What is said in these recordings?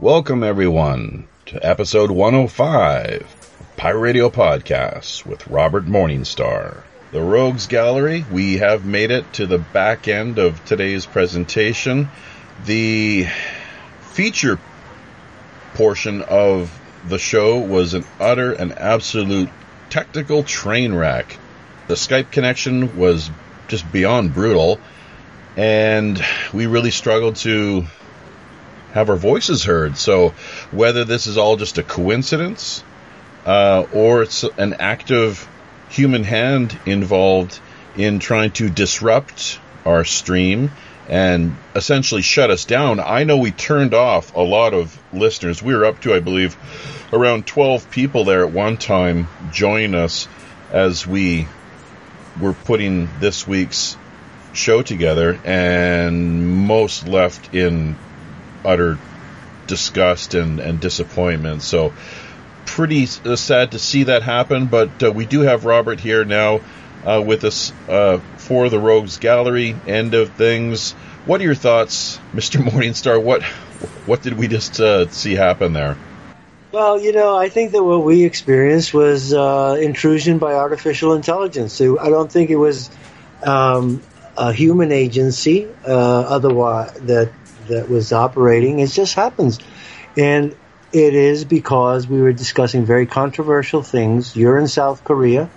Welcome, everyone, to episode 105 of Pirate Radio Podcast with Robert Morningstar. The Rogues Gallery, we have made it to the back end of today's presentation. The feature portion of the show was an utter and absolute technical train wreck. The Skype connection was just beyond brutal, and we really struggled to have our voices heard. So whether this is all just a coincidence uh, or it's an active human hand involved in trying to disrupt our stream and essentially shut us down. I know we turned off a lot of listeners. We were up to, I believe, around 12 people there at one time join us as we were putting this week's show together, and most left in utter disgust and, and disappointment. So, pretty uh, sad to see that happen, but uh, we do have Robert here now uh, with us uh, for the Rogues Gallery end of things. What are your thoughts, Mr. Morningstar? What what did we just uh, see happen there? Well, you know, I think that what we experienced was uh, intrusion by artificial intelligence. I don't think it was um, a human agency otherwise that that was operating. It just happens. And it is because we were discussing very controversial things. You're in South Korea,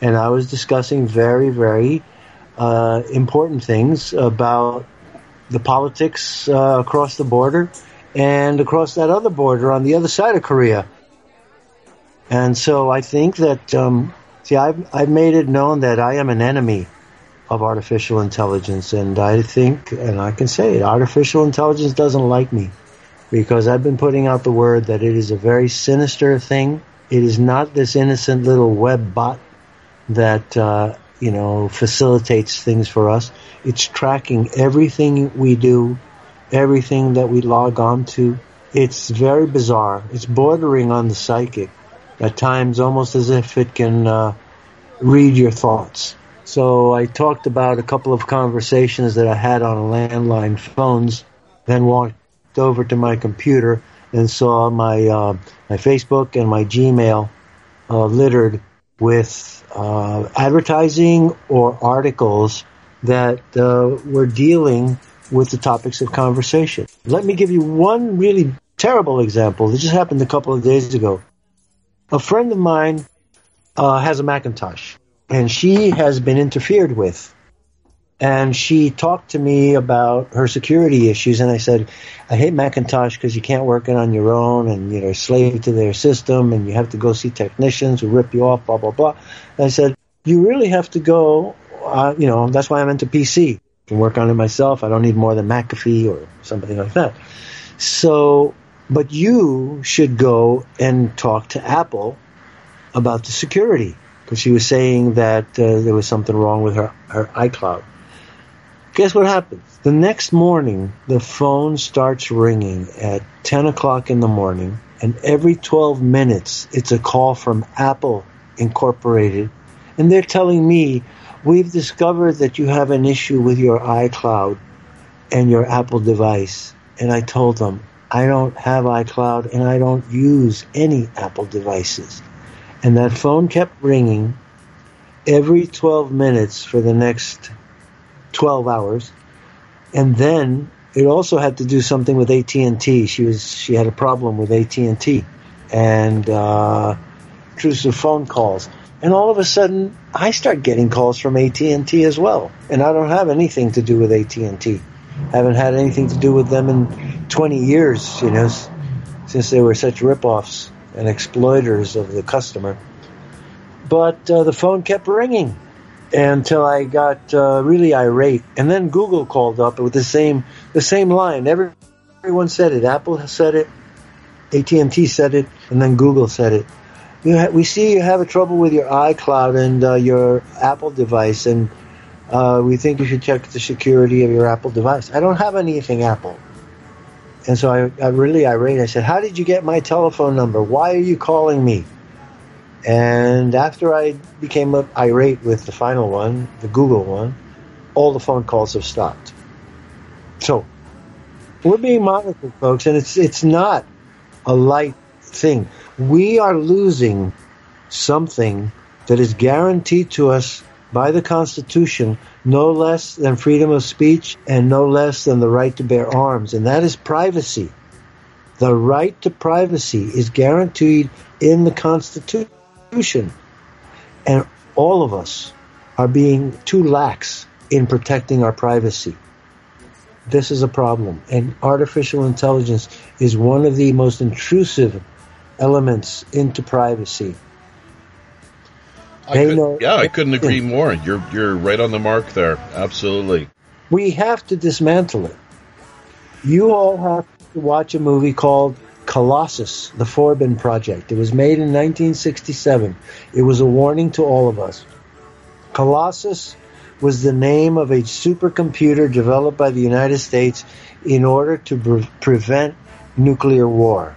and I was discussing very, very uh, important things about the politics uh, across the border and across that other border on the other side of Korea. And so I think that, um, see, I've, I've made it known that I am an enemy of artificial intelligence. And I think, and I can say it, artificial intelligence doesn't like me because I've been putting out the word that it is a very sinister thing. It is not this innocent little web bot that, uh, you know, facilitates things for us. It's tracking everything we do, everything that we log on to. It's very bizarre. It's bordering on the psychic. At times, almost as if it can uh, read your thoughts. So I talked about a couple of conversations that I had on landline phones, then walked over to my computer and saw my uh, my Facebook and my Gmail uh, littered with uh, advertising or articles that uh, were dealing with the topics of conversation. Let me give you one really terrible example. This just happened a couple of days ago. A friend of mine uh, has a Macintosh and she has been interfered with. And she talked to me about her security issues, and I said, "I hate Macintosh because you can't work it on your own, and you know, slave to their system, and you have to go see technicians who rip you off, blah blah blah." And I said, "You really have to go, uh, you know, that's why I'm into PC. I can work on it myself. I don't need more than McAfee or something like that." So, but you should go and talk to Apple about the security because she was saying that uh, there was something wrong with her, her iCloud. Guess what happens? The next morning, the phone starts ringing at 10 o'clock in the morning, and every 12 minutes, it's a call from Apple Incorporated, and they're telling me, We've discovered that you have an issue with your iCloud and your Apple device. And I told them, I don't have iCloud and I don't use any Apple devices. And that phone kept ringing every 12 minutes for the next 12 hours. And then it also had to do something with AT&T. She was she had a problem with AT&T and uh, intrusive phone calls. And all of a sudden, I start getting calls from AT&T as well. And I don't have anything to do with AT&T. Haven't had anything to do with them in 20 years, you know, since they were such ripoffs and exploiters of the customer. But uh, the phone kept ringing until I got uh, really irate. And then Google called up with the same the same line. Every, everyone said it. Apple said it. AT and T said it, and then Google said it. Ha- we see you have a trouble with your iCloud and uh, your Apple device, and uh, we think you should check the security of your Apple device. I don't have anything Apple. And so I, I really irate. I said, How did you get my telephone number? Why are you calling me? And after I became irate with the final one, the Google one, all the phone calls have stopped. So, We're being monitored, folks, and it's it's not a light thing. We are losing something that is guaranteed to us by the Constitution no less than freedom of speech and no less than the right to bear arms, and that is privacy. The right to privacy is guaranteed in the Constitution. And all of us are being too lax in protecting our privacy. This is a problem. And artificial intelligence is one of the most intrusive elements into privacy. I could, know, yeah, I couldn't agree more. You're you're right on the mark there. Absolutely. We have to dismantle it. You all have to watch a movie called Colossus, the Forbin Project. It was made in 1967. It was a warning to all of us. Colossus was the name of a supercomputer developed by the United States in order to pre- prevent nuclear war.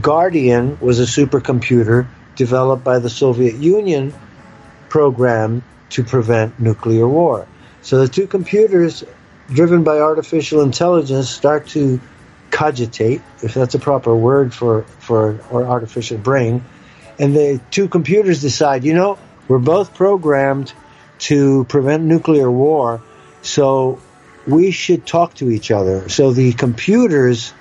Guardian was a supercomputer developed by the Soviet Union program to prevent nuclear war. So the two computers, driven by artificial intelligence, start to cogitate, if that's a proper word for for our artificial brain, and the two computers decide, you know, we're both programmed to prevent nuclear war, so we should talk to each other. So the computers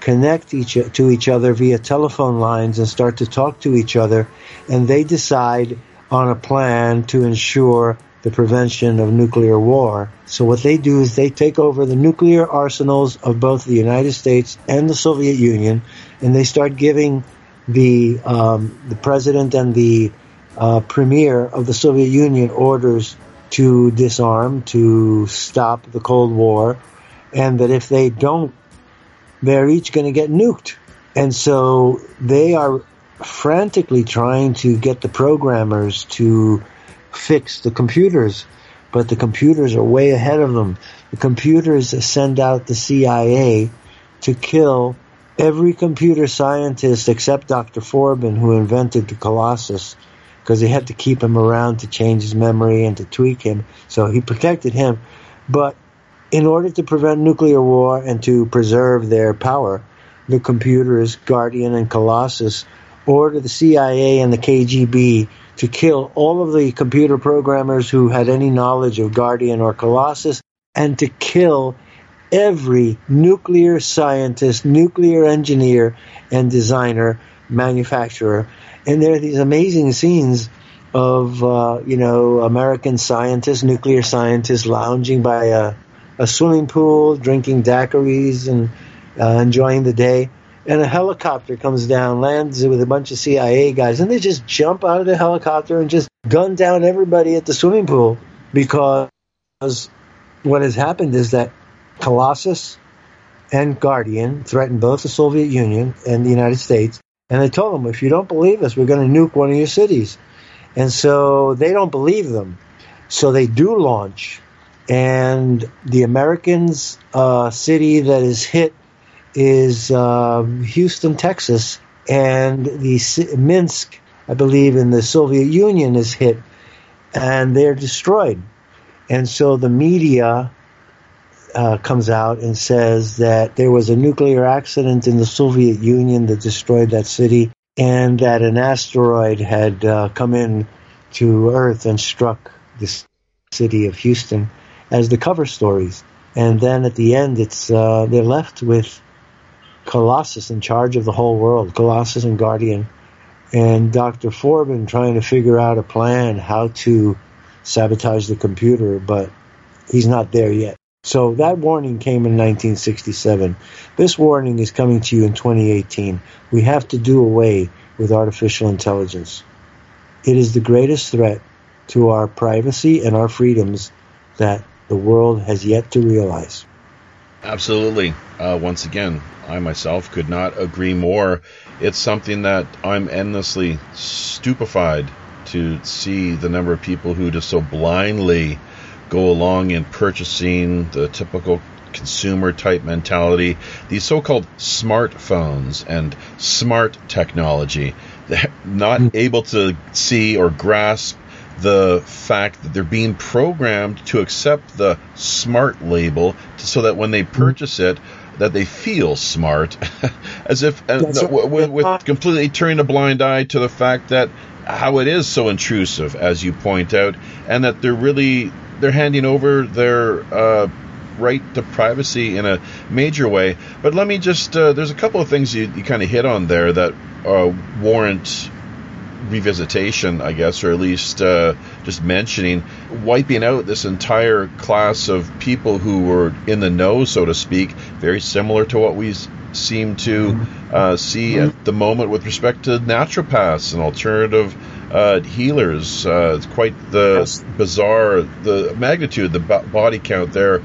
connect each to each other via telephone lines and start to talk to each other, and they decide on a plan to ensure the prevention of nuclear war. So what they do is they take over the nuclear arsenals of both the United States and the Soviet Union, and they start giving the um, the president and the uh, premier of the Soviet Union orders to disarm, to stop the Cold War, and that if they don't, they're each going to get nuked. And so they are frantically trying to get the programmers to fix the computers, but the computers are way ahead of them. The computers send out the CIA to kill every computer scientist except Dr. Forbin, who invented the Colossus, because they had to keep him around to change his memory and to tweak him. So he protected him. But in order to prevent nuclear war and to preserve their power, the computers, Guardian and Colossus, order the CIA and the KGB to kill all of the computer programmers who had any knowledge of Guardian or Colossus and to kill every nuclear scientist, nuclear engineer, and designer, manufacturer. And there are these amazing scenes of, uh, you know, American scientists, nuclear scientists lounging by a, a swimming pool, drinking daiquiris and uh, enjoying the day and a helicopter comes down, lands with a bunch of CIA guys, and they just jump out of the helicopter and just gun down everybody at the swimming pool because what has happened is that Colossus and Guardian threatened both the Soviet Union and the United States, and they told them, if you don't believe us, we're going to nuke one of your cities. And so they don't believe them. So they do launch. And the Americans' uh, city that is hit is uh, Houston, Texas, and the Minsk, I believe, in the Soviet Union is hit, and they're destroyed. And so the media uh, comes out and says that there was a nuclear accident in the Soviet Union that destroyed that city, and that an asteroid had uh, come in to Earth and struck this city of Houston as the cover stories. And then at the end, it's uh, they're left with Colossus in charge of the whole world, Colossus and Guardian, and Dr. Forbin trying to figure out a plan how to sabotage the computer, but he's not there yet. So that warning came in 1967. This warning is coming to you in 2018. We have to do away with artificial intelligence. It is the greatest threat to our privacy and our freedoms that the world has yet to realize. Absolutely. Uh, once again, I myself could not agree more. It's something that I'm endlessly stupefied to see the number of people who just so blindly go along in purchasing the typical consumer type mentality, these so called smartphones and smart technology, not hmm. able to see or grasp the fact that they're being programmed to accept the smart label so that when they hmm. purchase it, that they feel smart, as if uh, right. with, with completely turning a blind eye to the fact that how it is so intrusive, as you point out, and that they're really they're handing over their uh, right to privacy in a major way. But let me just uh, there's a couple of things you, you kind of hit on there that uh, warrant revisitation, I guess, or at least uh, just mentioning, wiping out this entire class of people who were in the know, so to speak, very similar to what we seem to uh, see at the moment with respect to naturopaths and alternative uh, healers. Uh, it's quite the Yes. bizarre, the magnitude, the bo- body count there,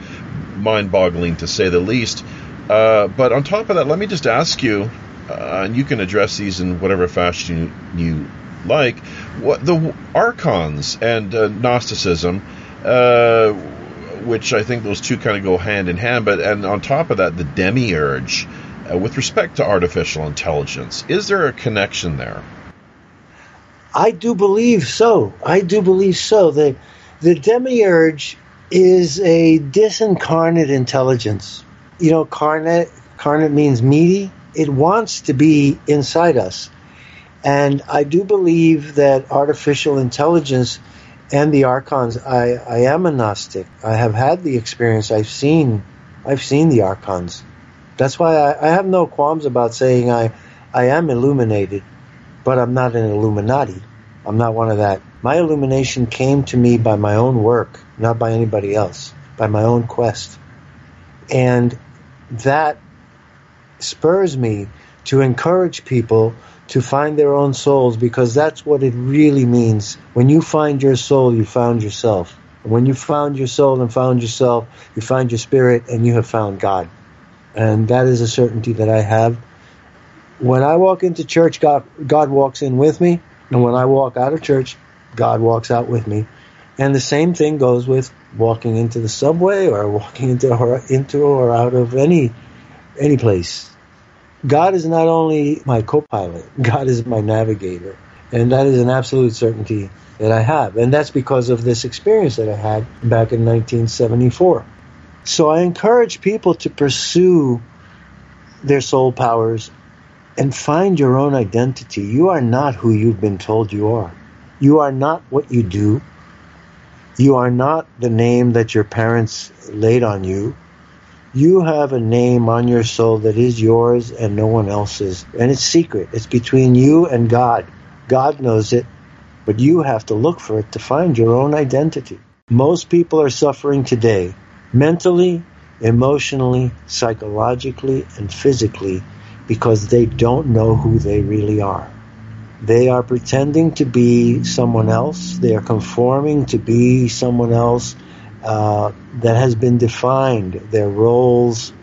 mind boggling to say the least. Uh, but on top of that, let me just ask you, uh, and you can address these in whatever fashion you, you like, what the archons and uh, Gnosticism, uh, which I think those two kind of go hand in hand, but and on top of that, the demiurge, uh, with respect to artificial intelligence, is there a connection there? I do believe so. I do believe so. The the demiurge is a disincarnate intelligence. You know, carnate carnate means meaty. It wants to be inside us. And I do believe that artificial intelligence and the archons I, I am a Gnostic. I have had the experience. I've seen I've seen the archons. That's why I, I have no qualms about saying I, I am illuminated but I'm not an Illuminati. I'm not one of that. My illumination came to me by my own work, not by anybody else, by my own quest. And that spurs me to encourage people to find their own souls because that's what it really means. When you find your soul, you found yourself. When you found your soul and found yourself, you find your spirit and you have found God. And that is a certainty that I have when I walk into church, God, God walks in with me. And when I walk out of church, God walks out with me. And the same thing goes with walking into the subway or walking into or, into or out of any any place. God is not only my co-pilot, God is my navigator. And that is an absolute certainty that I have. And that's because of this experience that I had back in 1974. So I encourage people to pursue their soul powers and find your own identity. You are not who you've been told you are. You are not what you do. You are not the name that your parents laid on you. You have a name on your soul that is yours and no one else's. And it's secret. It's between you and God. God knows it, but you have to look for it to find your own identity. Most people are suffering today, mentally, emotionally, psychologically, and physically because they don't know who they really are. They are pretending to be someone else. They are conforming to be someone else uh, that has been defined. Their roles,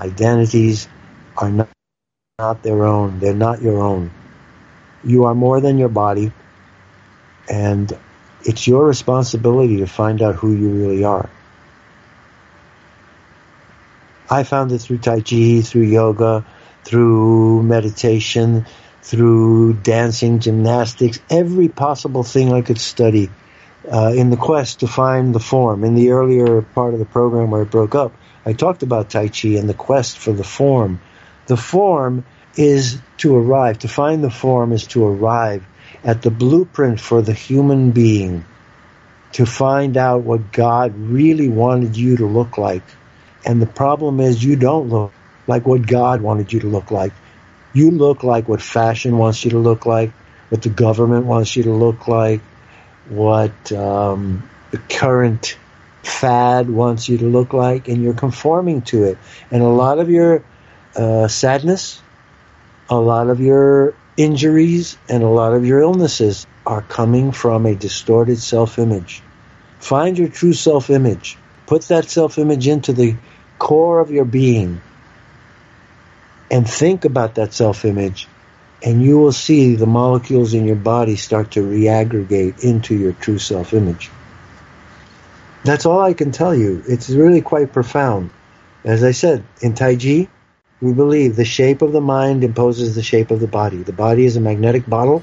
identities are not, not their own. They're not your own. You are more than your body, and it's your responsibility to find out who you really are. I found it through Tai Chi, through yoga, through meditation, through dancing, gymnastics, every possible thing I could study uh, in the quest to find the form. In the earlier part of the program where it broke up, I talked about Tai Chi and the quest for the form. The form is to arrive, to find the form is to arrive at the blueprint for the human being, to find out what God really wanted you to look like. And the problem is you don't look like what God wanted you to look like. You look like what fashion wants you to look like, what the government wants you to look like, what um, the current fad wants you to look like, and you're conforming to it. And a lot of your uh, sadness, a lot of your injuries, and a lot of your illnesses are coming from a distorted self image. Find your true self image. Put that self image into the core of your being and think about that self image, and you will see the molecules in your body start to reaggregate into your true self image. That's all I can tell you. It's really quite profound. As I said, in Tai Chi, we believe the shape of the mind imposes the shape of the body. The body is a magnetic bottle,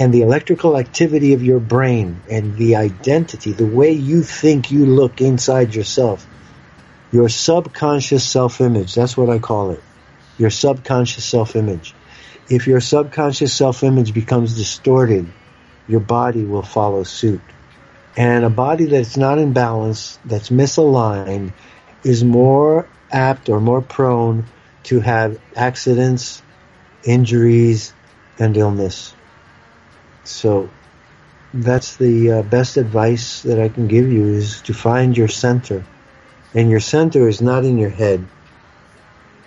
and the electrical activity of your brain and the identity, the way you think you look inside yourself, your subconscious self image. That's what I call it. Your subconscious self image. If your subconscious self image becomes distorted, your body will follow suit. And a body that's not in balance, that's misaligned, is more apt or more prone to have accidents, injuries, and illness. So that's the uh, best advice that I can give you is to find your center. And your center is not in your head.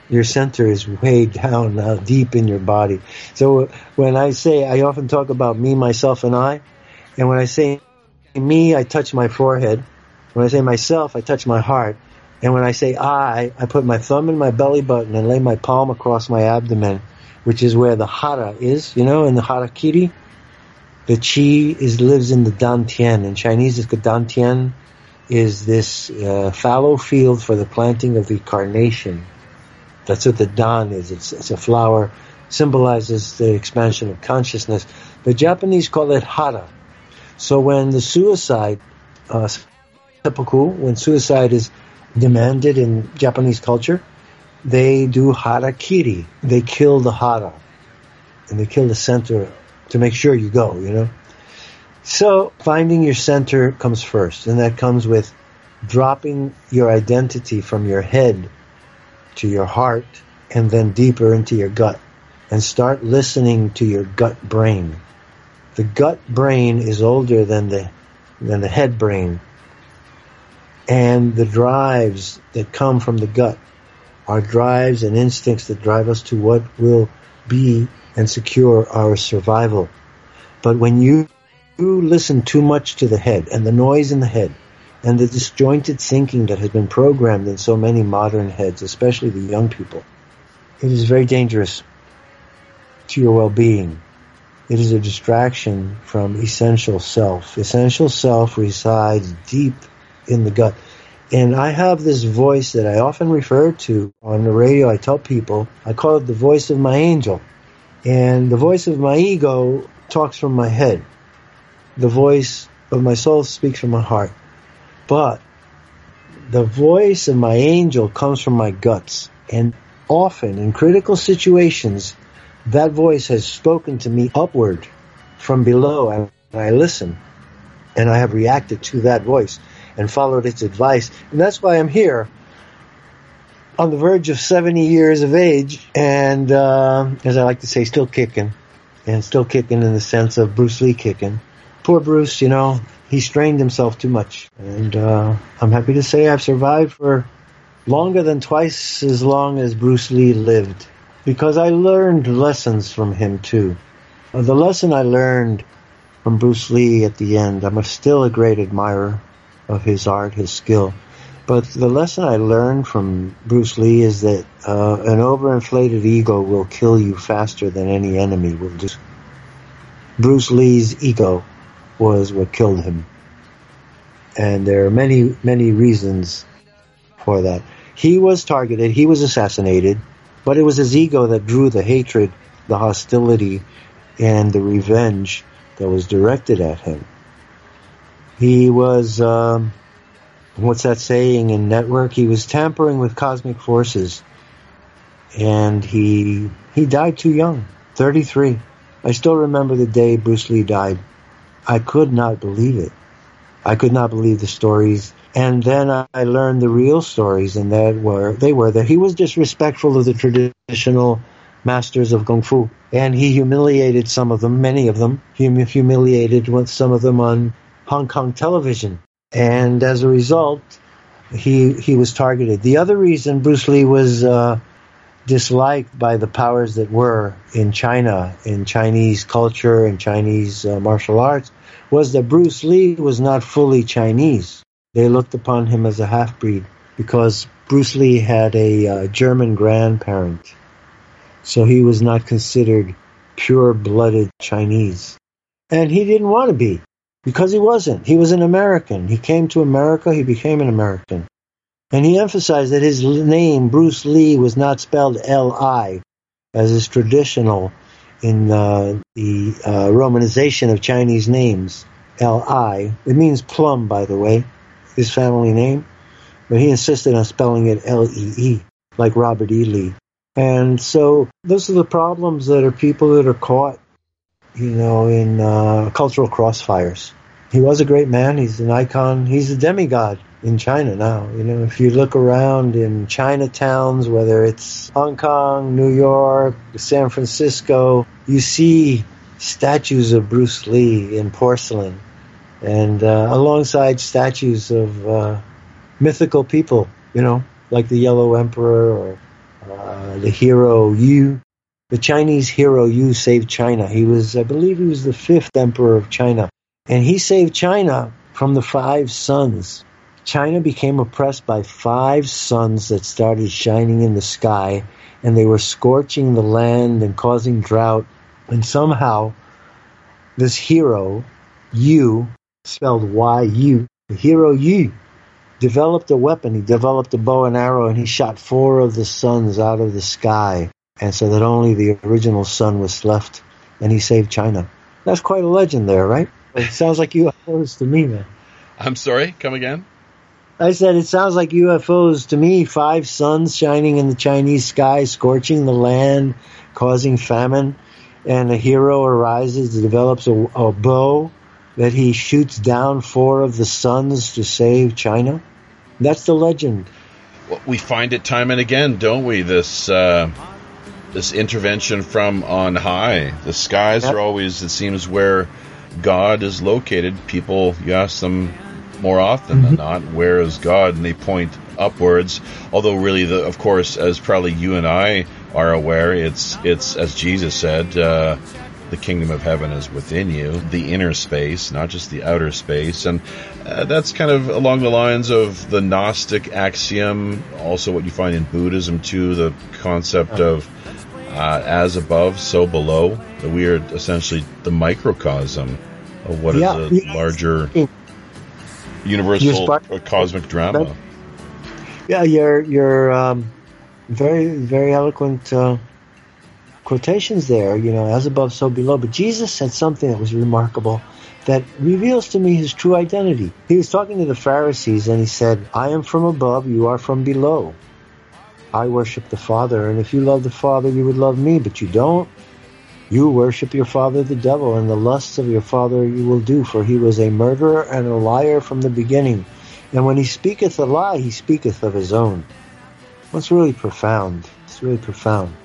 Your center is way down, uh, deep in your body. So when I say, I often talk about me, myself, and I. And when I say me, I touch my forehead. When I say myself, I touch my heart. And when I say I, I put my thumb in my belly button and lay my palm across my abdomen, which is where the hara is, you know, in the harakiri. The chi is lives in the dantian. In Chinese, it's the dantian is this uh, fallow field for the planting of the carnation. That's what the dan is. It's, it's a flower, symbolizes the expansion of consciousness. The Japanese call it hara. So when the suicide, uh, seppuku, when suicide is demanded in Japanese culture, they do harakiri. They kill the hara. And they kill the center to make sure you go, you know? So finding your center comes first, and that comes with dropping your identity from your head to your heart and then deeper into your gut and start listening to your gut brain. The gut brain is older than the than the head brain. And the drives that come from the gut are drives and instincts that drive us to what will be and secure our survival. But when you, you listen too much to the head and the noise in the head and the disjointed thinking that has been programmed in so many modern heads, especially the young people, it is very dangerous to your well-being. It is a distraction from essential self. Essential self resides deep in the gut. And I have this voice that I often refer to on the radio. I tell people, I call it the voice of my angel. And the voice of my ego talks from my head. The voice of my soul speaks from my heart. But the voice of my angel comes from my guts. And often in critical situations, that voice has spoken to me upward from below and I listen and I have reacted to that voice and followed its advice. And that's why I'm here on the verge of 70 years of age, and uh, as I like to say, still kicking, and still kicking in the sense of Bruce Lee kicking. Poor Bruce, you know, he strained himself too much, and uh, I'm happy to say I've survived for longer than twice as long as Bruce Lee lived, because I learned lessons from him too. Uh, the lesson I learned from Bruce Lee at the end, I'm still a great admirer of his art, his skill but the lesson I learned from Bruce Lee is that uh, an overinflated ego will kill you faster than any enemy will do. Bruce Lee's ego was what killed him. And there are many, many reasons for that. He was targeted, he was assassinated, but it was his ego that drew the hatred, the hostility, and the revenge that was directed at him. He was, um, what's that saying in Network? He was tampering with cosmic forces, and he he died too young, 33. I still remember the day Bruce Lee died. I could not believe it. I could not believe the stories. And then I learned the real stories, and that were they were that he was disrespectful of the traditional masters of kung fu, and he humiliated some of them, many of them. He humiliated some of them on Hong Kong television and as a result, he he was targeted. The other reason Bruce Lee was uh, disliked by the powers that were in China, in Chinese culture and Chinese uh, martial arts, was that Bruce Lee was not fully Chinese. They looked upon him as a half breed because Bruce Lee had a uh, German grandparent, so he was not considered pure blooded Chinese, and he didn't want to be. Because he wasn't. He was an American. He came to America, he became an American. And he emphasized that his name, Bruce Lee, was not spelled L I, as is traditional in uh, the uh, romanization of Chinese names. L I. It means plum, by the way, his family name. but he insisted on spelling it L E E, like Robert E. Lee. And so those are the problems that are people that are caught, you know, in uh, cultural crossfires. He was a great man. He's an icon. He's a demigod in China now. You know, if you look around in Chinatowns, whether it's Hong Kong, New York, San Francisco, you see statues of Bruce Lee in porcelain, and uh, alongside statues of uh, mythical people. You know, like the Yellow Emperor or uh, the hero Yu. The Chinese hero Yu saved China. He was, I believe, he was the fifth emperor of China, and he saved China from the five suns China became oppressed by five suns that started shining in the sky, and they were scorching the land and causing drought. And somehow, this hero, Yu, spelled Y U, the hero Yu, developed a weapon. He developed a bow and arrow, and he shot four of the suns out of the sky, and so that only the original sun was left, and he saved China. That's quite a legend there, right? It sounds like you UFOs to me, man. I'm sorry, come again? I said it sounds like UFOs to me. Five suns shining in the Chinese sky, scorching the land, causing famine, and a hero arises, develops a, a bow that he shoots down four of the suns to save China. That's the legend. Well, we find it time and again, don't we? This uh, this intervention from on high. The skies yep. are always, it seems, where God is located. People, you ask them more often mm-hmm. than not. Where is God? And they point upwards. Although, really, the, of course, as probably you and I are aware, it's it's as Jesus said. Uh, the kingdom of heaven is within you, the inner space, not just the outer space. And uh, that's kind of along the lines of the Gnostic axiom, also what you find in Buddhism too, the concept uh-huh. of uh, as above, so below. That we are essentially the microcosm of what yeah, is a larger universal or cosmic drama. Yeah, your your um, very very eloquent uh, quotations there. You know, as above, so below. But Jesus said something that was remarkable that reveals to me his true identity. He was talking to the Pharisees and he said, "I am from above; you are from below." I worship the Father, and if you love the Father, you would love me, but you don't. You worship your father the devil, and the lusts of your father you will do, for he was a murderer and a liar from the beginning. And when he speaketh a lie, he speaketh of his own. What's really profound? It's really profound.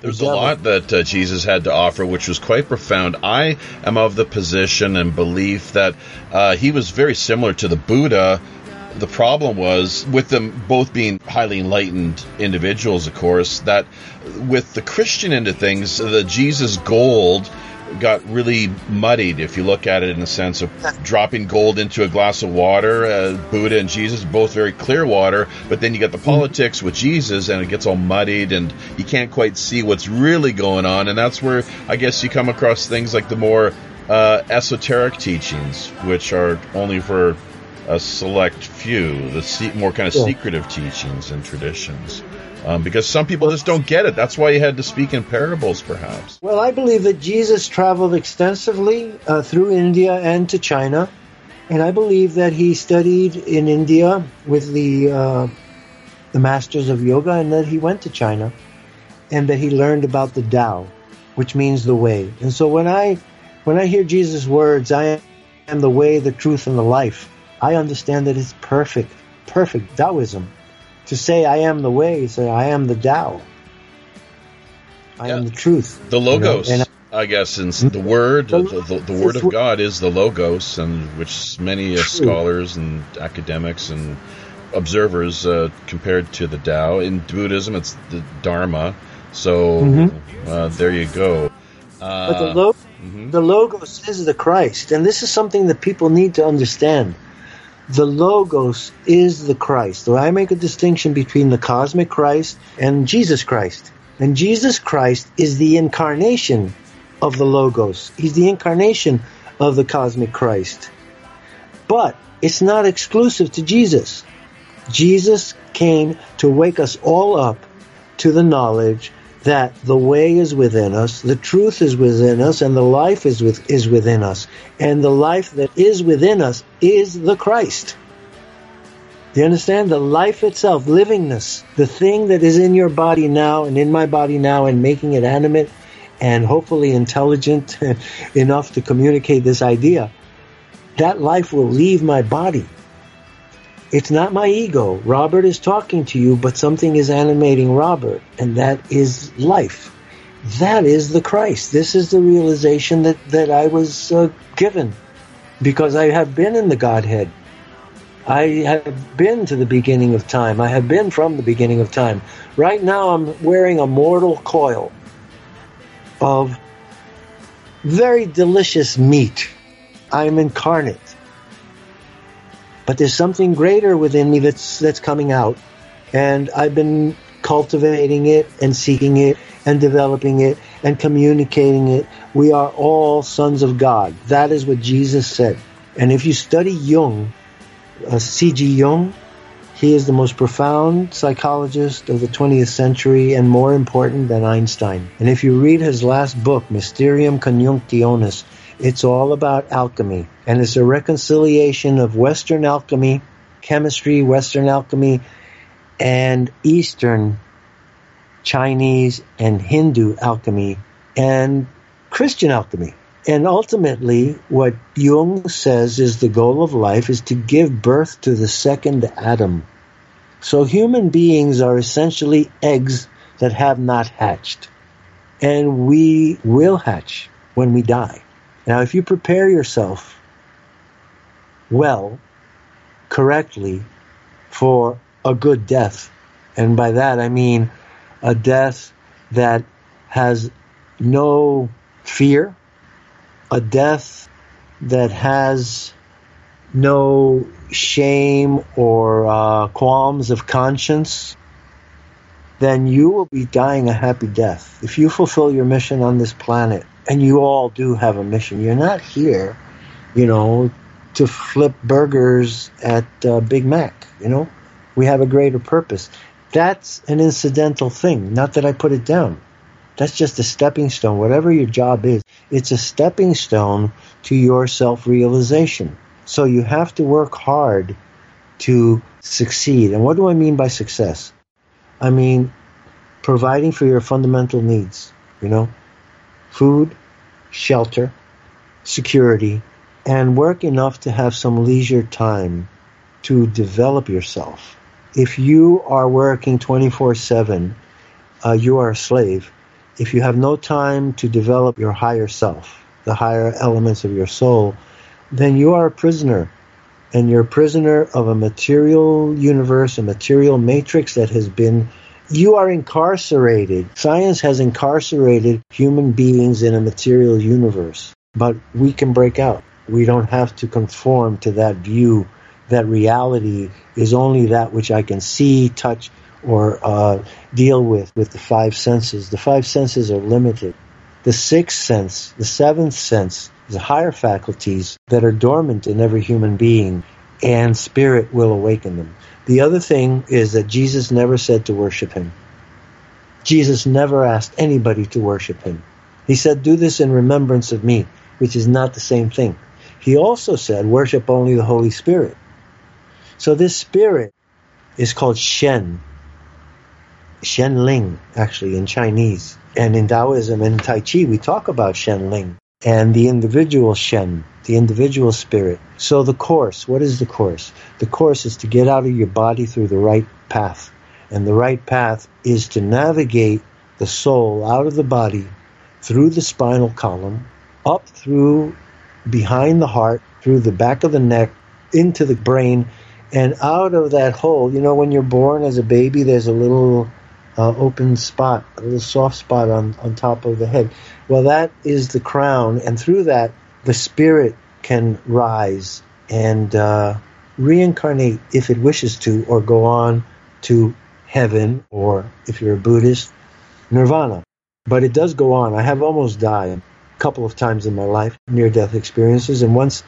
There's a lot that uh, Jesus had to offer, which was quite profound. I am of the position and belief that uh, he was very similar to the Buddha the problem was with them both being highly enlightened individuals, of course, that with the Christian end of things, the Jesus gold got really muddied if you look at it in the sense of dropping gold into a glass of water. Uh, Buddha and Jesus, both very clear water, but then you got the politics with Jesus and it gets all muddied and you can't quite see what's really going on. And that's where I guess you come across things like the more uh, esoteric teachings, which are only for a select few, the se- more kind of yeah. secretive teachings and traditions. Um, because some people just don't get it. That's why he had to speak in parables, perhaps. Well, I believe that Jesus traveled extensively uh, through India and to China, and I believe that he studied in India with the uh, the masters of yoga, and that he went to China, and that he learned about the Tao, which means the way. And so when I when I hear Jesus' words, I am the way, the truth, and the life. I understand that it's perfect, perfect Taoism. To say I am the way, say I am the Tao. I yeah. am the truth. The logos. You know? I, I guess, and the word, the, the, the word of God is the logos, and which many uh, scholars and academics and observers uh, compared to the Tao. In Buddhism, it's the Dharma. So mm-hmm. uh, there you go. but the, uh, lo- mm-hmm. the logos is the Christ, and this is something that people need to understand the Logos is the Christ. So I make a distinction between the cosmic Christ and Jesus Christ. And Jesus Christ is the incarnation of the Logos. He's the incarnation of the cosmic Christ. But it's not exclusive to Jesus. Jesus came to wake us all up to the knowledge that the way is within us, the truth is within us, and the life is with, is within us. And the life that is within us is the Christ. You understand? The life itself, livingness, the thing that is in your body now and in my body now and making it animate and hopefully intelligent enough to communicate this idea, that life will leave my body. It's not my ego. Robert is talking to you, but something is animating Robert, and that is life. That is the Christ. This is the realization that, that I was uh, given because I have been in the Godhead. I have been to the beginning of time. I have been from the beginning of time. Right now, I'm wearing a mortal coil of very delicious meat. I'm incarnate. But there's something greater within me that's that's coming out. And I've been cultivating it and seeking it and developing it and communicating it. We are all sons of God. That is what Jesus said. And if you study Jung, uh, C.G. Jung, he is the most profound psychologist of the 20th century and more important than Einstein. And if you read his last book, Mysterium Conjunctionis, it's all about alchemy. And it's a reconciliation of Western alchemy, chemistry, Western alchemy, and Eastern Chinese and Hindu alchemy and Christian alchemy. And ultimately, what Jung says is the goal of life is to give birth to the second Adam. So human beings are essentially eggs that have not hatched. And we will hatch when we die. Now, if you prepare yourself well, correctly, for a good death, and by that I mean a death that has no fear, a death that has no shame or uh, qualms of conscience, then you will be dying a happy death. If you fulfill your mission on this planet, and you all do have a mission, you're not here, you know, to flip burgers at uh, Big Mac, you know? We have a greater purpose. That's an incidental thing, not that I put it down. That's just a stepping stone. Whatever your job is, it's a stepping stone to your self realization. So you have to work hard to succeed. And what do I mean by success? I mean providing for your fundamental needs, you know, food, shelter, security, and work enough to have some leisure time to develop yourself. If you are working 24 uh, 7, you are a slave if you have no time to develop your higher self, the higher elements of your soul, then you are a prisoner. And you're a prisoner of a material universe, a material matrix that has been, you are incarcerated. Science has incarcerated human beings in a material universe. But we can break out. We don't have to conform to that view that reality is only that which I can see, touch, or uh, deal with with the five senses. The five senses are limited. The sixth sense, the seventh sense, the higher faculties that are dormant in every human being, and spirit will awaken them. The other thing is that Jesus never said to worship him. Jesus never asked anybody to worship him. He said, Do this in remembrance of me, which is not the same thing. He also said, Worship only the Holy Spirit. So this spirit is called Shen, Shen Ling, actually, in Chinese. And in Taoism and Tai Chi, we talk about Shen Ling and the individual Shen, the individual spirit. So the course, what is the course? The course is to get out of your body through the right path. And the right path is to navigate the soul out of the body through the spinal column, up through behind the heart, through the back of the neck, into the brain, and out of that hole. You know, when you're born as a baby, there's a little uh, open spot, a little soft spot on, on top of the head. Well, that is the crown, and through that, the spirit can rise and uh, reincarnate if it wishes to, or go on to heaven, or if you're a Buddhist, nirvana. But it does go on. I have almost died couple of times in my life, near death experiences, and once,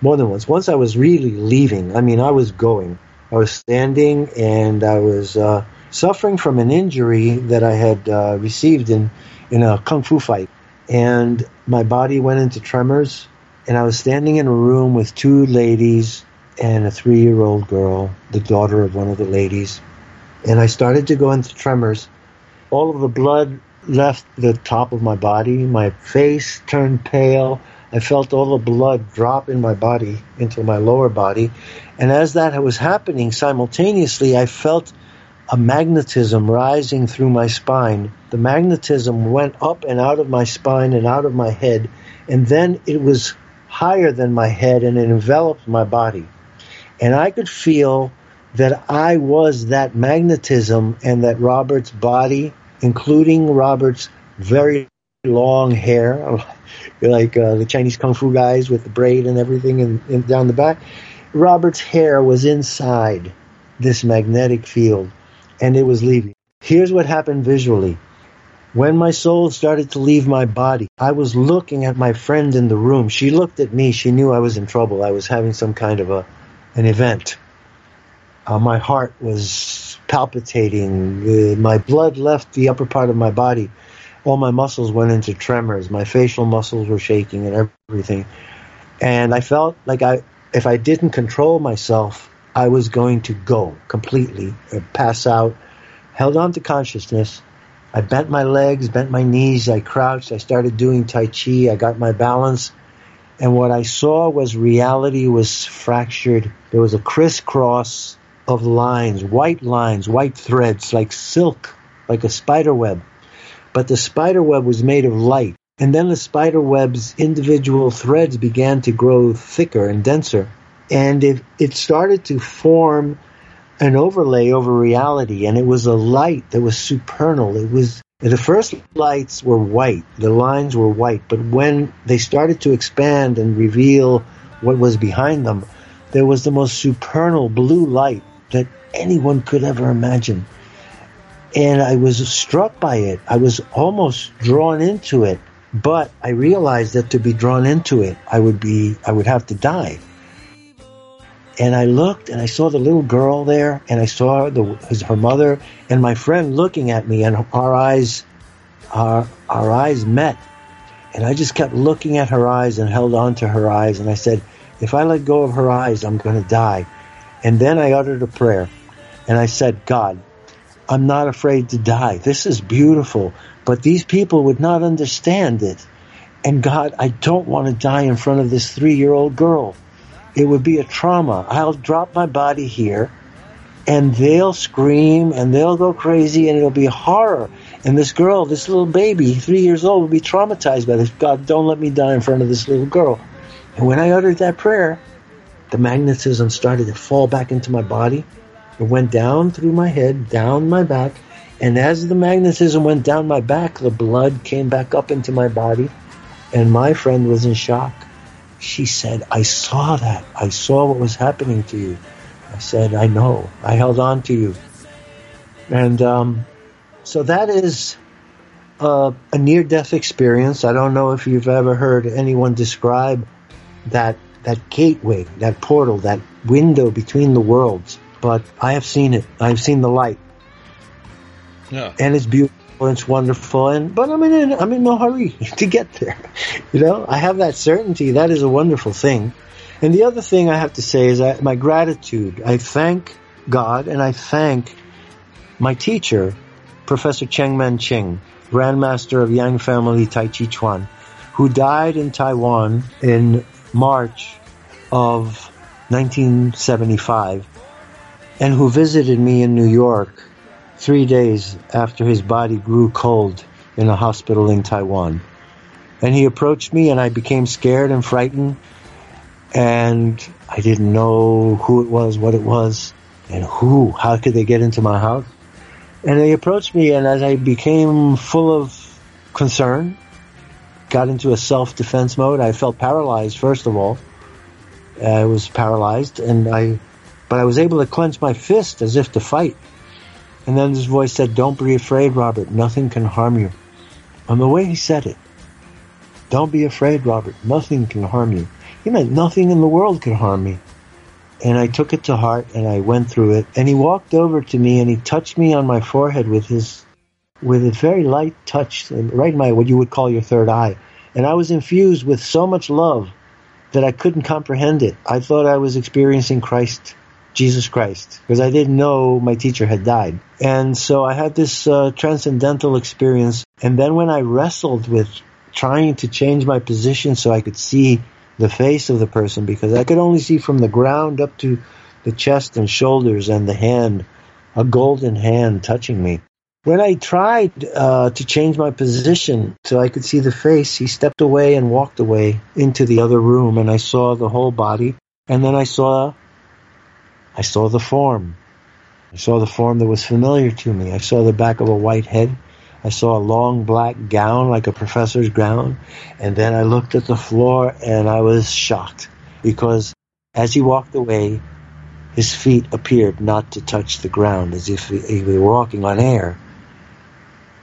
more than once. Once I was really leaving. I mean, I was going. I was standing and I was uh, suffering from an injury that I had uh, received in, in a kung fu fight. And my body went into tremors. And I was standing in a room with two ladies, and a three year old girl, the daughter of one of the ladies. And I started to go into tremors. All of the blood left the top of my body. My face turned pale. I felt all the blood drop in my body into my lower body. And as that was happening simultaneously, I felt a magnetism rising through my spine. The magnetism went up and out of my spine and out of my head. And then it was higher than my head and it enveloped my body. And I could feel that I was that magnetism and that Robert's body, including Robert's very long hair, like uh, the Chinese kung fu guys with the braid and everything and, and down the back. Robert's hair was inside this magnetic field and it was leaving. Here's what happened visually. When my soul started to leave my body, I was looking at my friend in the room. She looked at me. She knew I was in trouble. I was having some kind of a an event. Uh, my heart was palpitating. My blood left the upper part of my body. All my muscles went into tremors. My facial muscles were shaking and everything. And I felt like I, if I didn't control myself, I was going to go completely, uh, pass out. Held on to consciousness I bent my legs, bent my knees, I crouched, I started doing Tai Chi, I got my balance. And what I saw was reality was fractured. There was a crisscross of lines, white lines, white threads, like silk, like a spider web. But the spider web was made of light. And then the spider web's individual threads began to grow thicker and denser. And it, it started to form an overlay over reality, and it was a light that was supernal. It was the first lights were white, the lines were white, but when they started to expand and reveal what was behind them, there was the most supernal blue light that anyone could ever imagine. And I was struck by it. I was almost drawn into it, but I realized that to be drawn into it, I would be, I would have to die. And I looked and I saw the little girl there and I saw the, his, her mother and my friend looking at me and our eyes, our, our eyes met. And I just kept looking at her eyes and held on to her eyes. And I said, if I let go of her eyes, I'm going to die. And then I uttered a prayer and I said, God, I'm not afraid to die. This is beautiful, but these people would not understand it. And God, I don't want to die in front of this three year old girl it would be a trauma. I'll drop my body here and they'll scream and they'll go crazy and it'll be horror. And this girl, this little baby, three years old, will be traumatized by this. God, don't let me die in front of this little girl. And when I uttered that prayer, the magnetism started to fall back into my body. It went down through my head, down my back. And as the magnetism went down my back, the blood came back up into my body. And my friend was in shock. She said, I saw that. I saw what was happening to you. I said, I know. I held on to you. And um, so that is uh, a near death experience. I don't know if you've ever heard anyone describe that that gateway, that portal, that window between the worlds. But I have seen it. I've seen the light. Yeah. And it's beautiful it's wonderful, and but I'm in I'm in no hurry to get there. You know, I have that certainty. That is a wonderful thing. And the other thing I have to say is I, my gratitude. I thank God and I thank my teacher, Professor Cheng Man Ching, Grandmaster of Yang Family Tai Chi Chuan, who died in Taiwan in March of 1975 and who visited me in New York three days after his body grew cold in a hospital in Taiwan. And he approached me, and I became scared and frightened. And I didn't know who it was, what it was, and who, how could they get into my house. And they approached me, and as I became full of concern, got into a self defense mode, I felt paralyzed, first of all. I was paralyzed, and I, but I was able to clench my fist as if to fight. And then this voice said, Don't be afraid, Robert. Nothing can harm you. And the way he said it, Don't be afraid, Robert. Nothing can harm you. He meant nothing in the world could harm me. And I took it to heart and I went through it. And he walked over to me and he touched me on my forehead with his, with a very light touch, right in my, what you would call your third eye. And I was infused with so much love that I couldn't comprehend it. I thought I was experiencing Christ, Jesus Christ, because I didn't know my teacher had died. And so I had this uh, transcendental experience. And then when I wrestled with trying to change my position so I could see the face of the person, because I could only see from the ground up to the chest and shoulders and the hand, a golden hand touching me. When I tried uh, to change my position so I could see the face, he stepped away and walked away into the other room, and I saw the whole body. And then I saw, I saw the form. I saw the form that was familiar to me. I saw the back of a white head. I saw a long black gown like a professor's gown. And then I looked at the floor and I was shocked because as he walked away, his feet appeared not to touch the ground as if he were walking on air.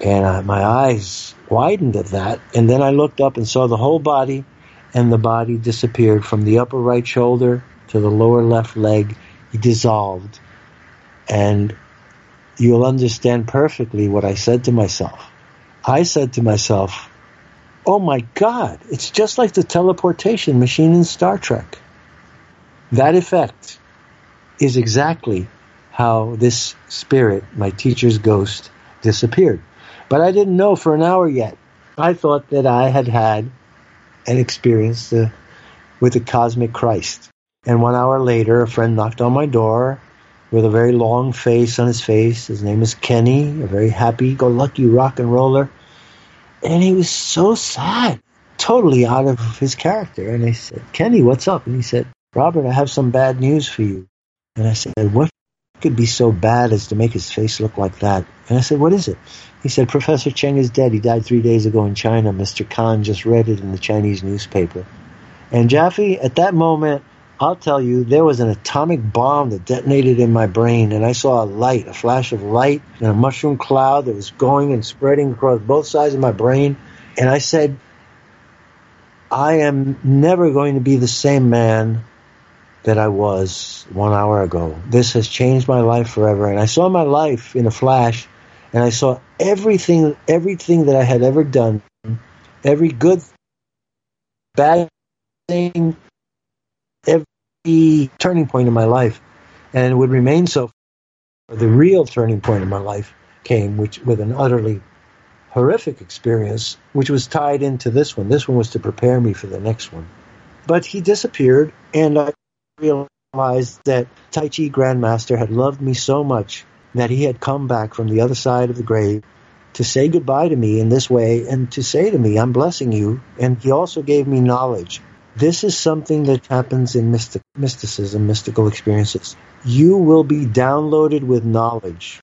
And uh, my eyes widened at that. And then I looked up and saw the whole body, and the body disappeared from the upper right shoulder to the lower left leg. He dissolved. And you'll understand perfectly what I said to myself. I said to myself, Oh my God, it's just like the teleportation machine in Star Trek. That effect is exactly how this spirit, my teacher's ghost, disappeared. But I didn't know for an hour yet. I thought that I had had an experience uh, with the cosmic Christ. And one hour later, a friend knocked on my door with a very long face on his face. His name is Kenny, a very happy go lucky rock and roller. And he was so sad, totally out of his character. And I said, Kenny, what's up? And he said, Robert, I have some bad news for you. And I said, What could be so bad as to make his face look like that? And I said, What is it? He said, Professor Cheng is dead. He died three days ago in China. Mr. Khan just read it in the Chinese newspaper. And Jaffe, at that moment, I'll tell you, there was an atomic bomb that detonated in my brain, and I saw a light, a flash of light, and a mushroom cloud that was going and spreading across both sides of my brain. And I said, I am never going to be the same man that I was one hour ago. This has changed my life forever. And I saw my life in a flash, and I saw everything, everything that I had ever done, every good, bad thing, every turning point in my life, and it would remain so. The real turning point in my life came, which with an utterly horrific experience, which was tied into this one. This one was to prepare me for the next one. But he disappeared, and I realized that Tai Chi Grandmaster had loved me so much that he had come back from the other side of the grave to say goodbye to me in this way and to say to me, I'm blessing you. And he also gave me knowledge. This is something that happens in mystic, mysticism, mystical experiences. You will be downloaded with knowledge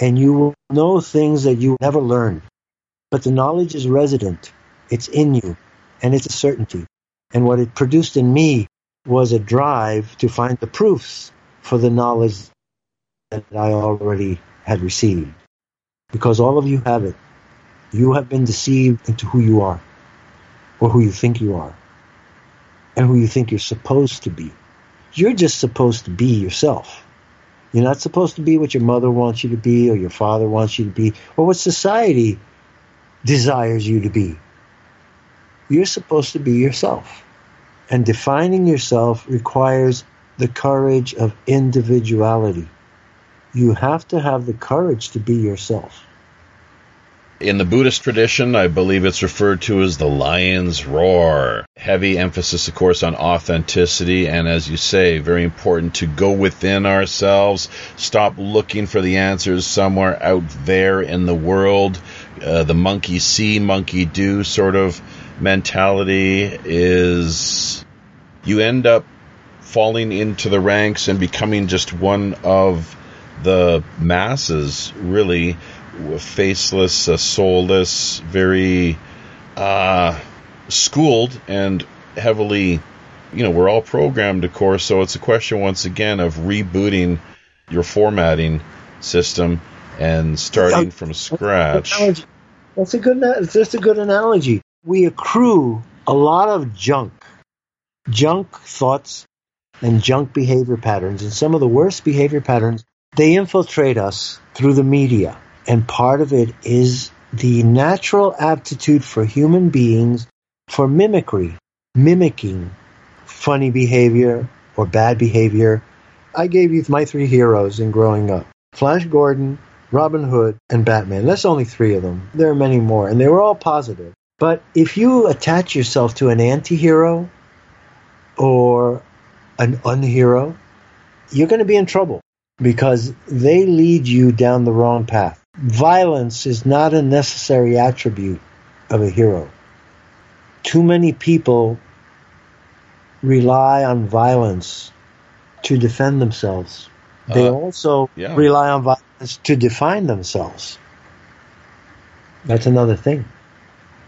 and you will know things that you never learned. But the knowledge is resident. It's in you and it's a certainty. And what it produced in me was a drive to find the proofs for the knowledge that I already had received. Because all of you have it. You have been deceived into who you are, or who you think you are, and who you think you're supposed to be. You're just supposed to be yourself. You're not supposed to be what your mother wants you to be, or your father wants you to be, or what society desires you to be. You're supposed to be yourself. And defining yourself requires the courage of individuality. You have to have the courage to be yourself. In the Buddhist tradition, I believe it's referred to as the lion's roar. Heavy emphasis, of course, on authenticity, and as you say, very important to go within ourselves, stop looking for the answers somewhere out there in the world. Uh, the monkey see, monkey do sort of mentality is you end up falling into the ranks and becoming just one of the masses, really faceless, uh, soulless, very uh, schooled and heavily. You know, we're all programmed, of course, so it's a question once again of rebooting your formatting system and starting from scratch. That's a good. That's just a good analogy. We accrue a lot of junk junk thoughts and junk behavior patterns. And some of the worst behavior patterns, they infiltrate us through the media. And part of it is the natural aptitude for human beings for mimicry, mimicking, funny behavior or bad behavior. I gave you my three heroes in growing up Flash Gordon, Robin Hood, and Batman. That's only three of them. There are many more, and they were all positive. But if you attach yourself to an anti hero or an unhero, you're going to be in trouble because they lead you down the wrong path. Violence is not a necessary attribute of a hero. Too many people rely on violence to defend themselves. They Uh, also yeah. rely on violence to define themselves. That's another thing.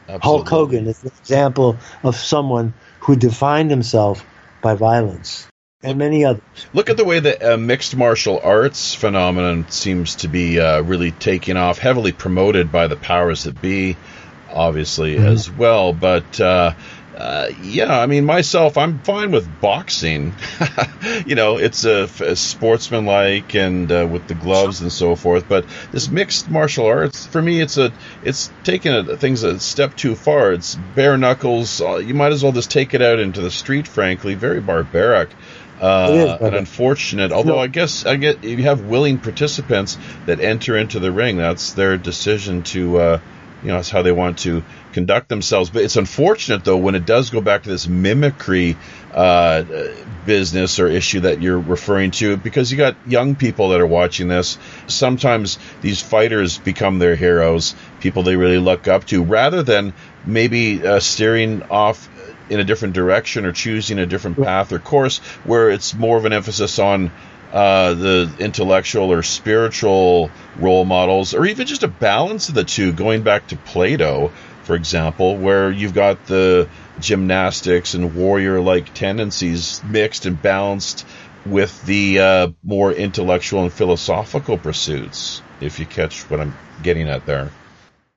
Hulk Absolutely. Hogan is an example of someone who defined himself by violence, and many others. Look at the way the uh, mixed martial arts phenomenon seems to be uh, really taking off, heavily promoted by the powers that be, obviously Mhm. as well. But uh, uh, yeah, I mean, myself, I'm fine with boxing. you know, it's a, a sportsmanlike and uh, with the gloves and so forth. But this mixed martial arts, for me, it's a it's taking a, things a step too far. It's bare knuckles. Uh, you might as well just take it out into the street. Frankly, very barbaric. Uh, and unfortunate. Although. I guess I get if you have willing participants that enter into the ring, that's their decision to, uh, you know, that's how they want to conduct themselves. But it's unfortunate though when it does go back to this mimicry uh, business or issue that you're referring to, because you got young people that are watching this. Sometimes these fighters become their heroes, people they really look up to, rather than maybe uh, steering off in a different direction or choosing a different path or course where it's more of an emphasis on uh, the intellectual or spiritual role models, or even just a balance of the two, going back to Plato, for example, where you've got the gymnastics and warrior like tendencies mixed and balanced with the uh, more intellectual and philosophical pursuits, if you catch what I'm getting at there.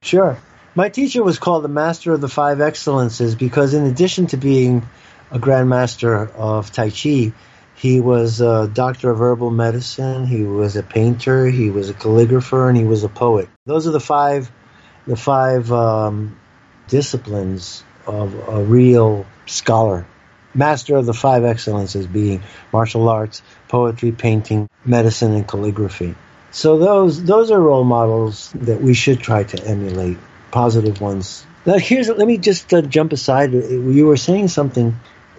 Sure. My teacher was called the Master of the Five Excellences because, in addition to being a Grand Master of Tai Chi, he was a doctor of herbal medicine. He was a painter. He was a calligrapher, and he was a poet. Those are the five, the five um, disciplines of a real scholar. Master of the Five Excellences being martial arts, poetry, painting, medicine, and calligraphy. So those those are role models that we should try to emulate, positive ones. Now here's let me just uh, jump aside. You were saying something,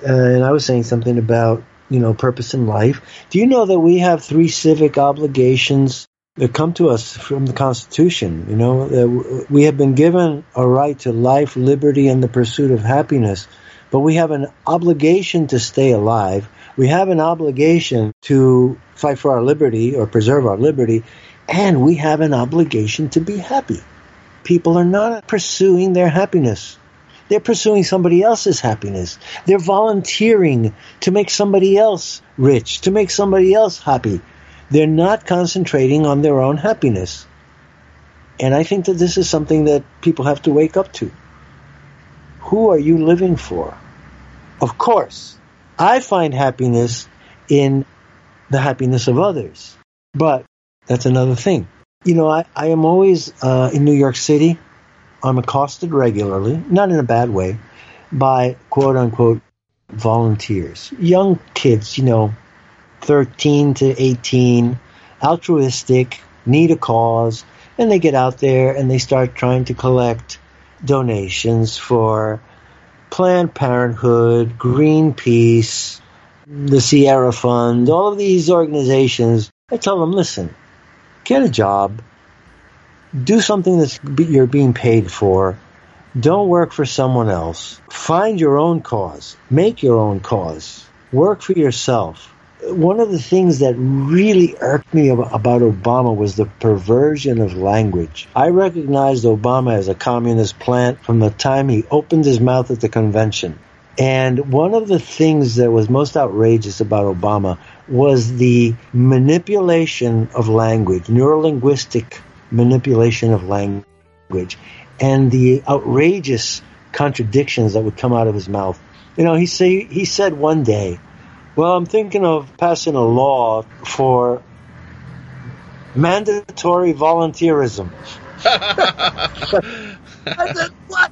uh, and I was saying something about you know purpose in life. Do you know that we have three civic obligations that come to us from the Constitution? You know we have been given a right to life, liberty, and the pursuit of happiness, but we have an obligation to stay alive. We have an obligation to fight for our liberty or preserve our liberty, and we have an obligation to be happy. People are not pursuing their happiness. They're pursuing somebody else's happiness. They're volunteering to make somebody else rich, to make somebody else happy. They're not concentrating on their own happiness. And I think that this is something that people have to wake up to. Who are you living for? Of course, I find happiness in the happiness of others. But that's another thing. You know, I, I am always uh, in New York City. I'm accosted regularly, not in a bad way, by quote unquote volunteers. Young kids, you know, 13 to 18, altruistic, need a cause, and they get out there and they start trying to collect donations for Planned Parenthood, Greenpeace, the Sierra Fund, all of these organizations. I tell them, listen, get a job, do something that you're being paid for. Don't work for someone else. Find your own cause. Make your own cause. Work for yourself. One of the things that really irked me about Obama was the perversion of language. I recognized Obama as a communist plant from the time he opened his mouth at the convention. And one of the things that was most outrageous about Obama was the manipulation of language, neurolinguistic manipulation of language, and the outrageous contradictions that would come out of his mouth. You know, he say he said one day, "Well, I'm thinking of passing a law for mandatory volunteerism." I said, "What?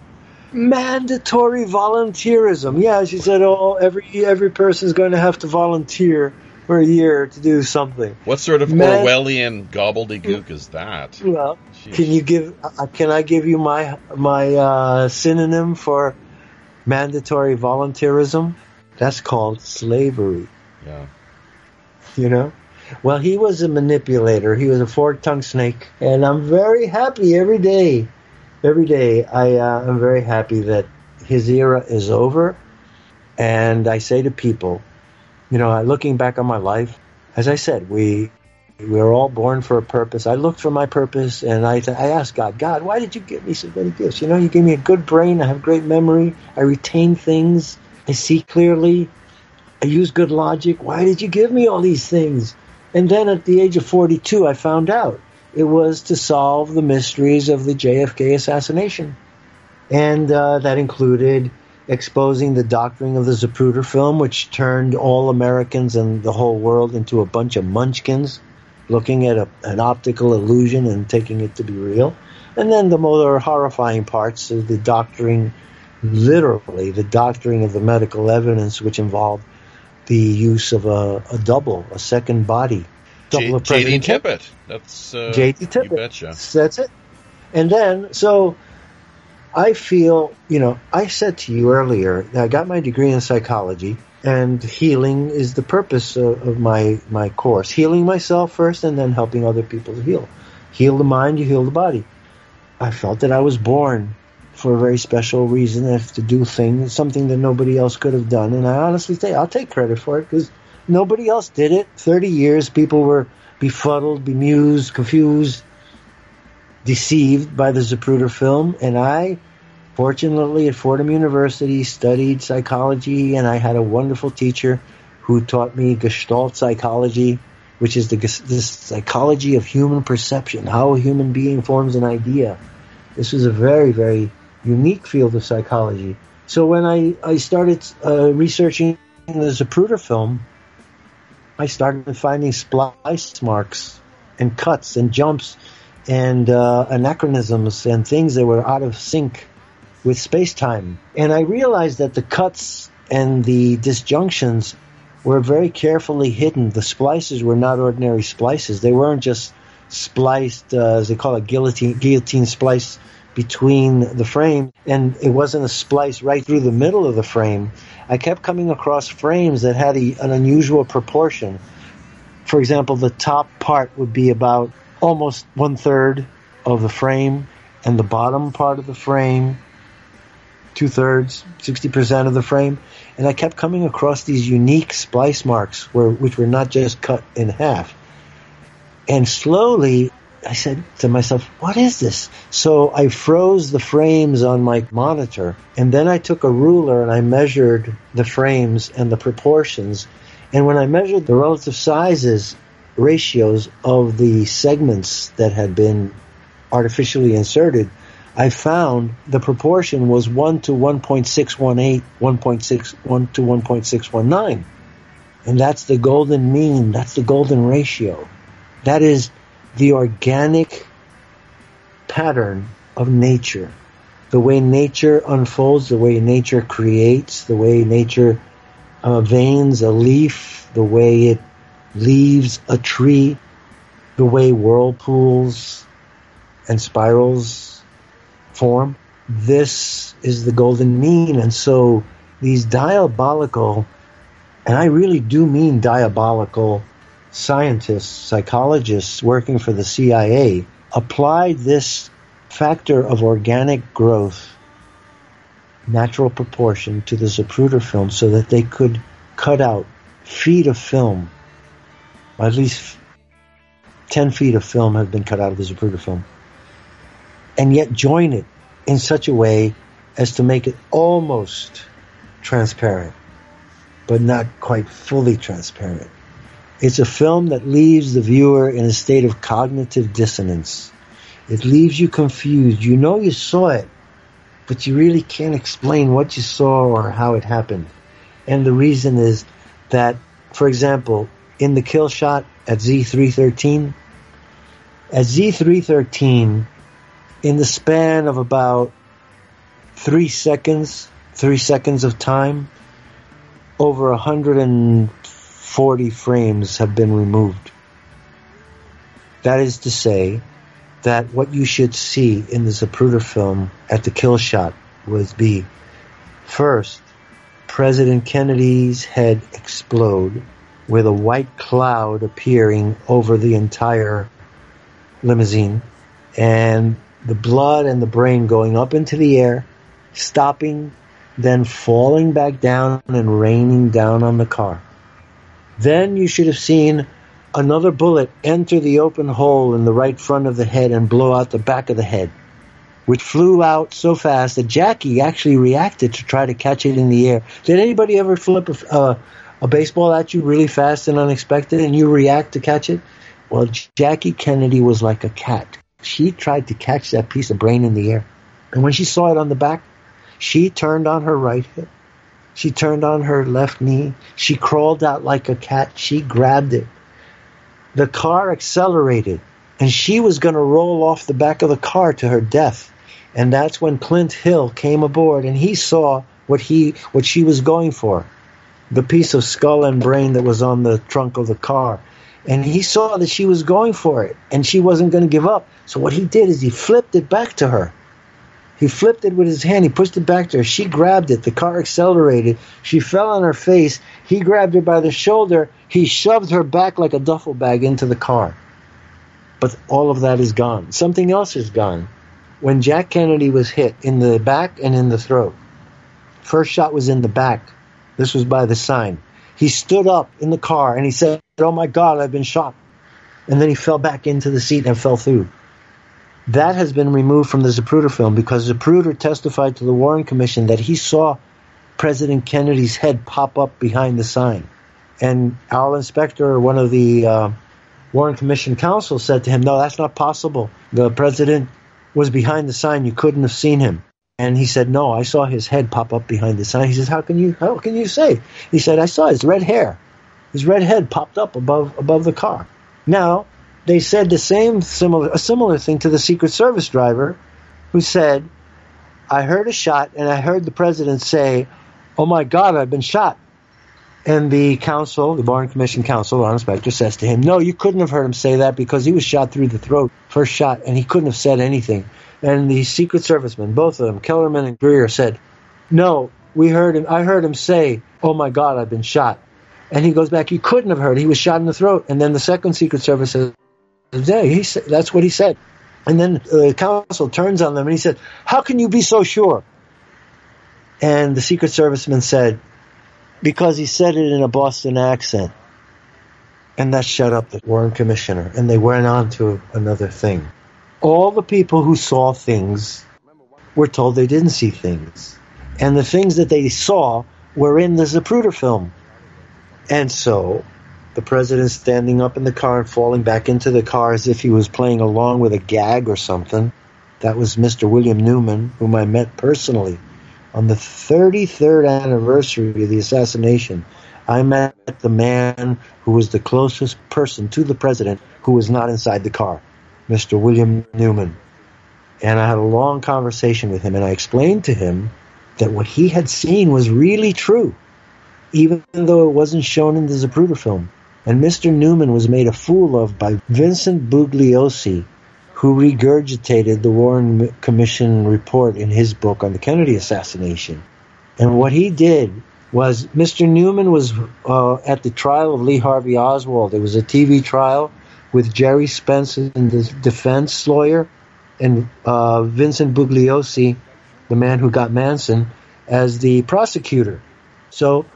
mandatory volunteerism. Yeah, she said, "Oh, every every person is going to have to volunteer for a year to do something." What sort of Man- Orwellian gobbledygook is that? Well, Jeez. can you give? Uh, can I give you my my uh, synonym for mandatory volunteerism? That's called slavery. Yeah. You know. Well, he was a manipulator. He was a fork-tongued snake, and I'm very happy every day every day I uh, am very happy that his era is over. And I say to people, you know, looking back on my life, as I said, we we are all born for a purpose. I looked for my purpose, and I I asked God, God, why did you give me so many gifts? You know, you gave me a good brain. I have great memory. I retain things. I see clearly. I use good logic. Why did you give me all these things? And then at the age of 42, I found out it was to solve the mysteries of the JFK assassination. And uh, that included exposing the doctoring of the Zapruder film, which turned all Americans and the whole world into a bunch of munchkins, looking at a, an optical illusion and taking it to be real. And then the more horrifying parts of the doctoring, literally, the doctoring of the medical evidence, which involved the use of a, a double, a second body double J- JD Tippit. That's uh, JD Tippit. You betcha. That's it. And then, so I feel, you know, I said to you earlier that I got my degree in psychology, and healing is the purpose of, of my my course. Healing myself first, and then helping other people to heal. Heal the mind, you heal the body. I felt that I was born for a very special reason, I have to do things, something that nobody else could have done. And I honestly say, I'll take credit for it because Nobody else did it. 30 years, people were befuddled, bemused, confused, deceived by the Zapruder film. And I, fortunately, at Fordham University, studied psychology, and I had a wonderful teacher who taught me Gestalt psychology, which is the, the psychology of human perception, how a human being forms an idea. This was a very, very unique field of psychology. So when I, I started uh, researching the Zapruder film, I started finding splice marks and cuts and jumps and uh, anachronisms and things that were out of sync with space time. And I realized that the cuts and the disjunctions were very carefully hidden. The splices were not ordinary splices. They weren't just spliced, uh, as they call it, guillotine, guillotine splice between the frame. And it wasn't a splice right through the middle of the frame. I kept coming across frames that had a, an unusual proportion. For example, the top part would be about almost one third of the frame, and the bottom part of the frame, two thirds, 60% of the frame. And I kept coming across these unique splice marks where, which were not just cut in half. And slowly, I said to myself, what is this? So I froze the frames on my monitor and then I took a ruler and I measured the frames and the proportions. And when I measured the relative sizes, ratios of the segments that had been artificially inserted, I found the proportion was 1 to 1.618, 1.61 to 1.619. And that's the golden mean. That's the golden ratio. That is the organic pattern of nature. The way nature unfolds, the way nature creates, the way nature uh, veins a leaf, the way it leaves a tree, the way whirlpools and spirals form. This is the golden mean. And so these diabolical, and I really do mean diabolical scientists, psychologists working for the CIA applied this factor of organic growth, natural proportion to the Zapruder film so that they could cut out feet of film. At least 10 feet of film have been cut out of the Zapruder film. And yet join it in such a way as to make it almost transparent, but not quite fully transparent. It's a film that leaves the viewer in a state of cognitive dissonance. It leaves you confused. You know you saw it, but you really can't explain what you saw or how it happened. And the reason is that, for example, in the kill shot at Z313, at Z313, in the span of about three seconds, three seconds of time, over 140 frames have been removed. That is to say, that what you should see in the Zapruder film at the kill shot would be first, President Kennedy's head explode with a white cloud appearing over the entire limousine and the blood and the brain going up into the air, stopping, then falling back down and raining down on the car. Then you should have seen another bullet enter the open hole in the right front of the head and blow out the back of the head, which flew out so fast that Jackie actually reacted to try to catch it in the air. Did anybody ever flip a, uh, a baseball at you really fast and unexpected and you react to catch it? Well, Jackie Kennedy was like a cat. She tried to catch that piece of brain in the air. And when she saw it on the back, she turned on her right hip. She turned on her left knee. She crawled out like a cat. She grabbed it the car accelerated and she was going to roll off the back of the car to her death. And that's when Clint Hill came aboard and he saw what he what she was going for. The piece of skull and brain that was on the trunk of the car. And he saw that she was going for it and she wasn't going to give up. So what he did is he flipped it back to her. He flipped it with his hand. He pushed it back to her. She grabbed it. The car accelerated. She fell on her face. He grabbed her by the shoulder. He shoved her back like a duffel bag into the car. But all of that is gone. Something else is gone. When Jack Kennedy was hit in the back and in the throat, first shot was in the back. This was by the sign. He stood up in the car and he said, Oh my God, I've been shot. And then he fell back into the seat and fell through. That has been removed from the Zapruder film because Zapruder testified to the Warren Commission that he saw President Kennedy's head pop up behind the sign. And our inspector, one of the uh, Warren Commission counsel, said to him, No, that's not possible. The president was behind the sign. You couldn't have seen him. And he said, No, I saw his head pop up behind the sign. He says, How can you how can you say? He said, I saw his red hair. His red head popped up above above the car. Now, they said the same similar a similar thing to the Secret Service driver who said, I heard a shot and I heard the president say, Oh my God, I've been shot. And the counsel, the Warren Commission counsel, the inspector, says to him, No, you couldn't have heard him say that because he was shot through the throat, first shot, and he couldn't have said anything. And the Secret Servicemen, both of them, Kellerman and Greer, said, No, we heard him. I heard him say, Oh my God, I've been shot. And he goes back, You couldn't have heard. He was shot in the throat. And then the second Secret Service says, He that's what he said. And then uh, the counsel turns on them and he said, How can you be so sure? And the Secret Serviceman said, because he said it in a Boston accent. And that shut up the Warren Commissioner. And they went on to another thing. All the people who saw things were told they didn't see things. And the things that they saw were in the Zapruder film. And so the president standing up in the car and falling back into the car as if he was playing along with a gag or something. That was Mr. William Newman, whom I met personally on the 33rd anniversary of the assassination, I met the man who was the closest person to the president who was not inside the car, Mr. William Newman. And I had a long conversation with him, and I explained to him that what he had seen was really true, even though it wasn't shown in the Zapruder film. And Mr. Newman was made a fool of by Vincent Bugliosi, who regurgitated the Warren Commission report in his book on the Kennedy assassination. And what he did was Mr. Newman was uh, at the trial of Lee Harvey Oswald. It was a TV trial with Jerry Spence and the defense lawyer and uh, Vincent Bugliosi, the man who got Manson, as the prosecutor. So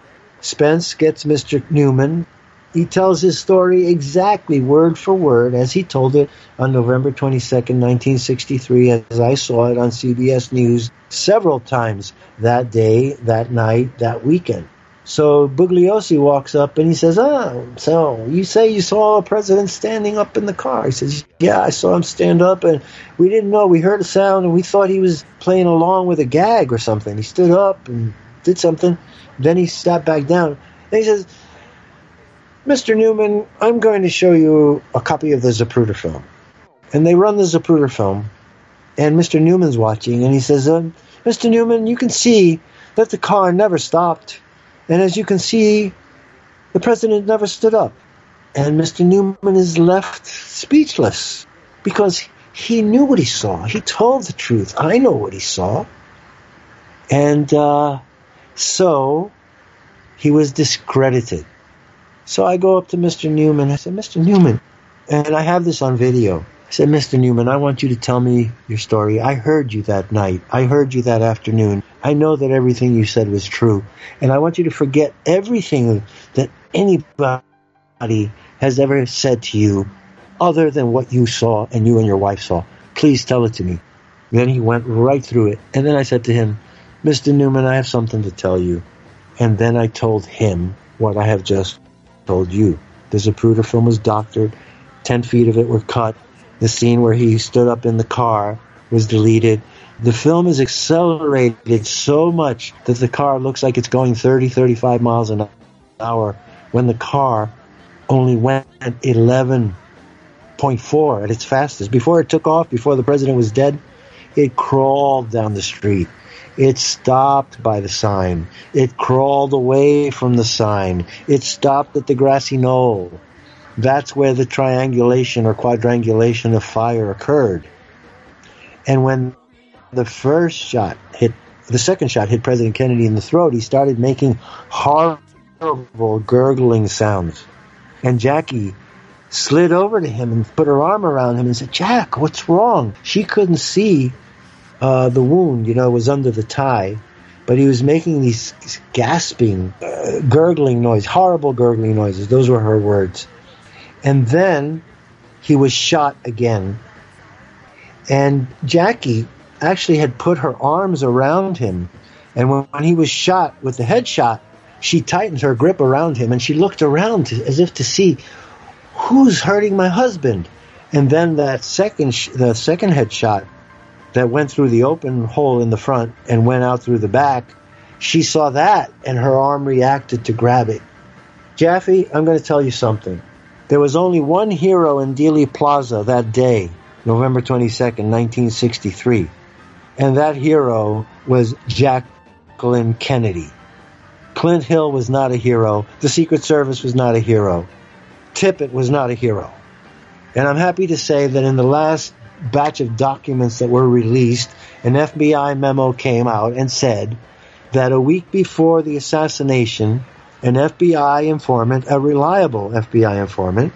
Spence gets Mr. Newman he tells his story exactly word for word as he told it on November 22nd, 1963, as I saw it on CBS News several times that day, that night, that weekend. So Bugliosi walks up and he says, "Ah, so you say you saw a president standing up in the car?" He says, "Yeah, I saw him stand up, and we didn't know. We heard a sound, and we thought he was playing along with a gag or something. He stood up and did something. Then he sat back down. And he says, Mr. Newman, I'm going to show you a copy of the Zapruder film. And they run the Zapruder film, and Mr. Newman's watching, and he says, um, Mr. Newman, you can see that the car never stopped. And as you can see, the president never stood up. And Mr. Newman is left speechless because he knew what he saw. He told the truth. I know what he saw. And uh, so he was discredited. So I go up to Mr. Newman. I said, Mr. Newman, and I have this on video. I said, Mr. Newman, I want you to tell me your story. I heard you that night. I heard you that afternoon. I know that everything you said was true. And I want you to forget everything that anybody has ever said to you other than what you saw and you and your wife saw. Please tell it to me. Then he went right through it. And then I said to him, Mr. Newman, I have something to tell you. And then I told him what I have just told you. The Zapruder film was doctored. Ten feet of it were cut. The scene where he stood up in the car was deleted. The film is accelerated so much that the car looks like it's going 30, 35 miles an hour when the car only went 11.4 at its fastest. Before it took off, before the president was dead, it crawled down the street. It stopped by the sign. It crawled away from the sign. It stopped at the grassy knoll. That's where the triangulation or quadrangulation of fire occurred. And when the first shot hit, the second shot hit President Kennedy in the throat, he started making horrible gurgling sounds. And Jackie slid over to him and put her arm around him and said, Jack, what's wrong? She couldn't see uh, the wound, you know, was under the tie, but he was making these gasping, uh, gurgling noise, horrible gurgling noises. Those were her words. And then he was shot again. And Jackie actually had put her arms around him. And when, when he was shot with the headshot, she tightened her grip around him and she looked around to, as if to see who's hurting my husband. And then that second, sh- the second headshot that went through the open hole in the front and went out through the back, she saw that and her arm reacted to grab it. Jaffe, I'm going to tell you something. There was only one hero in Dealey Plaza that day, November 22nd, 1963, and that hero was Jacqueline Kennedy. Clint Hill was not a hero. The Secret Service was not a hero. Tippit was not a hero. And I'm happy to say that in the last batch of documents that were released, an FBI memo came out and said that a week before the assassination, an FBI informant, a reliable FBI informant,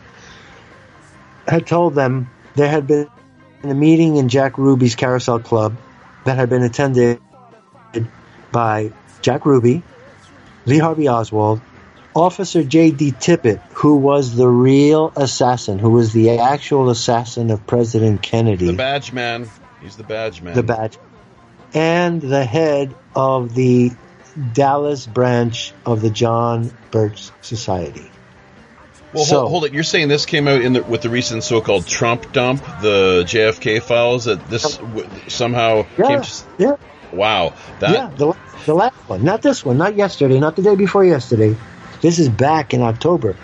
had told them there had been a meeting in Jack Ruby's Carousel Club that had been attended by Jack Ruby, Lee Harvey Oswald, Officer J.D. Tippit, who was the real assassin, who was the actual assassin of President Kennedy. The badge man. He's the badge man. The badge. And the head of the Dallas branch of the John Birch Society. Well, So- hold, hold it. You're saying this came out in the, with the recent so-called Trump dump, the JFK files. That this w- somehow Yeah, came. To, yeah, wow, that yeah. The, the last one, not this one, not yesterday, not the day before yesterday. This is back in October.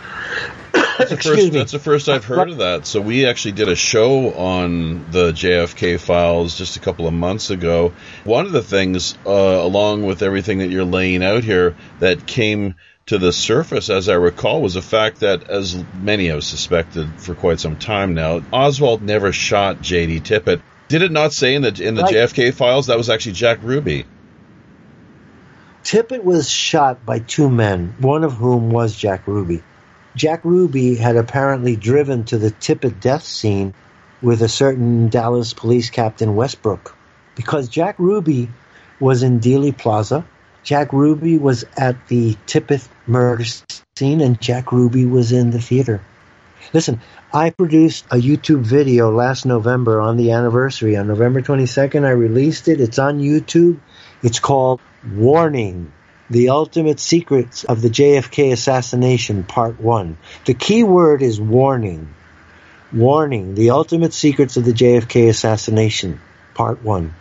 That's the Excuse first, me. That's the first I've heard of that. So we actually did a show on the JFK files just a couple of months ago. One of the things, uh, along with everything that you're laying out here, that came to the surface, as I recall, was the fact that, as many have suspected for quite some time now, Oswald never shot J.D. Tippit. Did it not say in the in the Right. JFK files that was actually Jack Ruby? Tippit was shot by two men, one of whom was Jack Ruby. Jack Ruby had apparently driven to the Tippit death scene with a certain Dallas police captain Westbrook because Jack Ruby was in Dealey Plaza. Jack Ruby was at the Tippit murder scene and Jack Ruby was in the theater. Listen, I produced a YouTube video last November on the anniversary. On November 22nd, I released it. It's on YouTube. It's called Warning The Ultimate Secrets of the JFK Assassination, Part 1. The key word is warning. Warning The Ultimate Secrets of the JFK Assassination, Part 1.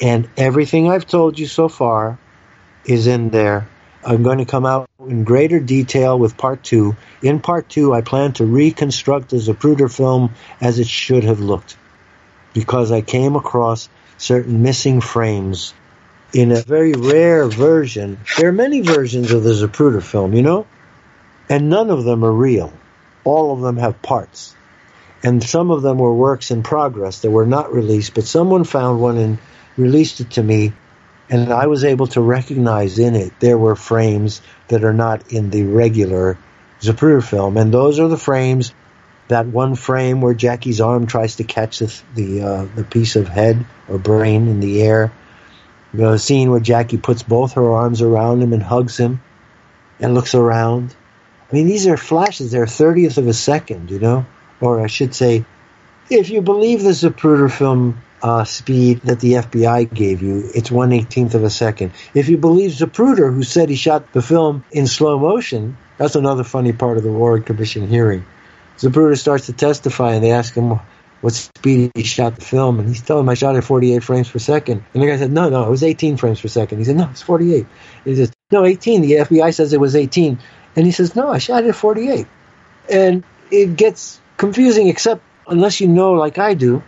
And everything I've told you so far is in there. I'm going to come out in greater detail with part two. In part two, I plan to reconstruct the Zapruder film as it should have looked because I came across certain missing frames in a very rare version. There are many versions of the Zapruder film, you know, and none of them are real. All of them have parts. And some of them were works in progress that were not released, but someone found one and released it to me, and I was able to recognize in it there were frames that are not in the regular Zapruder film, and those are the frames. That one frame where Jackie's arm tries to catch the the, uh, the piece of head or brain in the air, the scene where Jackie puts both her arms around him and hugs him, and looks around. I mean, these are flashes. They're thirtieth of a second, you know, or I should say, if you believe the Zapruder film uh, speed that the FBI gave you, it's one eighteenth of a second. If you believe Zapruder, who said he shot the film in slow motion, that's another funny part of the Warren Commission hearing. Zapruder starts to testify, and they ask him what speed he shot the film, and he's telling them I shot at 48 frames per second. And the guy said, no, no, it was 18 frames per second. He said, no, it's 48. And he says, no, 18. The FBI says it was 18. And he says, no, I shot it at 48. And it gets confusing, except unless you know, like I do,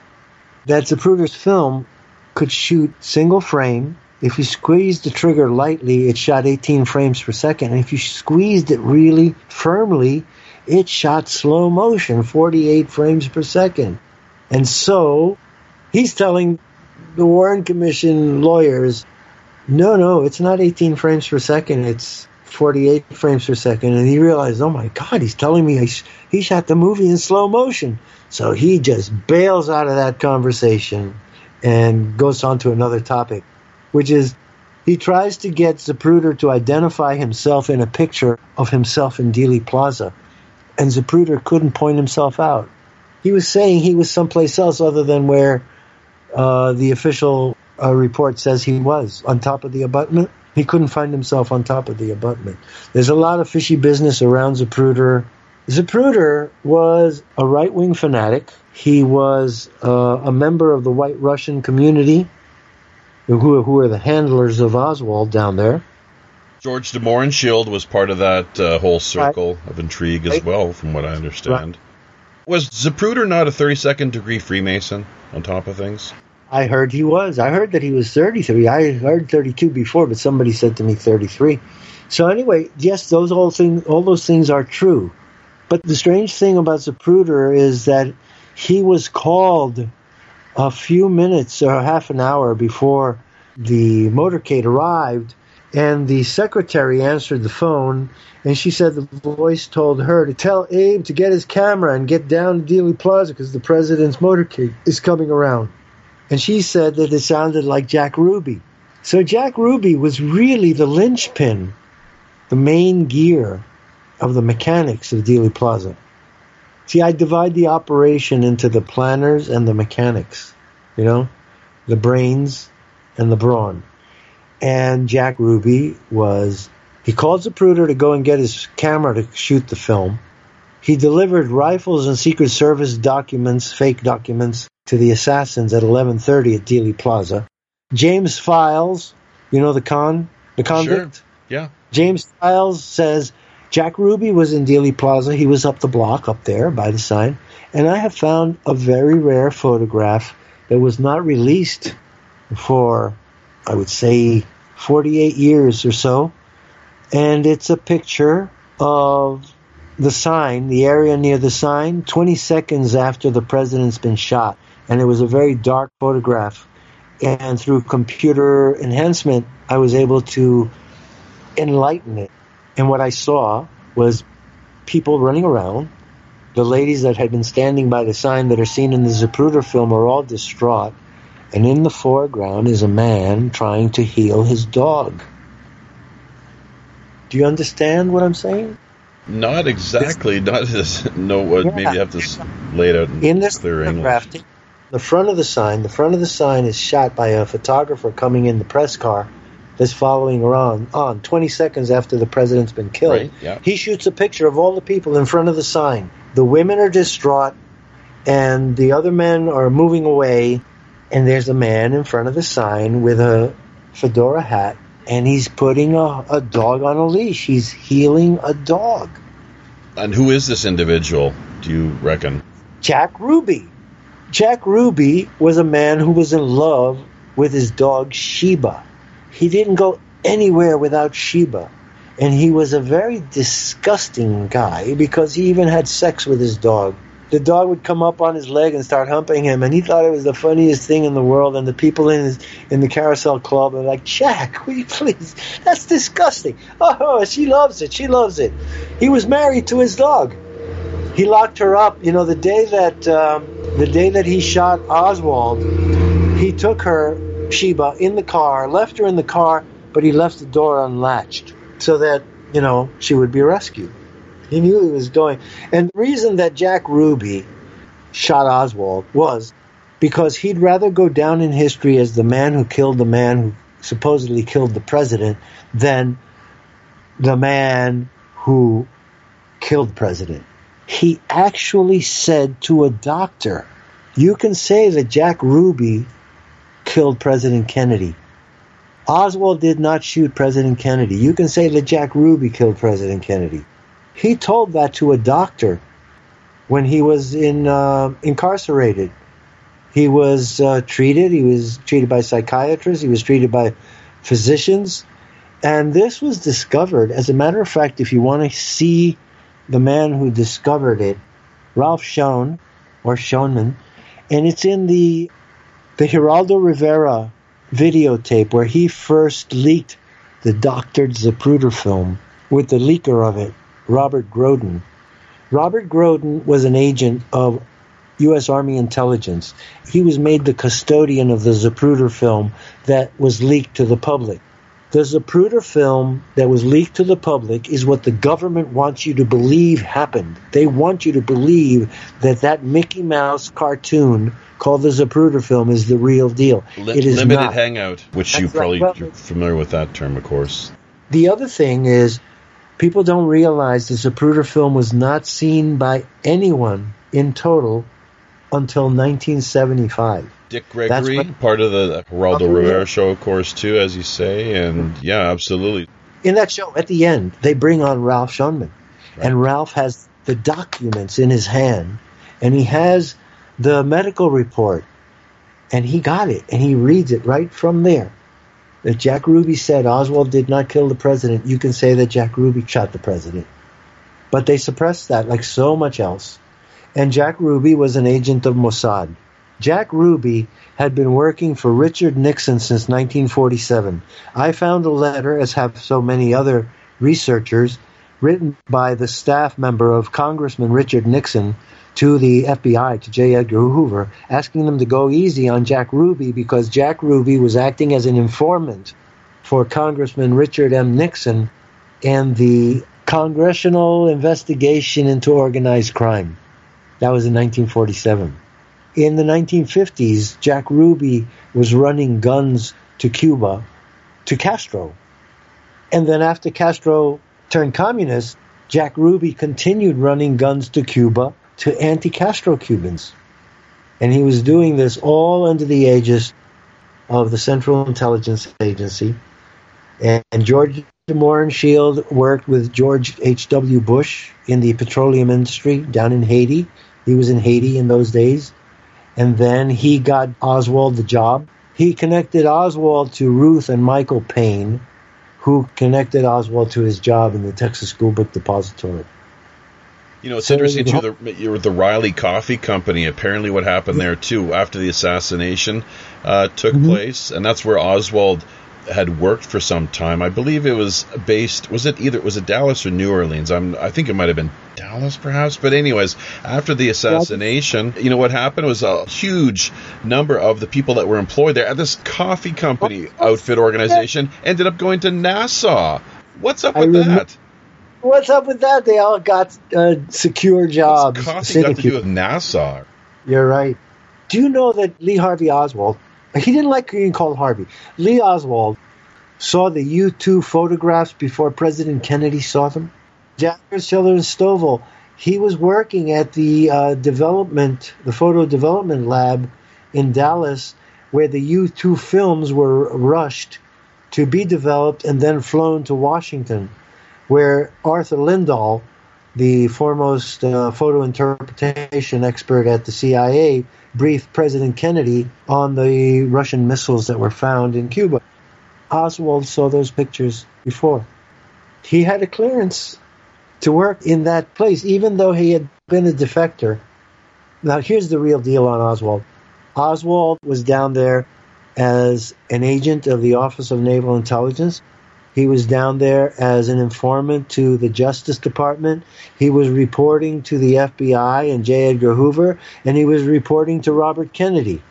that Zapruder's film could shoot single frame. If you squeezed the trigger lightly, it shot 18 frames per second. And if you squeezed it really firmly, it shot slow motion, 48 frames per second. And so he's telling the Warren Commission lawyers, no, no, it's not 18 frames per second, it's 48 frames per second. And he realized, oh my God, he's telling me he shot the movie in slow motion. So he just bails out of that conversation and goes on to another topic, which is he tries to get Zapruder to identify himself in a picture of himself in Dealey Plaza. And Zapruder couldn't point himself out he was saying he was someplace else other than where uh, the official uh, report says he was on top of the abutment. He couldn't find himself on top of the abutment. There's a lot of fishy business around Zapruder. Zapruder was a right wing fanatic. He was uh, a member of the White Russian community, who, who are the handlers of Oswald down there. George de Mohrenschildt was part of that uh, whole circle right. of intrigue as right. well, from what I understand. Was Zapruder not a 32nd degree Freemason on top of things? I heard he was. I heard that he was 33. I heard 32 before, but somebody said to me 33. So anyway, yes, those all things, all those things are true. But the strange thing about Zapruder is that he was called a few minutes or half an hour before the motorcade arrived and the secretary answered the phone, and she said the voice told her to tell Abe to get his camera and get down to Dealey Plaza because the president's motorcade is coming around. And she said that it sounded like Jack Ruby. So Jack Ruby was really the linchpin, the main gear of the mechanics of Dealey Plaza. See, I divide the operation into the planners and the mechanics, you know, the brains and the brawn and Jack Ruby was he called Zapruder to go and get his camera to shoot the film. He delivered rifles and Secret Service documents, fake documents, to the assassins at 11:30 at Dealey Plaza. James Files, you know the con, the convict. Sure. Yeah. James Files says Jack Ruby was in Dealey Plaza. He was up the block, up there by the sign, and I have found a very rare photograph that was not released for I would say 48 years or so. And it's a picture of the sign, the area near the sign, 20 seconds after the president's been shot. And it was a very dark photograph. And through computer enhancement, I was able to enlighten it. And what I saw was people running around. The ladies that had been standing by the sign that are seen in the Zapruder film are all distraught and in the foreground is a man trying to heal his dog. Do you understand what I'm saying? Not exactly. Not as no. What yeah, maybe you have to lay it out in, in this clear English. The front of the sign. The front of the sign is shot by a photographer coming in the press car that's following around on 20 seconds after the president's been killed. Right, yeah. He shoots a picture of all the people in front of the sign. The women are distraught, and the other men are moving away and there's a man in front of the sign with a fedora hat, and he's putting a, a dog on a leash. He's healing a dog. And who is this individual, do you reckon? Jack Ruby. Jack Ruby was a man who was in love with his dog Sheba. he didn't go anywhere without Sheba. And he was a very disgusting guy because he even had sex with his dog. The dog would come up on his leg and start humping him, and he thought it was the funniest thing in the world. And the people in his, in the carousel club were like, "Jack, will you please? That's disgusting." Oh, she loves it. She loves it. He was married to his dog. He locked her up. You know, the day that um, the day that he shot Oswald, he took her Sheba in the car, left her in the car, but he left the door unlatched so that you know she would be rescued. He knew he was going. And the reason that Jack Ruby shot Oswald was because he'd rather go down in history as the man who killed the man who supposedly killed the president than the man who killed the president. He actually said to a doctor, You can say that Jack Ruby killed President Kennedy. Oswald did not shoot President Kennedy. You can say that Jack Ruby killed President Kennedy. He told that to a doctor when he was in uh, incarcerated. He was uh, treated. He was treated by psychiatrists. He was treated by physicians, and this was discovered. As a matter of fact, if you want to see the man who discovered it, Ralph Schoen or Schoenman, and it's in the the Geraldo Rivera videotape where he first leaked the doctored Zapruder film with the leaker of it Robert Groden. Robert Groden was an agent of U.S. Army intelligence. He was made the custodian of the Zapruder film that was leaked to the public. The Zapruder film that was leaked to the public is what the government wants you to believe happened. They want you to believe that that Mickey Mouse cartoon called the Zapruder film is the real deal. it is limited not. hangout, which That's you probably right. well, you're familiar with that term, of course. The other thing is People don't realize the Zapruder film was not seen by anyone in total until 1975. Dick Gregory, part of the Geraldo Rivera yeah. show, of course, too, as you say, and mm-hmm. yeah, absolutely. In that show, at the end, they bring on Ralph Schoenman, right. and Ralph has the documents in his hand, and he has the medical report, and he got it, and he reads it right from there that Jack Ruby said Oswald did not kill the president, you can say that Jack Ruby shot the president. But they suppressed that like so much else. And Jack Ruby was an agent of Mossad. Jack Ruby had been working for Richard Nixon since 1947. I found a letter, as have so many other researchers, written by the staff member of Congressman Richard Nixon to the FBI, to J. Edgar Hoover, asking them to go easy on Jack Ruby because Jack Ruby was acting as an informant for Congressman Richard M. Nixon and the Congressional Investigation into Organized Crime. That was in 1947. In the 1950s, Jack Ruby was running guns to Cuba, to Castro. And then after Castro turned communist, Jack Ruby continued running guns to Cuba to anti Castro Cubans. And he was doing this all under the aegis of the Central Intelligence Agency. And, George Mohrenschildt worked with George H.W. Bush in the petroleum industry down in Haiti. He was in Haiti in those days. And then he got Oswald the job. He connected Oswald to Ruth and Michael Paine, who connected Oswald to his job in the Texas School Book Depository. You know, it's so interesting too. The the Reily Coffee Company. Apparently, what happened there too after the assassination uh, took mm-hmm. place, and that's where Oswald had worked for some time. I believe it was based. Was it either was it Dallas or New Orleans? I'm. I think it might have been Dallas, perhaps. But anyways, after the assassination, you know what happened was a huge number of the people that were employed there at this coffee company outfit organization ended up going to NASA. What's up with that? What's up with that? They all got uh, secure jobs. What's coffee got to do with NASA? You're right. Do you know that Lee Harvey Oswald? He didn't like being called Harvey. Lee Oswald saw the U two photographs before President Kennedy saw them. Jack Schiller and Stovall. He was working at the uh, development, the photo development lab in Dallas, where the U two films were rushed to be developed and then flown to Washington where Arthur Lundahl, the foremost uh, photo interpretation expert at the CIA, briefed President Kennedy on the Russian missiles that were found in Cuba. Oswald saw those pictures before. He had a clearance to work in that place, even though he had been a defector. Now, here's the real deal on Oswald. Oswald was down there as an agent of the Office of Naval Intelligence. He was down there as an informant to the Justice Department. He was reporting to the FBI and J. Edgar Hoover, and he was reporting to Robert Kennedy.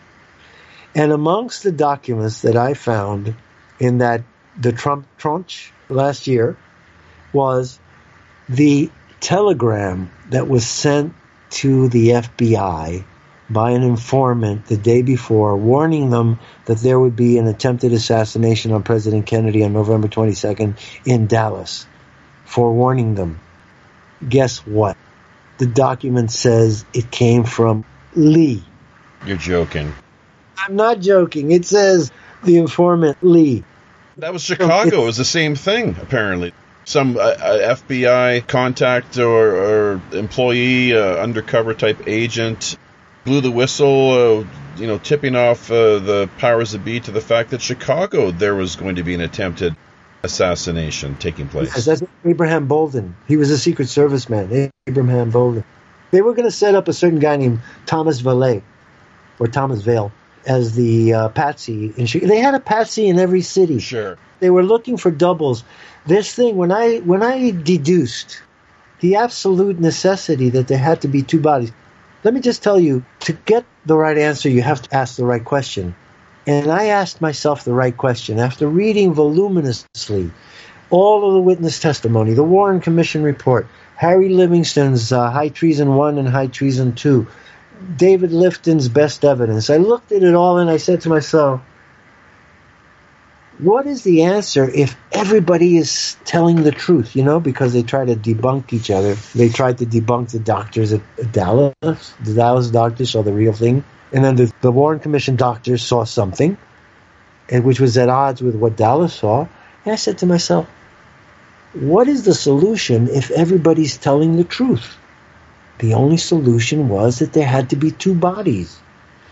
And amongst the documents that I found in that the Trump tranche last year was the telegram that was sent to the FBI by an informant the day before, warning them that there would be an attempted assassination on President Kennedy on November 22nd in Dallas, forewarning them. Guess what? The document says it came from Lee. You're joking. I'm not joking. It says the informant Lee. That was Chicago. It was the same thing, apparently. Some uh, uh, FBI contact or, or employee, uh, undercover type agent blew the whistle, uh, you know, tipping off uh, the powers that be to the fact that Chicago there was going to be an attempted assassination taking place. Yes, that's Abraham Bolden. He was a Secret Service man, Abraham Bolden. They were going to set up a certain guy named Thomas Vallee or Thomas Vale as the uh, patsy. In Chicago. They had a patsy in every city. Sure. They were looking for doubles. This thing, when I when I deduced the absolute necessity that there had to be two bodies, let me just tell you to get the right answer, you have to ask the right question. And I asked myself the right question after reading voluminously all of the witness testimony, the Warren Commission report, Harry Livingstone's uh, High Treason 1 and High Treason 2, David Lifton's best evidence. I looked at it all and I said to myself, what is the answer if everybody is telling the truth, you know, because they try to debunk each other. They tried to debunk the doctors at Dallas. The Dallas doctors saw the real thing. And then the, the Warren Commission doctors saw something, and which was at odds with what Dallas saw. And I said to myself, what is the solution if everybody's telling the truth? The only solution was that there had to be two bodies.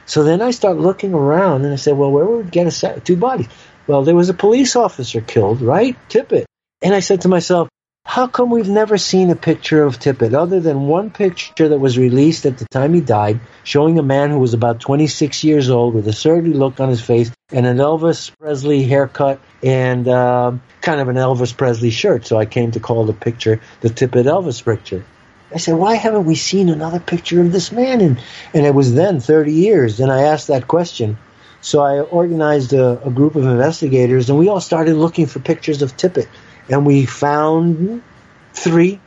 So then I start looking around and I said, well, where would we get a two bodies? Well, there was a police officer killed, right? Tippit. And I said to myself, how come we've never seen a picture of Tippit other than one picture that was released at the time he died showing a man who was about 26 years old with a surly look on his face and an Elvis Presley haircut and uh, kind of an Elvis Presley shirt. So I came to call the picture the Tippit Elvis picture. I said, why haven't we seen another picture of this man? And, and it was then 30 years. And I asked that question. So I organized a, a, group of investigators, and we all started looking for pictures of Tippit. and we found three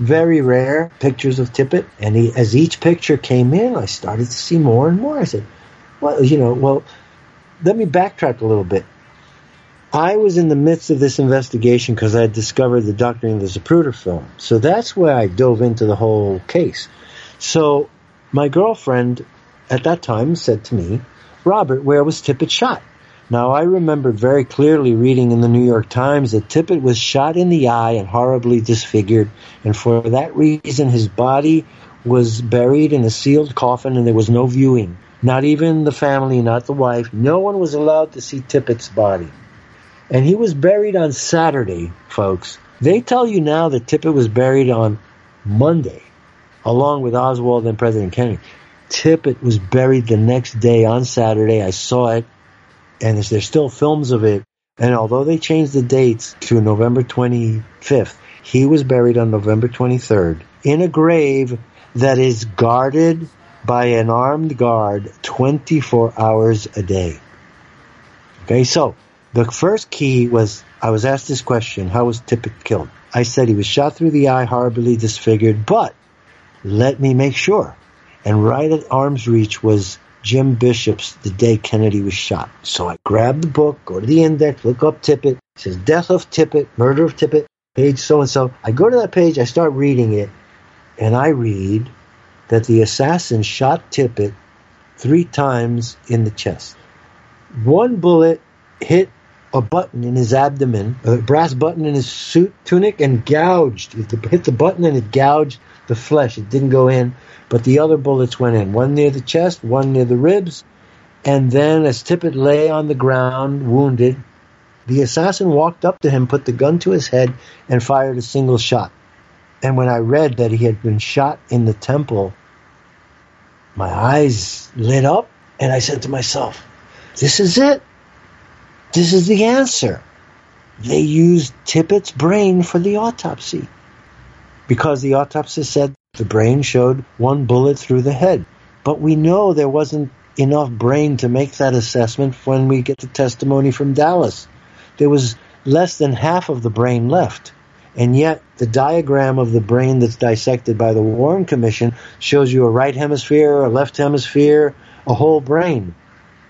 very rare pictures of Tippit. And he, as each picture came in, I started to see more and more. I said, "Well, you know, well, let me backtrack a little bit." I was in the midst of this investigation because I had discovered the Doctoring of the Zapruder film. So that's where I dove into the whole case. So my girlfriend at that time said to me, Robert, where was Tippit shot? Now, I remember very clearly reading in the New York Times that Tippit was shot in the eye and horribly disfigured, and for that reason, his body was buried in a sealed coffin and there was no viewing. Not even the family, not the wife. No one was allowed to see Tippit's body. And he was buried on Saturday, folks. They tell you now that Tippit was buried on Monday, along with Oswald and President Kennedy. Tippit was buried the next day on Saturday. I saw it, and there's still films of it. And although they changed the dates to November 25th, he was buried on November 23rd in a grave that is guarded by an armed guard 24 hours a day. Okay, so the first key was I was asked this question How was Tippit killed? I said he was shot through the eye, horribly disfigured, but let me make sure. And right at arm's reach was Jim Bishop's The Day Kennedy Was Shot. So I grab the book, go to the index, look up Tippit. It says Death of Tippit, Murder of Tippit, page so and so. I go to that page, I start reading it, and I read that the assassin shot Tippit three times in the chest. One bullet hit a button in his abdomen, a brass button in his suit tunic, and gouged. It hit the button and it gouged the flesh. It didn't go in, but the other bullets went in. One near the chest, one near the ribs, and then as Tippit lay on the ground, wounded, The assassin walked up to him, put the gun to his head, and fired a single shot. And when I read that he had been shot in the temple, my eyes lit up, and I said to myself, This is it. This is the answer. They used Tippit's brain for the autopsy because the autopsy said the brain showed one bullet through the head. But we know there wasn't enough brain to make that assessment when we get the testimony from Dallas. There was less than half of the brain left. And yet, the diagram of the brain that's dissected by the Warren Commission shows you a right hemisphere, a left hemisphere, a whole brain.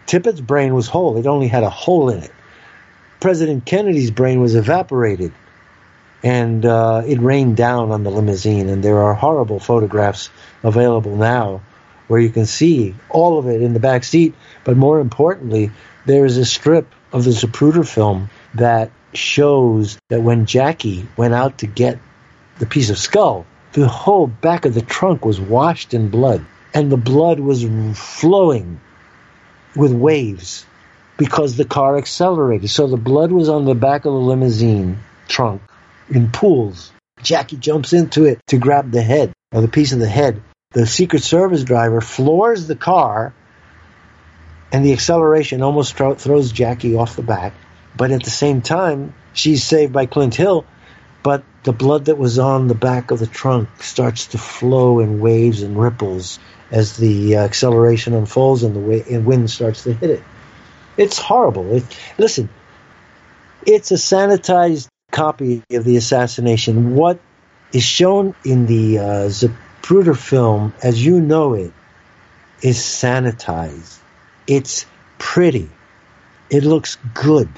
Tippit's brain was whole, it only had a hole in it. President Kennedy's brain was evaporated, and uh, it rained down on the limousine. And there are horrible photographs available now where you can see all of it in the back seat. But more importantly, there is a strip of the Zapruder film that shows that when Jackie went out to get the piece of skull, the whole back of the trunk was washed in blood, and the blood was flowing with waves because the car accelerated. So the blood was on the back of the limousine trunk in pools. Jackie jumps into it to grab the head or the piece of the head. The Secret Service driver floors the car, and the acceleration almost throws Jackie off the back. But at the same time, she's saved by Clint Hill. But the blood that was on the back of the trunk starts to flow in waves and ripples as the uh, acceleration unfolds and the way, and wind starts to hit it. It's horrible. It, listen, it's a sanitized copy of the assassination. What is shown in the uh, Zapruder film, as you know it, is sanitized. It's pretty. It looks good.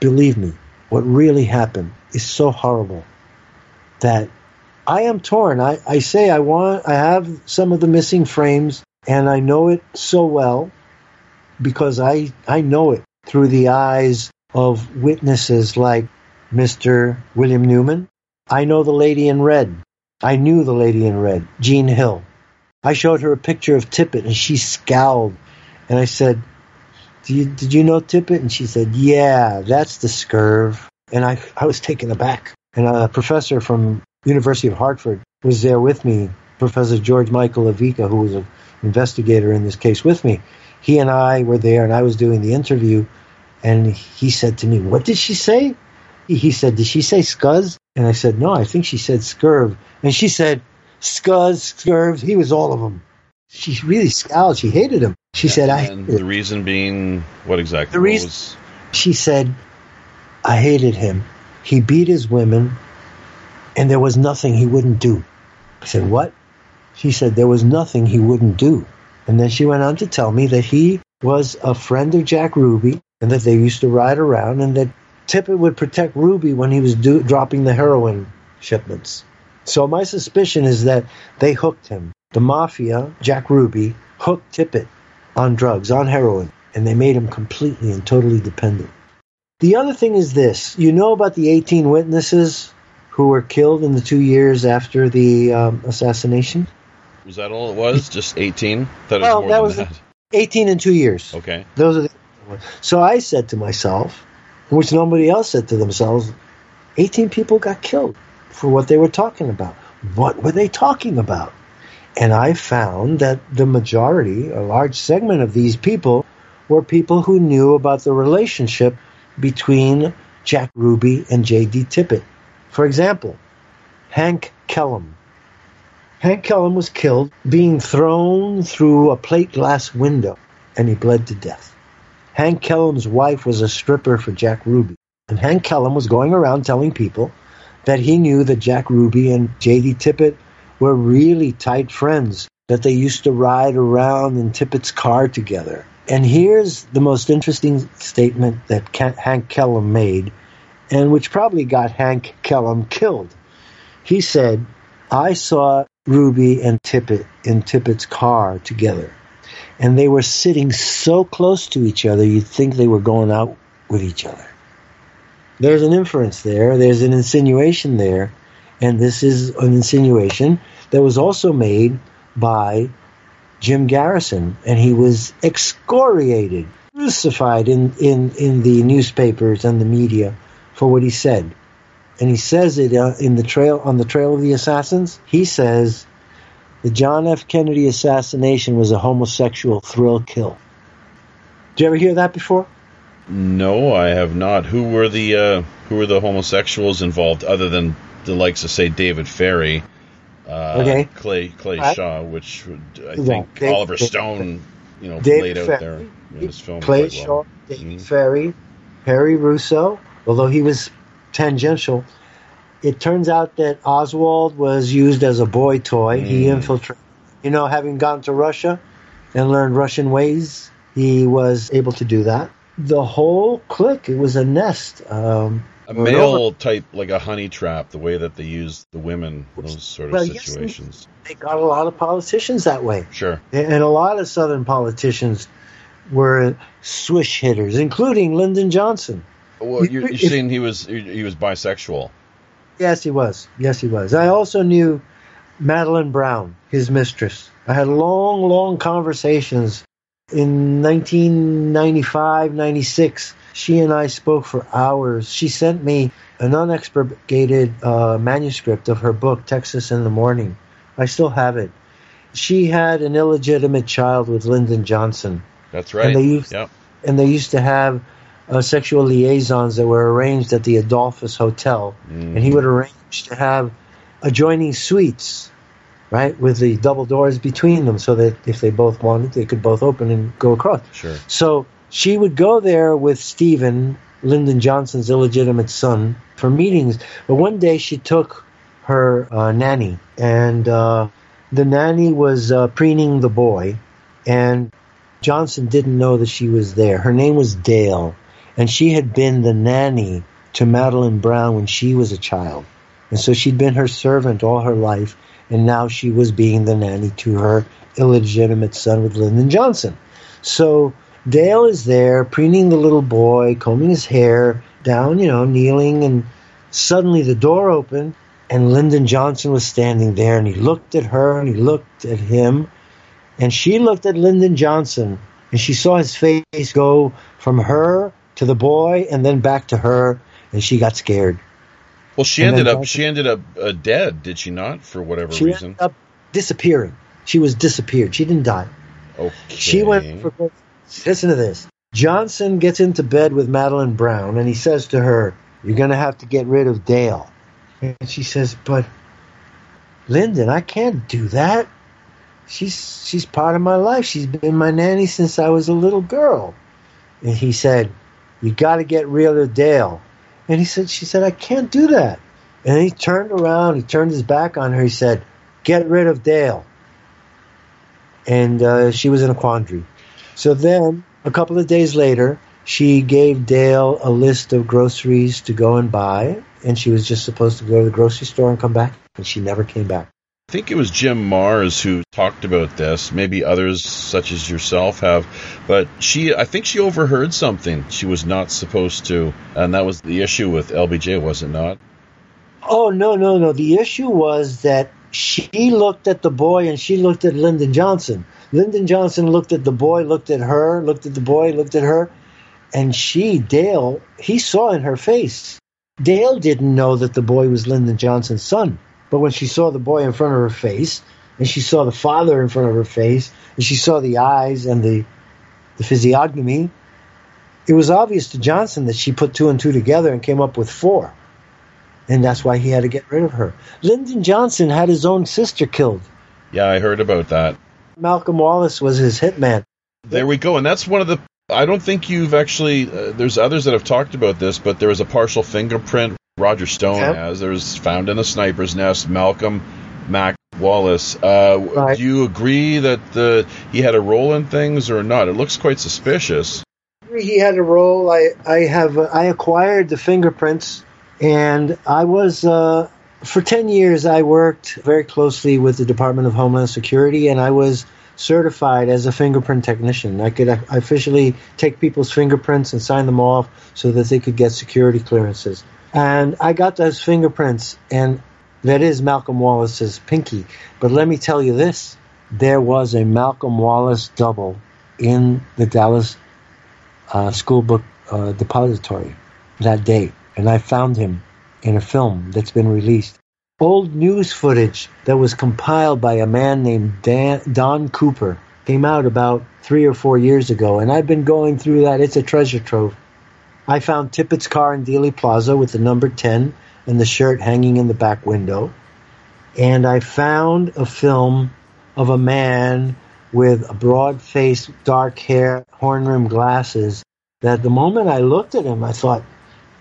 Believe me, what really happened is so horrible that I am torn. I, I say I want I have some of the missing frames and I know it so well because I I know it through the eyes of witnesses like Mr. William Newman. I know the lady in red. I knew the lady in red, Jean Hill. I showed her a picture of Tippit and she scowled. And I said, you, Did you know Tippit? And she said, Yeah, that's the scurv. And I, I was taken aback. And a professor from University of Hartford was there with me, Professor George Michael Evica, who was an investigator in this case with me. He and I were there, and I was doing the interview, and he said to me, "What did she say?" He said, "Did she say scuzz?" And I said, "No, I think she said scurv." And she said, "Scuzz, scurvs." He was all of them. She really scowled. She hated him. She yeah, said, "I." the reason being what exactly? The reason was... she said, "I hated him. He beat his women and there was nothing he wouldn't do. I said, What? She said, There was nothing he wouldn't do. And then she went on to tell me that he was a friend of Jack Ruby and that they used to ride around and that Tippit would protect Ruby when he was do- dropping the heroin shipments. So my suspicion is that they hooked him. The mafia, Jack Ruby, hooked Tippit on drugs, on heroin, and they made him completely and totally dependent. The other thing is this you know about the 18 witnesses who were killed in the two years after the um, assassination. Was that all it was? Just 18? That well, that was that. 18 in two years. Okay. Those are the, so I said to myself, which nobody else said to themselves, 18 people got killed for what they were talking about. What were they talking about? And I found that the majority, a large segment of these people, were people who knew about the relationship between Jack Ruby and J.D. Tippit. For example, Hank Killam. Hank Killam was killed being thrown through a plate glass window, and he bled to death. Hank Killam's wife was a stripper for Jack Ruby, and Hank Killam was going around telling people that he knew that Jack Ruby and J.D. Tippit were really tight friends, that they used to ride around in Tippit's car together. And here's the most interesting statement that Hank Killam made and which probably got Hank Killam killed. He said, I saw Ruby and Tippit in Tippit's car together, and they were sitting so close to each other you'd think they were going out with each other. There's an inference there, there's an insinuation there, and this is an insinuation that was also made by Jim Garrison, and he was excoriated crucified in, in, in the newspapers and the media for what he said. And he says it uh, in the trail on the trail of the assassins. He says the John F. Kennedy assassination was a homosexual thrill kill. Did you ever hear that before? No, I have not. Who were the uh, who were the homosexuals involved, other than the likes of say David Ferrie, uh, Okay. Clay Clay Right. Shaw, which would, I Yeah, think Dave- Oliver Stone, you know, David laid out Ferrie, there in his film. Clay Shaw, well. David Mhm. Ferrie, Perry Russo, although he was tangential. It turns out that Oswald was used as a boy toy. He Mm. infiltrated, you know, having gone to Russia and learned Russian ways, he was able to do that. The whole clique, it was a nest. Um, A male type, like a honey trap, the way that they use the women, those sort of Well, yes, situations. they got a lot of politicians that way. Sure. And a lot of Southern politicians were swish hitters, including Lyndon Johnson. Well, you're, you're saying he was he was bisexual. Yes, he was. Yes, he was. I also knew Madeleine Brown, his mistress. I had long, long conversations in 1995, 96. She and I spoke for hours. She sent me an unexpurgated uh, manuscript of her book, Texas in the Morning. I still have it. She had an illegitimate child with Lyndon Johnson That's right. And they used- yep. and they used to have uh, sexual liaisons that were arranged at the Adolphus Hotel, Mm. and he would arrange to have adjoining suites, right, with the double doors between them, so that if they both wanted, they could both open and go across. Sure. So she would go there with Stephen, Lyndon Johnson's illegitimate son, for meetings. But one day she took her uh, nanny, and uh, the nanny was uh, preening the boy, and Johnson didn't know that she was there. Her name was Dale, and she had been the nanny to Madeleine Brown when she was a child. And so she'd been her servant all her life, and now she was being the nanny to her illegitimate son with Lyndon Johnson. So Dale is there, preening the little boy, combing his hair, down, you know, kneeling, and suddenly the door opened, and Lyndon Johnson was standing there, and he looked at her, and he looked at him, and she looked at Lyndon Johnson, and she saw his face go from her to the boy, and then back to her, and she got scared. Well, she And ended up she ended up uh, dead, did she not? For whatever She reason. ended up disappearing. She was disappeared. She didn't die. Okay. She went for. Listen to this. Johnson gets into bed with Madeleine Brown, and he says to her, "You're going to have to get rid of Dale." And she says, "But Lyndon, I can't do that. She's she's part of my life. She's been my nanny since I was a little girl." And he said, "You got to get rid of Dale." And he said, "She said I can't do that." And he turned around. He turned his back on her. He said, "Get rid of Dale." And uh, she was in a quandary. So then, a couple of days later, she gave Dale a list of groceries to go and buy, and she was just supposed to go to the grocery store and come back, and she never came back. I think it was Jim Marrs who talked about this. Maybe others, such as yourself, have. But she, I think she overheard something she was not supposed to, and that was the issue with LBJ, was it not? Oh, no, no, no. The issue was that she looked at the boy and she looked at Lyndon Johnson. Lyndon Johnson looked at the boy, looked at her, looked at the boy, looked at her, and she, Dale, he saw in her face. Dale didn't know that the boy was Lyndon Johnson's son. But when she saw the boy in front of her face, and she saw the father in front of her face, and she saw the eyes and the, the physiognomy, it was obvious to Johnson that she put two and two together and came up with four. And that's why he had to get rid of her. Lyndon Johnson had his own sister killed. Yeah, I heard about that. Malcolm Wallace was his hitman. There we go, and that's one of the. I don't think you've actually. Uh, there's others that have talked about this, but there was a partial fingerprint Roger Stone Yeah. has. There's found in the sniper's nest. Malcolm Mac Wallace. Uh, Right. Do you agree that the he had a role in things or not? It looks quite suspicious. He had a role. I, I have I acquired the fingerprints, and I was uh, for ten years. I worked very closely with the Department of Homeland Security, and I was certified as a fingerprint technician. I could officially take people's fingerprints and sign them off so that they could get security clearances. And I got those fingerprints, and that is Malcolm Wallace's pinky. But let me tell you this: there was a Malcolm Wallace double in the Dallas uh, school book uh, depository that day, and I found him in a film that's been released. Old news footage that was compiled by a man named Dan, Don Cooper came out about three or four years ago, and I've been going through that. It's a treasure trove. I found Tippit's car in Dealey Plaza with the number 10 and the shirt hanging in the back window. And I found a film of a man with a broad face, dark hair, horn rimmed glasses. That the moment I looked at him, I thought,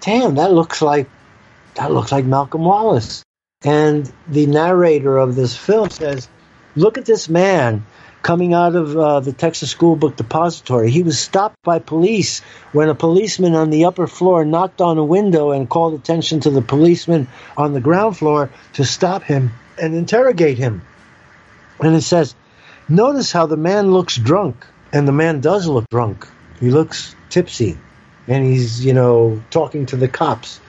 damn, that looks like that looks like Malcolm Wallace. And the narrator of this film says, look at this man coming out of uh, the Texas School Book Depository. He was stopped by police when a policeman on the upper floor knocked on a window and called attention to the policeman on the ground floor to stop him and interrogate him. And it says, Notice how the man looks drunk. And the man does look drunk. He looks tipsy. And he's, you know, talking to the cops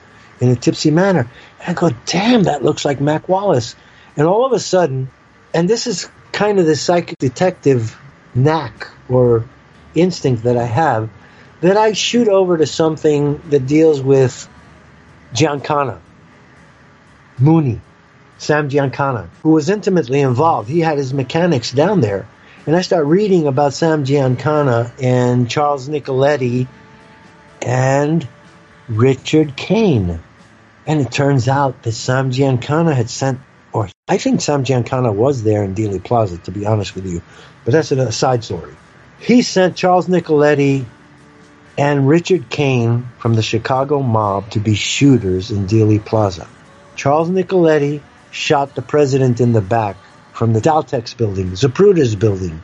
in a tipsy manner. And I go, damn, that looks like Mac Wallace. And all of a sudden, and this is kind of the psychic detective knack or instinct that I have, that I shoot over to something that deals with Giancana, Mooney, Sam Giancana, who was intimately involved. He had his mechanics down there. And I start reading about Sam Giancana and Charles Nicoletti and Richard Cain. And it turns out that Sam Giancana had sent, or I think Sam Giancana was there in Dealey Plaza, to be honest with you, but that's a side story. He sent Charles Nicoletti and Richard Cain from the Chicago mob to be shooters in Dealey Plaza. Charles Nicoletti shot the president in the back from the Daltex building, Zapruder's building.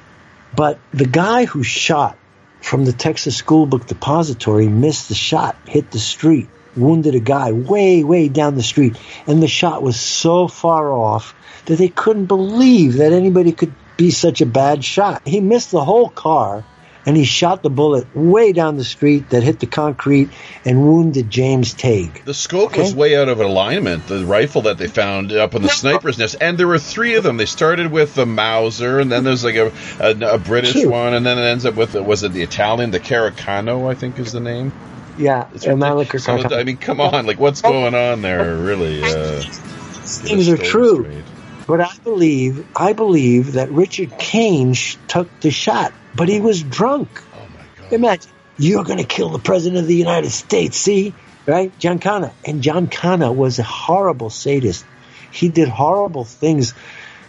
But the guy who shot from the Texas School Book Depository missed the shot, hit the street, wounded a guy way, way down the street. And the shot was so far off that they couldn't believe that anybody could be such a bad shot. He missed the whole car and he shot the bullet way down the street that hit the concrete and wounded James Tague. The scope okay? was way out of alignment. The rifle that they found up in the sniper's nest, and there were three of them. They started with the Mauser, and then there's like a, a, a British Cute. one, and then it ends up with was it the Italian, the Carcano, I think is the name. Yeah, it's a Mannlicher. I mean, come on, like what's going on there? Really, uh, things are true. Straight. But I believe, I believe that Richard Cain sh- took the shot, but he was drunk. Oh my God! Imagine you're going to kill the president of the United States. See, right? Giancana, and Giancana was a horrible sadist. He did horrible things,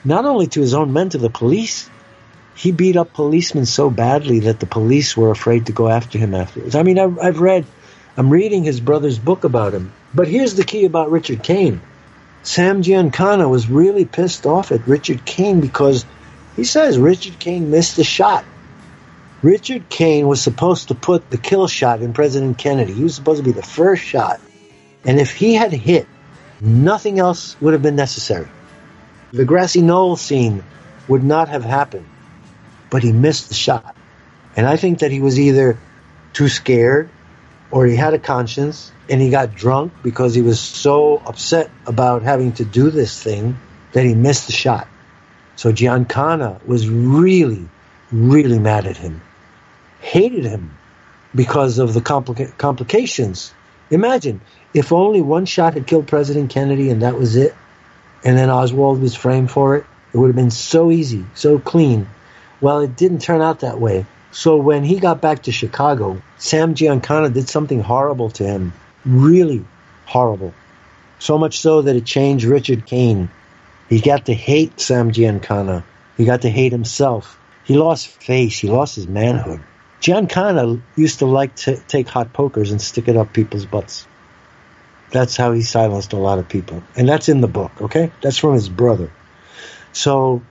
not only to his own men, to the police. He beat up policemen so badly that the police were afraid to go after him afterwards. I mean, I've, I've read, I'm reading his brother's book about him. But here's the key about Richard Cain. Sam Giancana was really pissed off at Richard Cain because he says Richard Cain missed the shot. Richard Cain was supposed to put the kill shot in President Kennedy. He was supposed to be the first shot. And if he had hit, nothing else would have been necessary. The grassy knoll scene would not have happened. But he missed the shot. And I think that he was either too scared or he had a conscience and he got drunk because he was so upset about having to do this thing that he missed the shot. So Giancana was really, really mad at him, hated him because of the complica- complications. Imagine if only one shot had killed President Kennedy and that was it, and then Oswald was framed for it. It would have been so easy, so clean. Well, it didn't turn out that way. So when he got back to Chicago, Sam Giancana did something horrible to him. Really horrible. So much so that it changed Richard Cain. He got to hate Sam Giancana. He got to hate himself. He lost face. He lost his manhood. Giancana used to like to take hot pokers and stick it up people's butts. That's how he silenced a lot of people. And that's in the book, okay? That's from his brother. So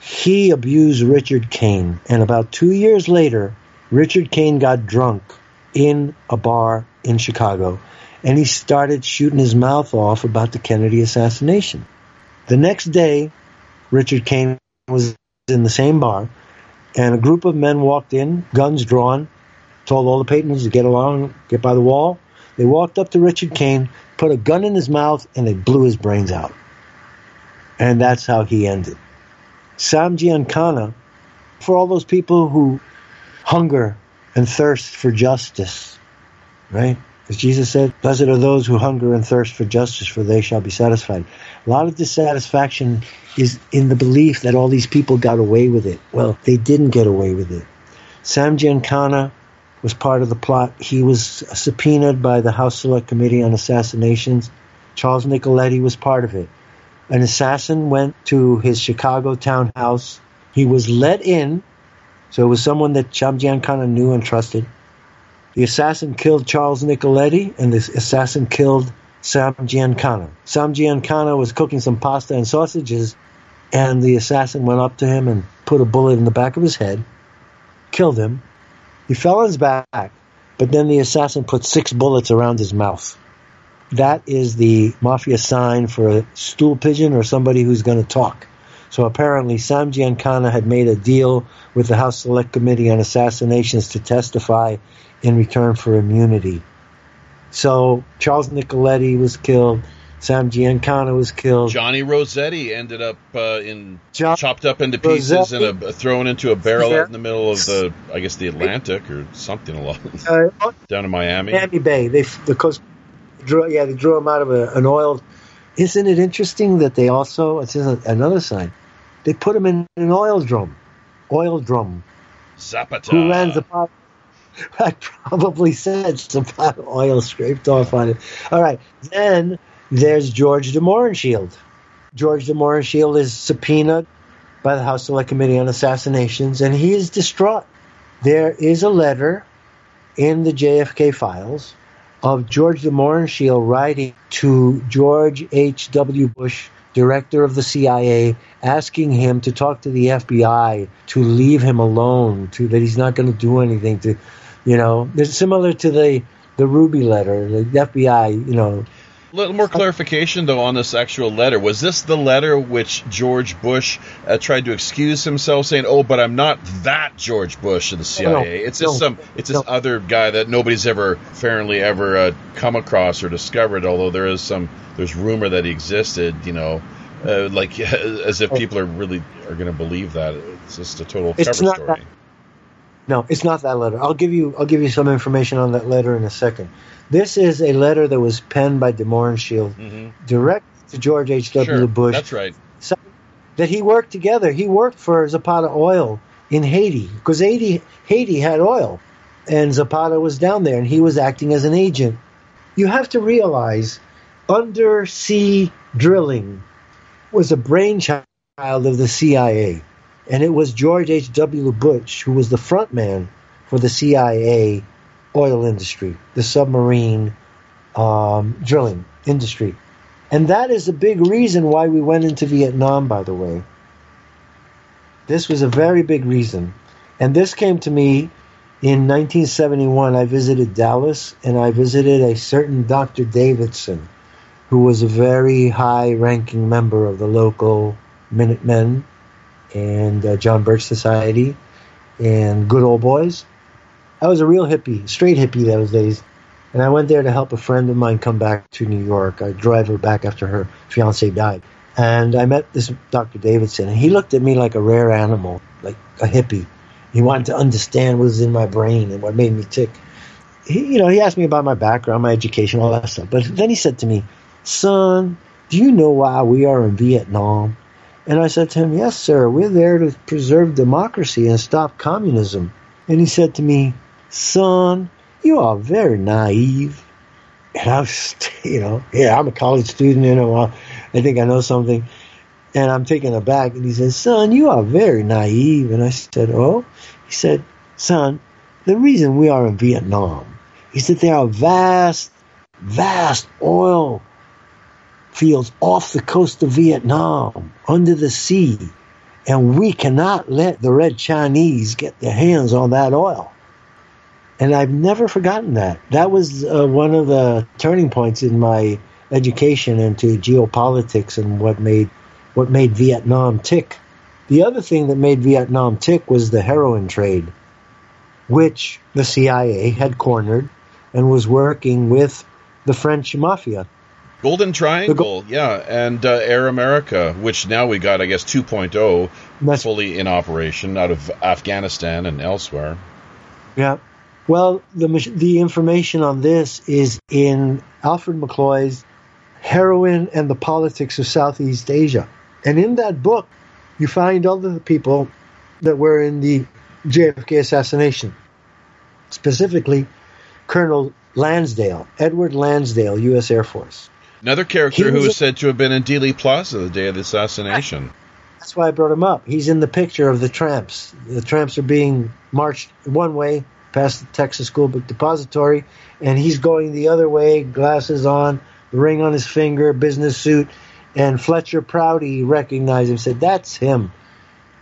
he abused Richard Cain. And about two years later, Richard Cain got drunk in a bar in Chicago and he started shooting his mouth off about the Kennedy assassination. The next day, Richard Cain was in the same bar and a group of men walked in, guns drawn, told all the patrons to get along, get by the wall. They walked up to Richard Cain, put a gun in his mouth, and they blew his brains out. And that's how he ended. Sam Giancana, for all those people who hunger and thirst for justice, right? As Jesus said, Blessed are those who hunger and thirst for justice, for they shall be satisfied. A lot of dissatisfaction is in the belief that all these people got away with it. Well, they didn't get away with it. Sam Giancana was part of the plot. He was subpoenaed by the House Select Committee on Assassinations. Charles Nicoletti was part of it. An assassin went to his Chicago townhouse. He was let in, so it was someone that Sam Giancana knew and trusted. The assassin killed Charles Nicoletti, and the assassin killed Sam Giancana. Sam Giancana was cooking some pasta and sausages, and the assassin went up to him and put a bullet in the back of his head, killed him. He fell on his back, but then the assassin put six bullets around his mouth. That is the mafia sign for a stool pigeon or somebody who's going to talk. So apparently, Sam Giancana had made a deal with the House Select Committee on Assassinations to testify in return for immunity. So Charles Nicoletti was killed. Sam Giancana was killed. Johnny Roselli ended up uh, in John chopped up into pieces Roselli? and a, thrown into a barrel out in the middle of the, I guess, the Atlantic or something along Uh, down in Miami. Miami Bay. They the coast drew yeah they drew him out of a, an oil. Isn't it interesting that they also it's another sign. They put him in an oil drum, oil drum. Zapata. Who ran Zapata? I probably said Zapata oil scraped off on it. All right, then there's George de Mohrenschildt. George de Mohrenschildt is subpoenaed by the House Select Committee on Assassinations, and he is distraught. There is a letter in the JFK files of George de Mohrenschildt writing to George H.W. Bush, director of the CIA, asking him to talk to the FBI to leave him alone, to that he's not going to do anything. To, you know, it's similar to the the Ruby letter, the FBI. You know, little more clarification, though, on this actual letter. Was this the letter which George Bush uh, tried to excuse himself, saying, "Oh, but I'm not that George Bush of the CIA. no, it's just no, some, it's this no. other guy that nobody's ever fairly ever uh, come across or discovered. Although there is some, there's rumor that he existed. You know, uh, like as if people are really are going to believe that. It's just a total It's cover not story. that- No, it's not that letter. I'll give you I'll give you some information on that letter in a second. This is a letter that was penned by de Mohrenschildt hmm direct to George H. W. Sure, Bush that's right. that he worked together. He worked for Zapata Oil in Haiti because Haiti Haiti had oil, and Zapata was down there, and he was acting as an agent. You have to realize, undersea drilling was a brainchild of the CIA, and it was George H. W. Bush who was the front man for the CIA oil industry, the submarine um, drilling industry. And that is a big reason why we went into Vietnam, by the way. This was a very big reason. And this came to me in 1971. I visited Dallas and I visited a certain Dr. Davidson, who was a very high ranking member of the local Minutemen and uh, John Birch Society and Good Old Boys. I was a real hippie, straight hippie those days. And I went there to help a friend of mine come back to New York. I drive her back after her fiance died. And I met this Dr. Davidson, and he looked at me like a rare animal, like a hippie. He wanted to understand what was in my brain and what made me tick. He, you know, he asked me about my background, my education, all that stuff. But then he said to me, "Son, do you know why we are in Vietnam?" And I said to him, "Yes, sir. We're there to preserve democracy and stop communism." And he said to me, "Son, you are very naive." And I was, you know, yeah, I'm a college student, you know, I think I know something. And I'm taken aback. And he said, Son, you are very naive. And I said, Oh? He said, Son, the reason we are in Vietnam is that there are vast, vast oil fields off the coast of Vietnam, under the sea. And we cannot let the Red Chinese get their hands on that oil. And I've never forgotten that. That was uh, one of the turning points in my education into geopolitics and what made what made Vietnam tick. The other thing that made Vietnam tick was the heroin trade, which the CIA had cornered and was working with the French mafia. Golden Triangle, yeah, and uh, Air America, which now we got, I guess, 2.0 And that's fully in operation out of Afghanistan and elsewhere. Yeah. Well, the the information on this is in Alfred McCoy's Heroin and the Politics of Southeast Asia. And in that book, you find all the people that were in the JFK assassination, specifically Colonel Lansdale, Edward Lansdale, U.S. Air Force. Another character who is said to have been in Dealey Plaza the day of the assassination. That's why I brought him up. He's in the picture of the tramps. The tramps are being marched one way past the Texas School Book Depository, and he's going the other way, glasses on, ring on his finger, business suit. And Fletcher Prouty recognized him, said, That's him.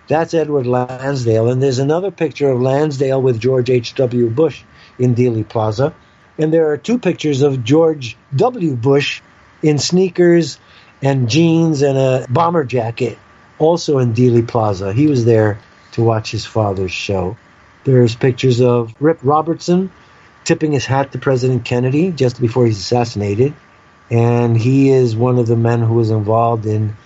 That's Edward Lansdale. And there's another picture of Lansdale with George H.W. Bush in Dealey Plaza. And there are two pictures of George W. Bush in sneakers and jeans and a bomber jacket, also in Dealey Plaza. He was there to watch his father's show. There's pictures of Rip Robertson tipping his hat to President Kennedy just before he's assassinated. And he is one of the men who was involved in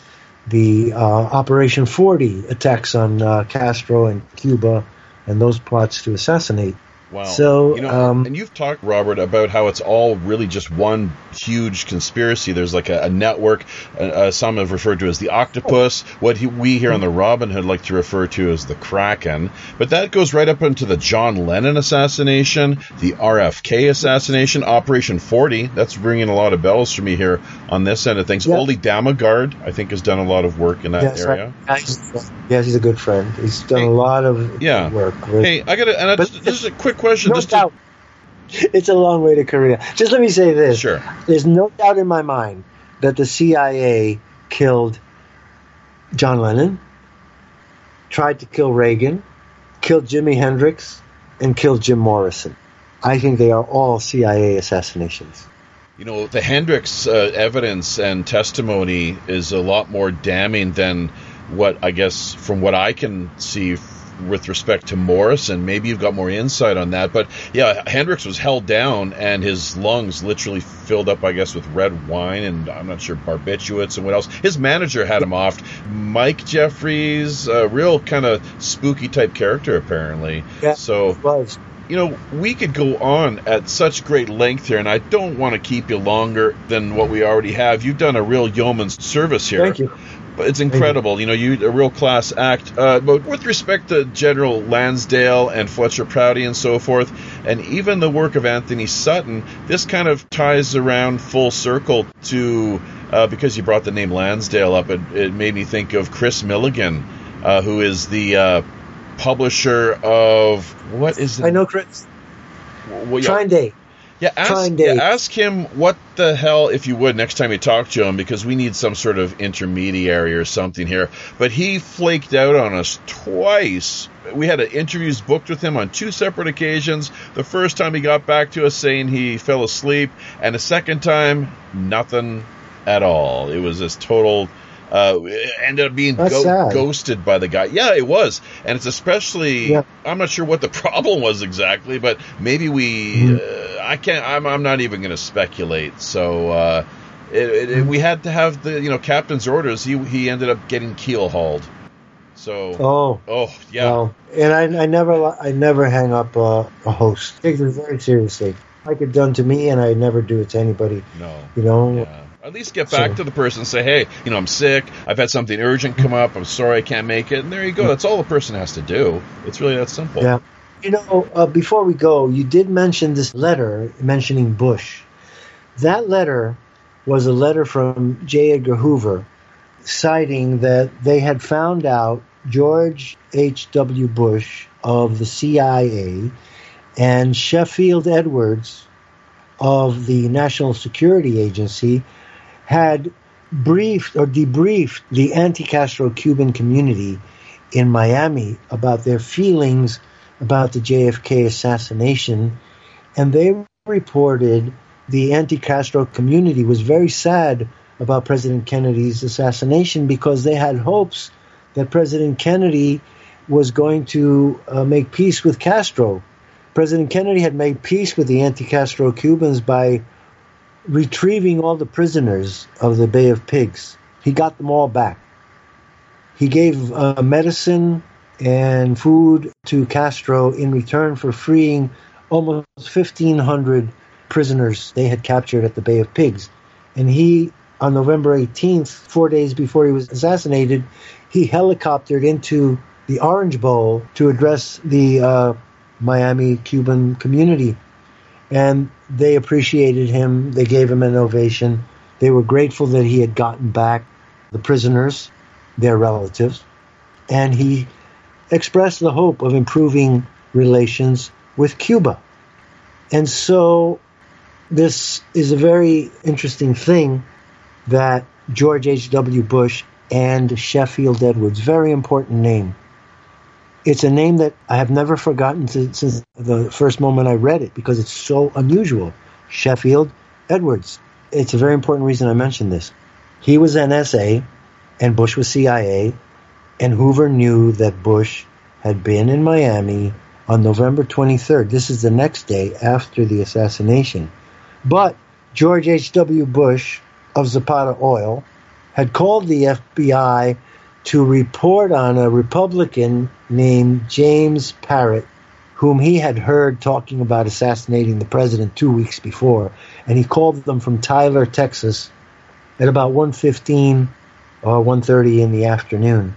the uh, Operation 40 attacks on uh, Castro and Cuba and those plots to assassinate Wow. So, you know, um, and you've talked, Robert, about how it's all really just one huge conspiracy. There's like a, a network. Uh, uh, some have referred to as the octopus. What he, we here on the Robin Hood like to refer to as the Kraken. But that goes right up into the John Lennon assassination, the RFK assassination, Operation 40. That's ringing a lot of bells for me here on this end of things. Yeah. Oldie Damagard, I think, has done a lot of work in that yes, area. I, I, yes, he's a good friend. He's done Hey, a lot of yeah. work. With, Hey, I got to, and I, just, just a quick question. no just to, doubt. It's a long way to Korea. Just let me say this. Sure. There's no doubt in my mind that the CIA killed John Lennon, tried to kill Reagan, killed Jimi Hendrix, and killed Jim Morrison. I think they are all CIA assassinations. You know, the Hendrix uh, evidence and testimony is a lot more damning than what I guess, from what I can see with respect to Morris, and Maybe you've got more insight on that. But yeah, Hendrix was held down and his lungs literally filled up, I guess, with red wine and I'm not sure, barbiturates and what else. His manager had him off. Mike Jeffries, a real kind of spooky type character, apparently. Yeah. So was. you know, we could go on at such great length here, and I don't want to keep you longer than what we already have. You've done a real yeoman's service here. Thank you. But it's incredible. You know, you a real class act. Uh, but with respect to General Lansdale and Fletcher Prouty and so forth, and even the work of Anthony Sutton, this kind of ties around full circle to uh, because you brought the name Lansdale up. It, it made me think of Chris Millegan, uh, who is the uh, publisher of what is it? I know Chris. Well, yeah, TrineDay. Yeah, ask, yeah, ask him what the hell, if you would, next time you talk to him, because we need some sort of intermediary or something here. But he flaked out on us twice. We had interviews booked with him on two separate occasions. The first time he got back to us saying he fell asleep, and the second time, nothing at all. It was this total. Uh, ended up being go- ghosted by the guy. Yeah, it was, and it's especially. Yeah. I'm not sure what the problem was exactly, but maybe we. Mhm. Uh, I can't. I'm. I'm not even going to speculate. So uh, it, it, it- we had to have the you know captain's orders. He he ended up getting keel hauled. So Oh, oh yeah. well, and I, I never I never hang up uh, a host. Take it very seriously. Like it done to me, and I never do it to anybody. no. You know, Yeah. At least get back So- to the person and say, hey, you know, I'm sick. I've had something urgent come up. I'm sorry I can't make it. And there you go. That's all the person has to do. It's really that simple. Yeah. You know, uh, before we go, you did mention this letter mentioning Bush. That letter was a letter from J. Edgar Hoover citing that they had found out George H.W. Bush of the CIA and Sheffield Edwards of the National Security Agency had briefed or debriefed the anti Castro Cuban community in Miami about their feelings about the JFK assassination, and they reported the anti Castro community was very sad about President Kennedy's assassination because they had hopes that President Kennedy was going to uh, make peace with Castro. President Kennedy had made peace with the anti Castro Cubans by retrieving all the prisoners of the Bay of Pigs. He got them all back. He gave uh, medicine and food to Castro in return for freeing almost 1,500 prisoners they had captured at the Bay of Pigs. And he, on November 18th, four days before he was assassinated, he helicoptered into the Orange Bowl to address the uh, Miami Cuban community. And they appreciated him. They gave him an ovation. They were grateful that he had gotten back the prisoners, their relatives. And he expressed the hope of improving relations with Cuba. And so this is a very interesting thing that George H.W. Bush and Sheffield Edwards, very important name. It's a name that I have never forgotten since the first moment I read it because it's so unusual. Sheffield Edwards. It's a very important reason I mention this. He was NSA and Bush was CIA, and Hoover knew that Bush had been in Miami on November 23rd. This is the next day after the assassination. But George H.W. Bush of Zapata Oil had called the FBI to report on a Republican named James Parrott, whom he had heard talking about assassinating the president two weeks before, and he called them from Tyler, Texas, at about 1:15 or 1:30 in the afternoon,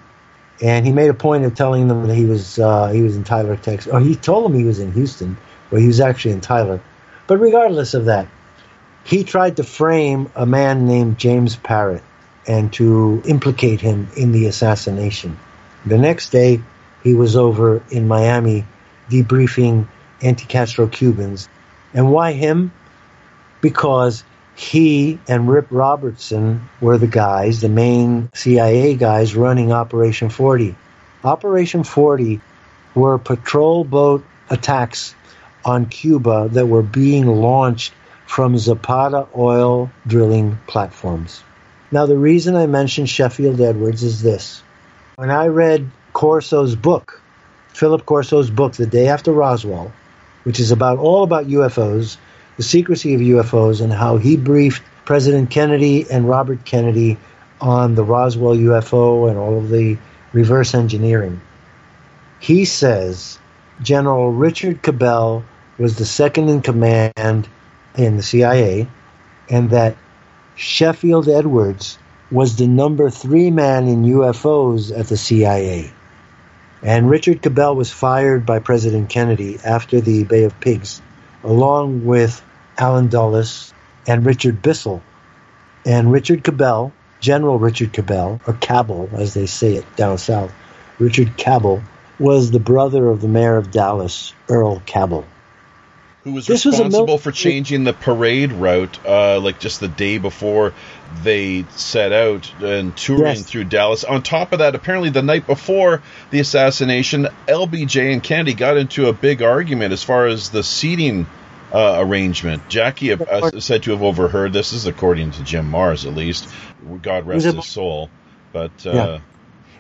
and he made a point of telling them that he was uh, he was in Tyler, Texas. Or he told them he was in Houston, but he was actually in Tyler. But regardless of that, he tried to frame a man named James Parrott and to implicate him in the assassination. The next day, he was over in Miami debriefing anti Castro Cubans. And why him? Because he and Rip Robertson were the guys, the main CIA guys running Operation 40. Operation 40 were patrol boat attacks on Cuba that were being launched from Zapata oil drilling platforms. Now, the reason I mentioned Sheffield Edwards is this. When I read Corso's book, Philip Corso's book, The Day After Roswell, which is about all about UFOs, the secrecy of UFOs, and how he briefed President Kennedy and Robert Kennedy on the Roswell UFO and all of the reverse engineering. He says General Richard Cabell was the second in command in the CIA, and that Sheffield Edwards was the number three man in UFOs at the CIA. And Richard Cabell was fired by President Kennedy after the Bay of Pigs, along with Allen Dulles and Richard Bissell. And Richard Cabell, General Richard Cabell, or Cabell as they say it down south, Richard Cabell, was the brother of the mayor of Dallas, Earl Cabell who was this responsible was for changing the parade route, uh, like just the day before they set out and touring yes. through Dallas. On top of that, apparently the night before the assassination, LBJ and Kennedy got into a big argument as far as the seating uh, arrangement. Jackie uh, said to have overheard this. is according to Jim Marrs, at least. God rest his soul. But uh, yeah.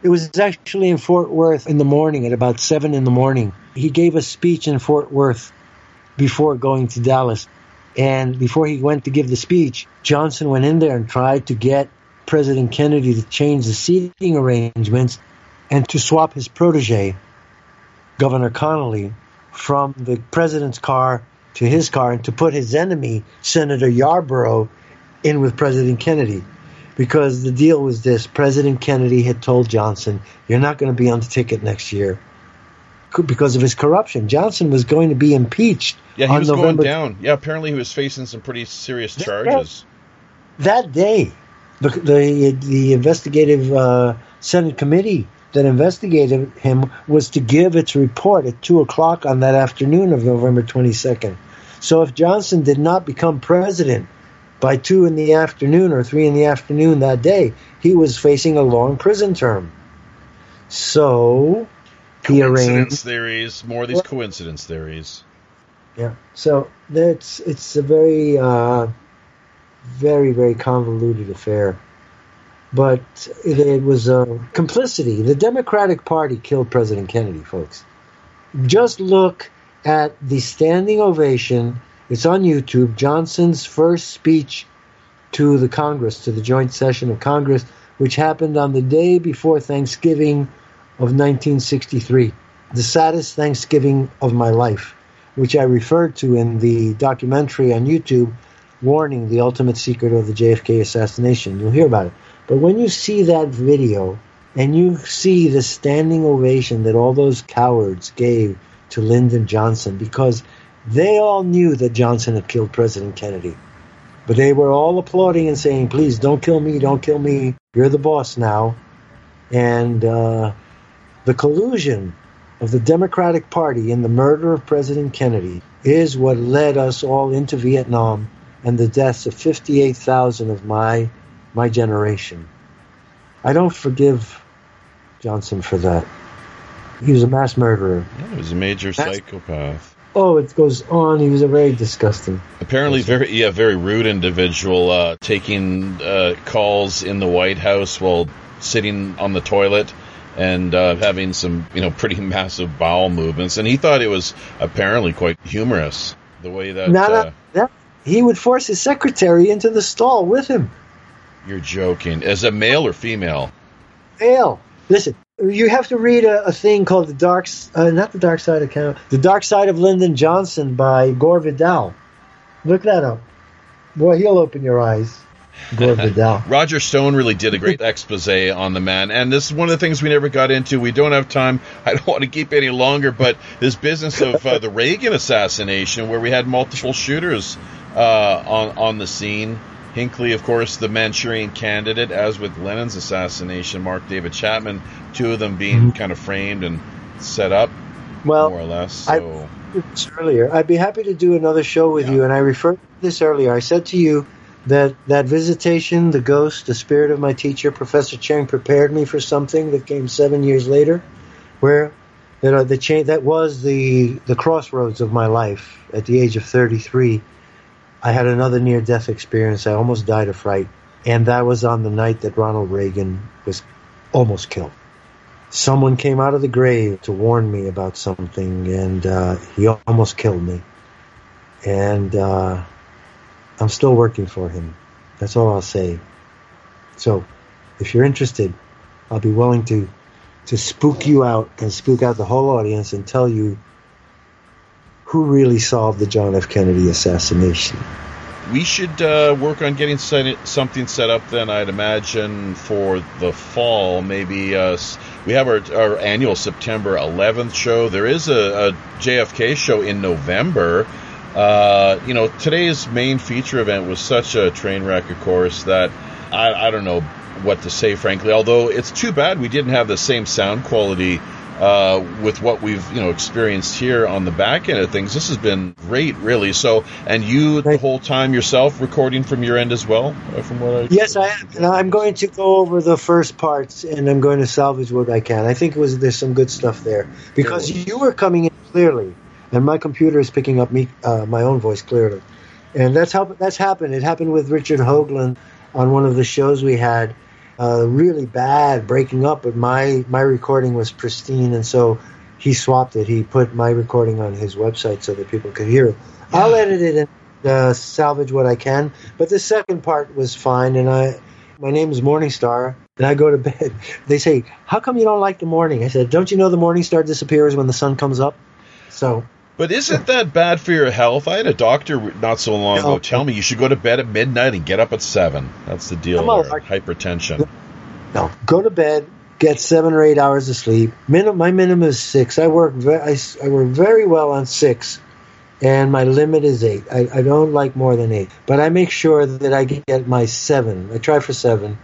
it was actually in Fort Worth in the morning at about seven in the morning. He gave a speech in Fort Worth before going to Dallas. And before he went to give the speech, Johnson went in there and tried to get President Kennedy to change the seating arrangements and to swap his protege, Governor Connally, from the president's car to his car and to put his enemy, Senator Yarborough, in with President Kennedy. Because the deal was this President Kennedy had told Johnson, You're not going to be on the ticket next year because of his corruption. Johnson was going to be impeached. Yeah, he was November going down. Yeah, apparently he was facing some pretty serious charges. That, day, the the, the investigative uh, Senate committee that investigated him was to give its report at two o'clock on that afternoon of November twenty second. So if Johnson did not become president by two in the afternoon or three in the afternoon that day, he was facing a long prison term. So coincidence theories, more of these coincidence theories. Yeah. So that's it's a very, uh, very, very convoluted affair. But it, it was a complicity. The Democratic Party killed President Kennedy, folks. Just look at the standing ovation. It's on YouTube. Johnson's first speech to the Congress, to the joint session of Congress, which happened on the day before Thanksgiving of 1963, the saddest Thanksgiving of my life. Which I referred to in the documentary on YouTube, Warning the Ultimate Secret of the JFK Assassination. You'll hear about it. But when you see that video and you see the standing ovation that all those cowards gave to Lyndon Johnson because they all knew that Johnson had killed President Kennedy. But they were all applauding and saying, please don't kill me, don't kill me. You're the boss now. And uh, the collusion of the Democratic Party in the murder of President Kennedy is what led us all into Vietnam and the deaths of 58,000 of my my generation. I don't forgive Johnson for that. He was a mass murderer. Yeah, he was a major mass- psychopath. Oh, it goes on. He was a very disgusting. Apparently, very yeah, very rude individual. Uh, taking uh, calls in the White House while sitting on the toilet and uh, having some you know pretty massive bowel movements. And he thought it was apparently quite humorous the way that. Not, uh, that he would force his secretary into the stall with him. You're joking. As a male or female? Male. Listen, you have to read a, a thing called the dark, uh, not the dark side of Canada, the dark side of Lyndon Johnson by Gore Vidal. Look that up. Boy, he'll open your eyes. Gore Vidal. Roger Stone really did a great expose on the man, and this is one of the things we never got into. We don't have time. I don't want to keep any longer, but this business of uh, the Reagan assassination, where we had multiple shooters uh, on on the scene Hinckley, of course, the Manchurian candidate, as with Lennon's assassination, Mark David Chapman, two of them being mm-hmm. kind of framed and set up, well, more or less. So. I, earlier, I'd be happy to do another show with yeah. you, and I referred to this earlier. I said to you that that visitation, the ghost, the spirit of my teacher, Professor Cheng, prepared me for something that came seven years later, where that the that was the the crossroads of my life at the age of 33 I had another near death experience. I almost died of fright. And that was on the night that Ronald Reagan was almost killed. Someone came out of the grave to warn me about something, and uh, he almost killed me. And uh, I'm still working for him. That's all I'll say. So, if you're interested, I'll be willing to to spook you out and spook out the whole audience and tell you who really solved the John F. Kennedy assassination. We should uh, work on getting something set up then, I'd imagine, for the fall. Maybe uh, we have our, our, annual September 11th show. There is a, a JFK show in November. Uh, you know, today's main feature event was such a train wreck, of course, that I, I don't know what to say, frankly. Although it's too bad we didn't have the same sound quality uh, with what we've you know experienced here on the back end of things. This has been great, really. So, and you the whole time yourself recording from your end as well, uh, from what I yes, I am. And I'm going to go over the first parts, and I'm going to salvage what I can. I think it was there's some good stuff there because you were coming in clearly, and my computer is picking up me uh, my own voice clearly, and that's how that's happened. It happened with Richard Hoagland on one of the shows we had uh, really bad breaking up, but my my recording was pristine, and so he swapped it. He put my recording on his website so that people could hear it. I'll edit it and uh, salvage what I can, but the second part was fine. And I, my name is Morningstar, and I go to bed. They say, "How come you don't like the morning?" I said, "Don't you know the morning star disappears when the sun comes up?" So but isn't that bad for your health? I had a doctor not so long no. ago tell me you should go to bed at midnight and get up at seven. That's the deal. There. Hypertension. No, go to bed, get seven or eight hours of sleep. Minim- my minimum is six. I work. Ve- I, I work very well on six, and my limit is eight. I, I don't like more than eight, but I make sure that I get my seven. I try for seven.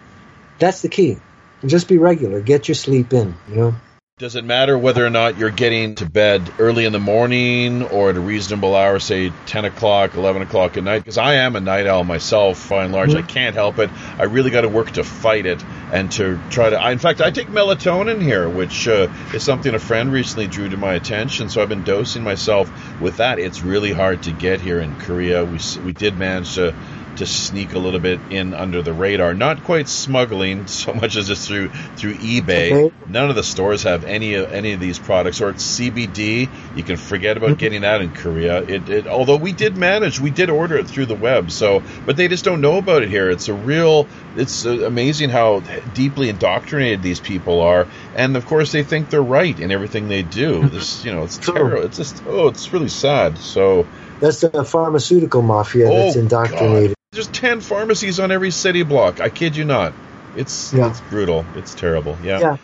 That's the key. Just be regular. Get your sleep in. You know. Does it matter whether or not you're getting to bed early in the morning or at a reasonable hour, say 10 o'clock, 11 o'clock at night? Because I am a night owl myself, by and large. Mm-hmm. I can't help it. I really got to work to fight it and to try to. I, in fact, I take melatonin here, which uh, is something a friend recently drew to my attention. So I've been dosing myself with that. It's really hard to get here in Korea. We, we did manage to to sneak a little bit in under the radar. Not quite smuggling so much as just through through eBay. Okay. None of the stores have any of any of these products. Or it's CBD. You can forget about getting that in Korea. It, it although we did manage, we did order it through the web. So, but they just don't know about it here. It's a real. It's uh, amazing how deeply indoctrinated these people are, and of course they think they're right in everything they do. This, you know, it's True. terrible. It's just oh, it's really sad. So. That's the pharmaceutical mafia that's Oh, indoctrinated. There's 10 pharmacies on every city block. I kid you not. It's Yeah. it's brutal. It's terrible. Yeah. Yeah.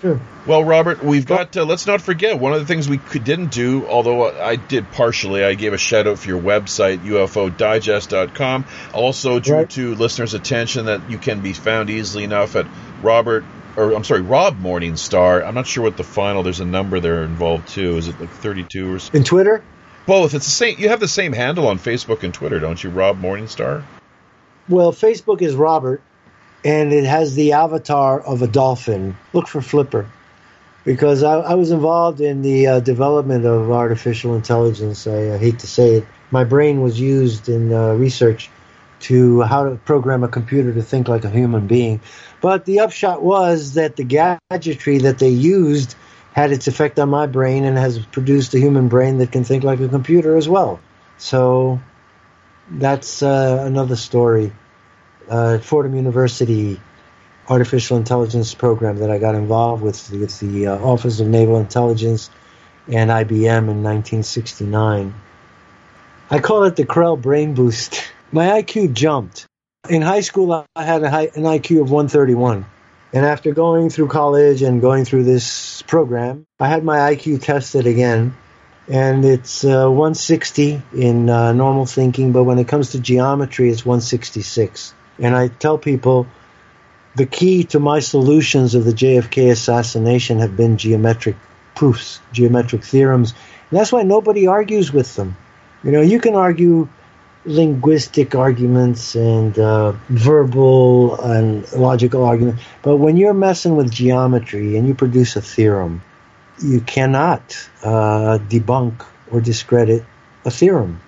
True. Well, Robert, we've got. Uh, let's not forget one of the things we could, didn't do, although I did partially. I gave a shout out for your website, UFODigest.com. Also, drew Right. to listeners' attention that you can be found easily enough at Robert, or I'm sorry, Rob Morningstar. I'm not sure what the final. There's a number there involved too. Is it like 32 or something? In Twitter, both? It's the same. You have the same handle on Facebook and Twitter, don't you, Rob Morningstar? well, Facebook is Robert, and it has the avatar of a dolphin. Look for Flipper, because I, I was involved in the uh, development of artificial intelligence. I, I hate to say it. My brain was used in uh, research to how to program a computer to think like a human being. But the upshot was that the gadgetry that they used had its effect on my brain and has produced a human brain that can think like a computer as well. So that's uh, another story. Uh, Fordham University artificial intelligence program that I got involved with with the uh, Office of Naval Intelligence and IBM in 1969. I call it the Krell brain boost. My IQ jumped. In high school, I had high, an IQ of 131. And after going through college and going through this program, I had my IQ tested again. And it's uh, 160 in uh, normal thinking, but when it comes to geometry, it's 166. And I tell people the key to my solutions of the JFK assassination have been geometric proofs, geometric theorems. And that's why nobody argues with them. You know, you can argue linguistic arguments and uh, verbal and logical arguments, but when you're messing with geometry and you produce a theorem, you cannot uh, debunk or discredit a theorem.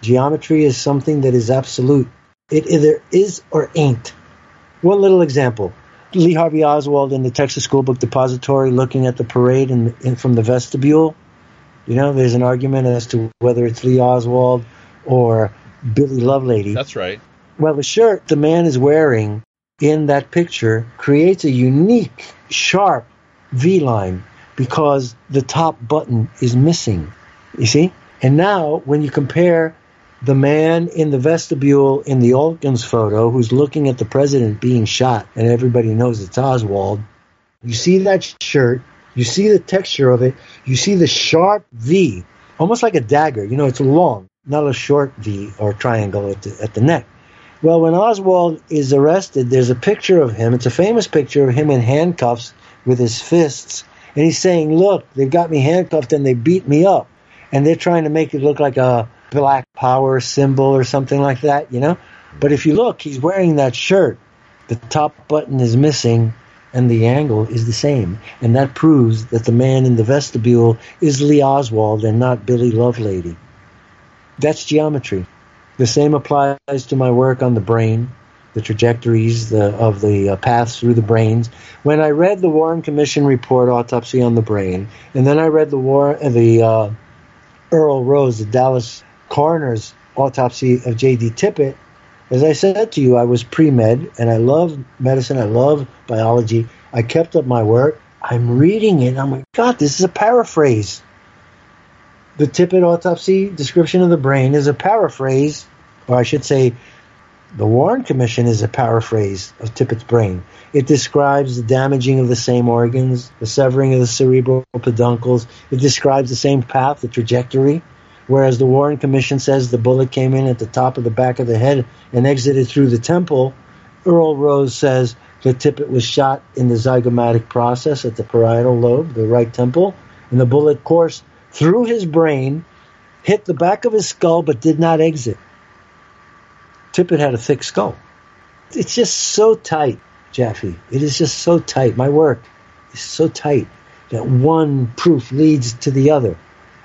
Geometry is something that is absolute. It either is or ain't. One little example. Lee Harvey Oswald in the Texas School Book Depository looking at the parade in, in, from the vestibule. You know, there's an argument as to whether it's Lee Oswald or Billy Lovelady. That's right. Well, the shirt the man is wearing in that picture creates a unique, sharp V line because the top button is missing. You see? And now, when you compare the man in the vestibule in the Altgens photo who's looking at the president being shot, and everybody knows it's Oswald, you see that shirt, you see the texture of it, you see the sharp V, almost like a dagger. You know, it's long, not a short V or triangle at the, at the neck. Well, when Oswald is arrested, there's a picture of him. It's a famous picture of him in handcuffs with his fists. And he's saying, Look, they've got me handcuffed and they beat me up. And they're trying to make it look like a black power symbol or something like that, you know? But if you look, he's wearing that shirt. The top button is missing and the angle is the same. And that proves that the man in the vestibule is Lee Oswald and not Billy Lovelady. That's geometry. The same applies to my work on the brain, the trajectories the, of the uh, paths through the brains. When I read the Warren Commission report, Autopsy on the Brain, and then I read the War, uh, the uh, Earl Rose, the Dallas coroner's autopsy of J.D. Tippit, as I said to you, I was pre med and I love medicine, I love biology. I kept up my work. I'm reading it. I'm like, God, this is a paraphrase. The Tippit autopsy description of the brain is a paraphrase, or I should say, the Warren Commission is a paraphrase of Tippit's brain. It describes the damaging of the same organs, the severing of the cerebral peduncles. It describes the same path, the trajectory. Whereas the Warren Commission says the bullet came in at the top of the back of the head and exited through the temple, Earl Rose says that Tippit was shot in the zygomatic process at the parietal lobe, the right temple, and the bullet coursed through his brain, hit the back of his skull, but did not exit. Tippit had a thick skull. It's just so tight, Jaffe. It is just so tight. My work is so tight that one proof leads to the other.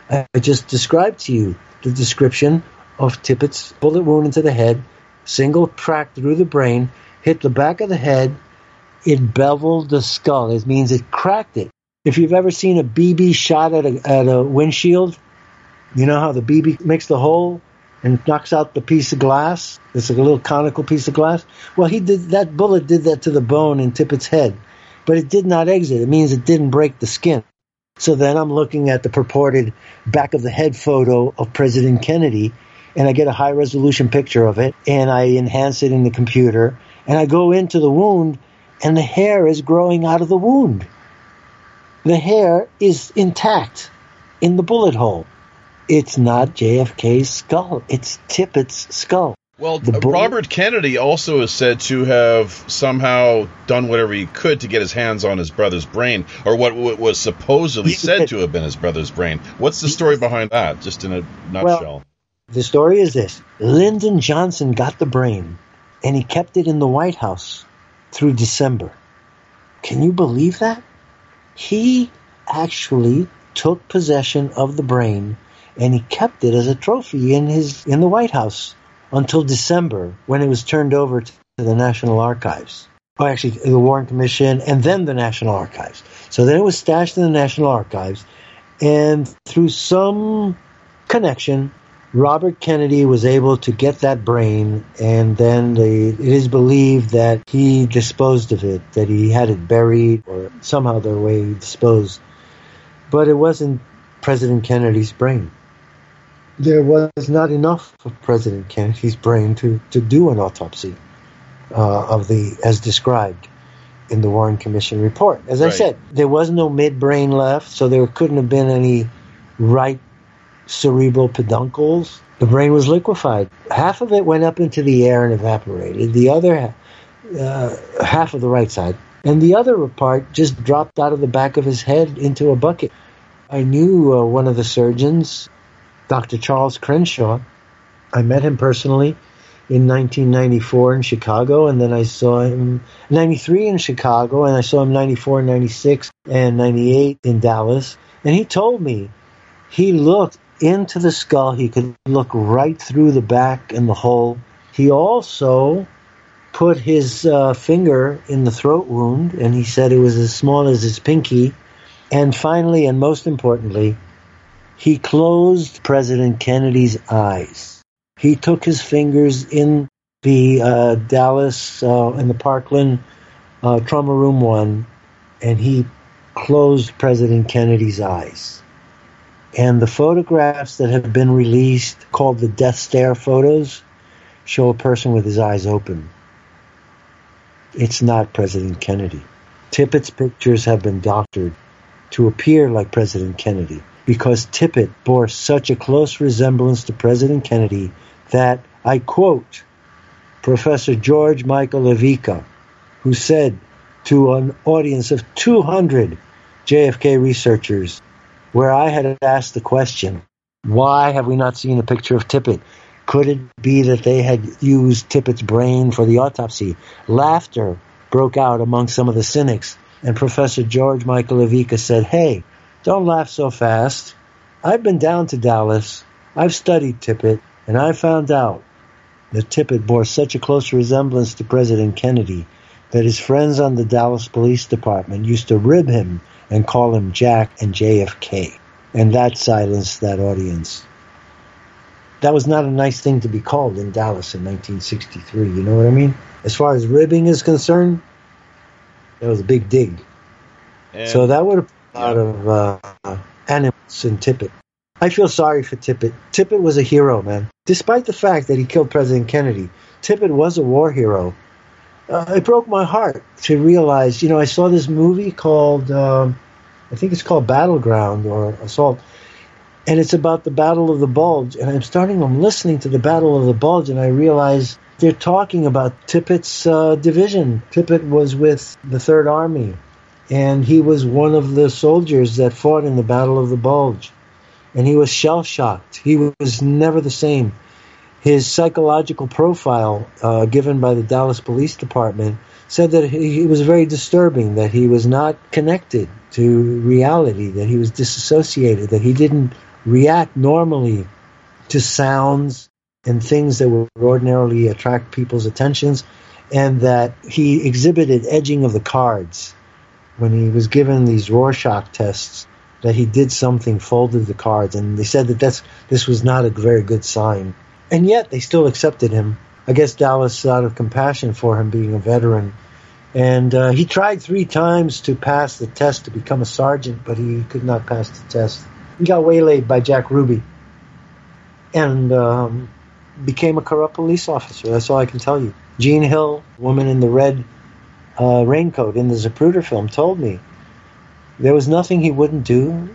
I just described to you the description of Tippit's bullet wound into the head, single track through the brain, hit the back of the head, it beveled the skull. It means it cracked it. If you've ever seen a BB shot at a, at a windshield, you know how the BB makes the hole and knocks out the piece of glass? It's like a little conical piece of glass. Well, he did that bullet did that to the bone in Tippit's head, but it did not exit. It means it didn't break the skin. So then I'm looking at the purported back of the head photo of President Kennedy, and I get a high resolution picture of it, and I enhance it in the computer, and I go into the wound, and the hair is growing out of the wound. The hair is intact in the bullet hole. It's not JFK's skull, it's Tippit's skull. Well, The bullet- Robert Kennedy also is said to have somehow done whatever he could to get his hands on his brother's brain, or what, what was supposedly said to have been his brother's brain. What's the story behind that, just in a nutshell? The story is this Lyndon Johnson got the brain, and he kept it in the White House through December. Can you believe that? He actually took possession of the brain and he kept it as a trophy in his in the White House until December when it was turned over to the National Archives. Oh, actually, the Warren Commission and then the National Archives. So then it was stashed in the National Archives, and through some connection, Robert Kennedy was able to get that brain, and then the, it is believed that he disposed of it, that he had it buried, or somehow the way he disposed. But it wasn't President Kennedy's brain. There was not enough of President Kennedy's brain to, to do an autopsy uh, of the as described in the Warren Commission report. As I said, there was no midbrain left, so there couldn't have been any right cerebral peduncles. The brain was liquefied. Half of it went up into the air and evaporated. The other uh, half of the right side, and the other part just dropped out of the back of his head into a bucket. I knew uh, one of the surgeons, Dr. Charles Crenshaw. I met him personally in 1994 in Chicago, and then I saw him 93 in Chicago, and I saw him 94, 96, and 98 in Dallas. And he told me he looked into the skull. He could look right through the back and the hole. He also put his uh, finger in the throat wound, and he said it was as small as his pinky. And finally, and most importantly, he closed President Kennedy's eyes. He took his fingers in the uh, Dallas, uh, in the Parkland uh, trauma room one, and he closed President Kennedy's eyes. And the photographs that have been released, called the death stare photos, show a person with his eyes open. It's not President Kennedy. Tippit's pictures have been doctored to appear like President Kennedy because Tippit bore such a close resemblance to President Kennedy that, I quote, Professor George Michael Evica, who said to an audience of 200 JFK researchers, where I had asked the question, why have we not seen a picture of Tippit? Could it be that they had used Tippit's brain for the autopsy? Laughter broke out among some of the cynics, and Professor George Michael Evica said, Hey, don't laugh so fast. I've been down to Dallas. I've studied Tippit, and I found out that Tippit bore such a close resemblance to President Kennedy that his friends on the Dallas Police Department used to rib him and call him Jack and JFK. And that silenced that audience. That was not a nice thing to be called in Dallas in 1963. You know what I mean? As far as ribbing is concerned, that was a big dig. And- So that would have put a lot of uh, animals in Tippit. I feel sorry for Tippit. Tippit was a hero, man. Despite the fact that he killed President Kennedy, Tippit was a war hero. Uh, it broke my heart to realize, you know, I saw this movie called, um, I think it's called Battleground or Assault, and it's about the Battle of the Bulge. And I'm starting, I'm listening to the Battle of the Bulge, and I realize they're talking about Tippit's uh, division. Tippit was with the Third Army, and he was one of the soldiers that fought in the Battle of the Bulge. And he was shell shocked. He was never the same. His psychological profile, uh, given by the Dallas Police Department, said that he, he was very disturbing, that he was not connected to reality, that he was disassociated, that he didn't react normally to sounds and things that would ordinarily attract people's attentions, and that he exhibited edging of the cards when he was given these Rorschach tests. That he did something, folded the cards, and they said that that's this was not a very good sign. And yet they still accepted him. I guess Dallas, out of compassion for him being a veteran, and uh, he tried three times to pass the test to become a sergeant, but he could not pass the test. He got waylaid by Jack Ruby and um, became a corrupt police officer. That's all I can tell you. Jean Hill, woman in the red uh, raincoat in the Zapruder film, told me there was nothing he wouldn't do.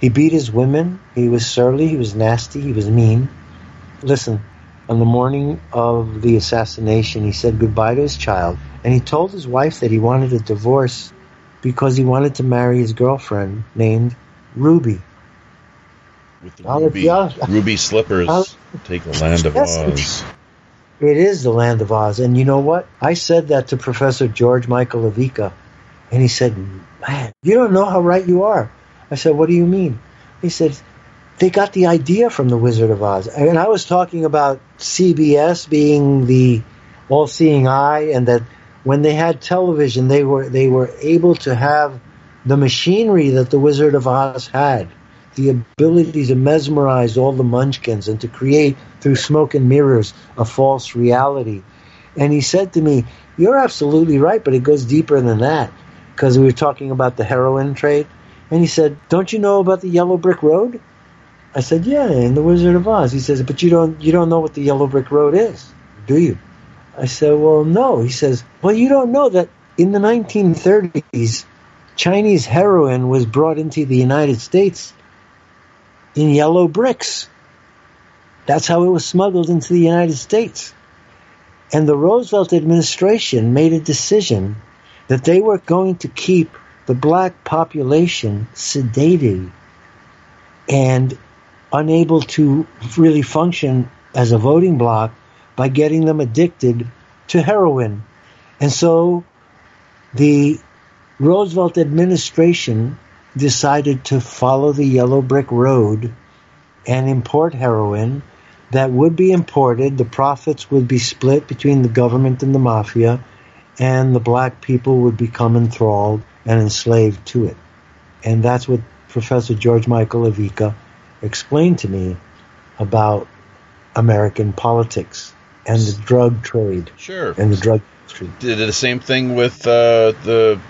He beat his women. He was surly. He was nasty. He was mean. Listen, on the morning of the assassination, he said goodbye to his child, and he told his wife that he wanted a divorce because he wanted to marry his girlfriend named Ruby. With the ruby, ruby slippers, take the land of Oz. It is the land of Oz, and you know what? I said that to Professor George Michael Evica, and he said, "Man, you don't know how right you are." I said, "What do you mean?" He said, they got the idea from the Wizard of Oz. And I was talking about CBS being the all-seeing eye, and that when they had television, they were they were able to have the machinery that the Wizard of Oz had, the ability to mesmerize all the munchkins and to create through smoke and mirrors a false reality. And he said to me, "You're absolutely right, but it goes deeper than that." Because we were talking about the heroin trade, and he said, "Don't you know about the Yellow Brick Road?" I said, "Yeah, in the Wizard of Oz." He says, "But you don't you don't know what the Yellow Brick Road is, do you?" I said, "Well, no." He says, "Well, you don't know that in the 1930s, Chinese heroin was brought into the United States in yellow bricks. That's how it was smuggled into the United States." And the Roosevelt administration made a decision that they were going to keep the black population sedated and unable to really function as a voting bloc by getting them addicted to heroin. And so the Roosevelt administration decided to follow the yellow brick road and import heroin that would be imported. The profits would be split between the government and the mafia, and the black people would become enthralled and enslaved to it. And that's what Professor George Michael Evica explained to me about American politics and the drug trade. Sure. And the drug trade. Did the same thing with uh, the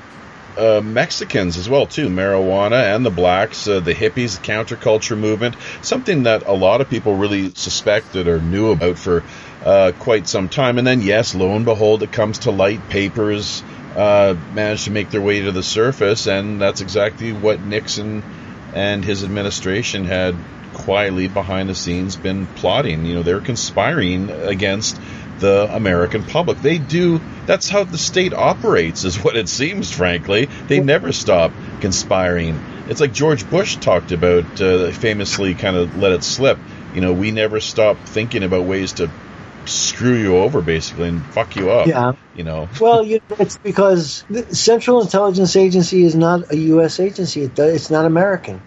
uh, Mexicans as well too, marijuana and the blacks, uh, the hippies, the counterculture movement, something that a lot of people really suspected or knew about for uh, quite some time. And then, yes, lo and behold, it comes to light. Papers uh, managed to make their way to the surface, and that's exactly what Nixon and his administration had quietly behind the scenes been plotting. You know, they're conspiring against the American public. They do. That's how the state operates, is what it seems. Frankly, they never stop conspiring. It's like George Bush talked about, uh, famously, kind of let it slip. You know, we never stop thinking about ways to screw you over basically and fuck you up. Yeah. You know. well, you know, it's because the Central Intelligence Agency is not a U.S. agency. It, it's not American.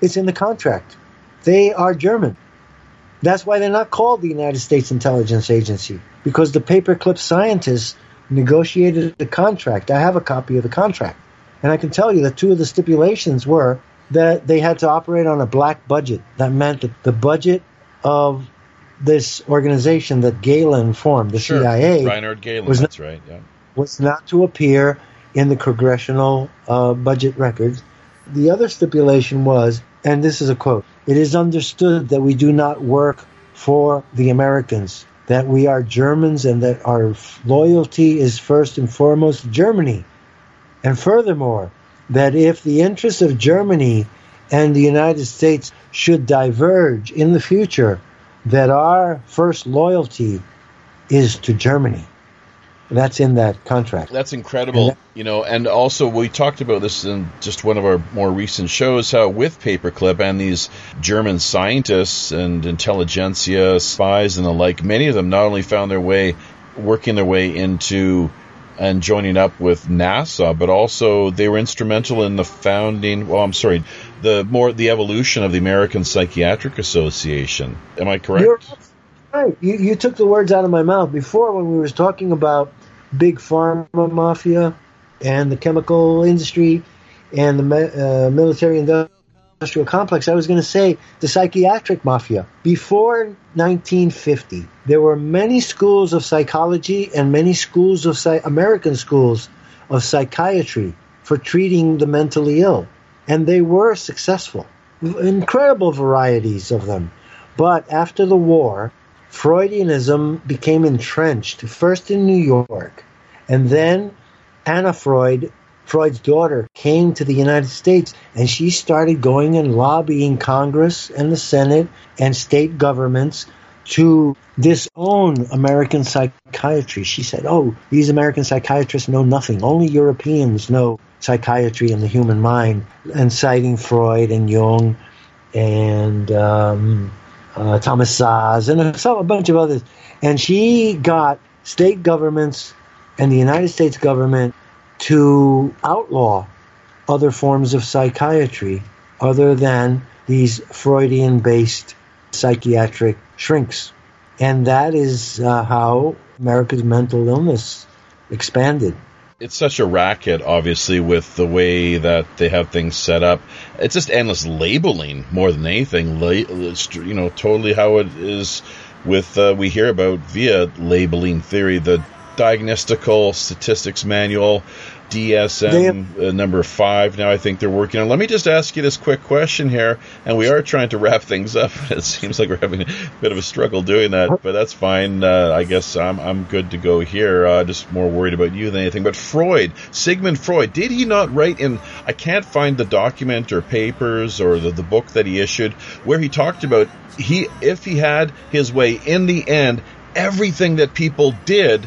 It's in the contract. They are German. That's why they're not called the United States Intelligence Agency because the paperclip scientists negotiated the contract. I have a copy of the contract. And I can tell you that two of the stipulations were that they had to operate on a black budget. That meant that the budget of this organization that Gehlen formed, the sure. CIA, Reinhard Gehlen, was that's not, right, yeah. was not to appear in the congressional uh, budget records. The other stipulation was, and this is a quote, it is understood that we do not work for the Americans, that we are Germans and that our loyalty is first and foremost Germany. And furthermore, that if the interests of Germany and the United States should diverge in the future, that our first loyalty is to Germany. That's in that contract. That's incredible, that, you know. And also, we talked about this in just one of our more recent shows. How with Paperclip and these German scientists and intelligentsia, spies, and the like, many of them not only found their way, working their way into and joining up with NASA, but also they were instrumental in the founding. Well, I'm sorry, the more the evolution of the American Psychiatric Association. Am I correct? You're, right. You, you took the words out of my mouth before when we was talking about big pharma mafia and the chemical industry and the uh, military industrial complex. I was going to say the psychiatric mafia. Before 1950, there were many schools of psychology and many schools of American schools of psychiatry for treating the mentally ill, and they were successful. Incredible varieties of them. But after the war, Freudianism became entrenched, first in New York, and then Anna Freud, Freud's daughter, came to the United States and she started going and lobbying Congress and the Senate and state governments to disown American psychiatry. She said, Oh, these American psychiatrists know nothing. Only Europeans know psychiatry and the human mind, and citing Freud and Jung and um, uh, Thomas Szasz, and a, a bunch of others. And she got state governments and the United States government to outlaw other forms of psychiatry other than these Freudian based psychiatric shrinks. And that is uh, how America's mental illness expanded it's such a racket, obviously, with the way that they have things set up. It's just endless labeling more than anything. you know, totally how it is with uh, we hear about via labeling theory, the diagnostical statistics manual DSM uh, number five. Now I think they're working on. Let me just ask you this quick question here, and we are trying to wrap things up. It seems like we're having a bit of a struggle doing that, but that's fine. Uh, I guess I'm I'm good to go here. Uh, just more worried about you than anything. But Freud, Sigmund Freud, did he not write in? I can't find the document or papers or the, the book that he issued where he talked about he if he had his way in the end, everything that people did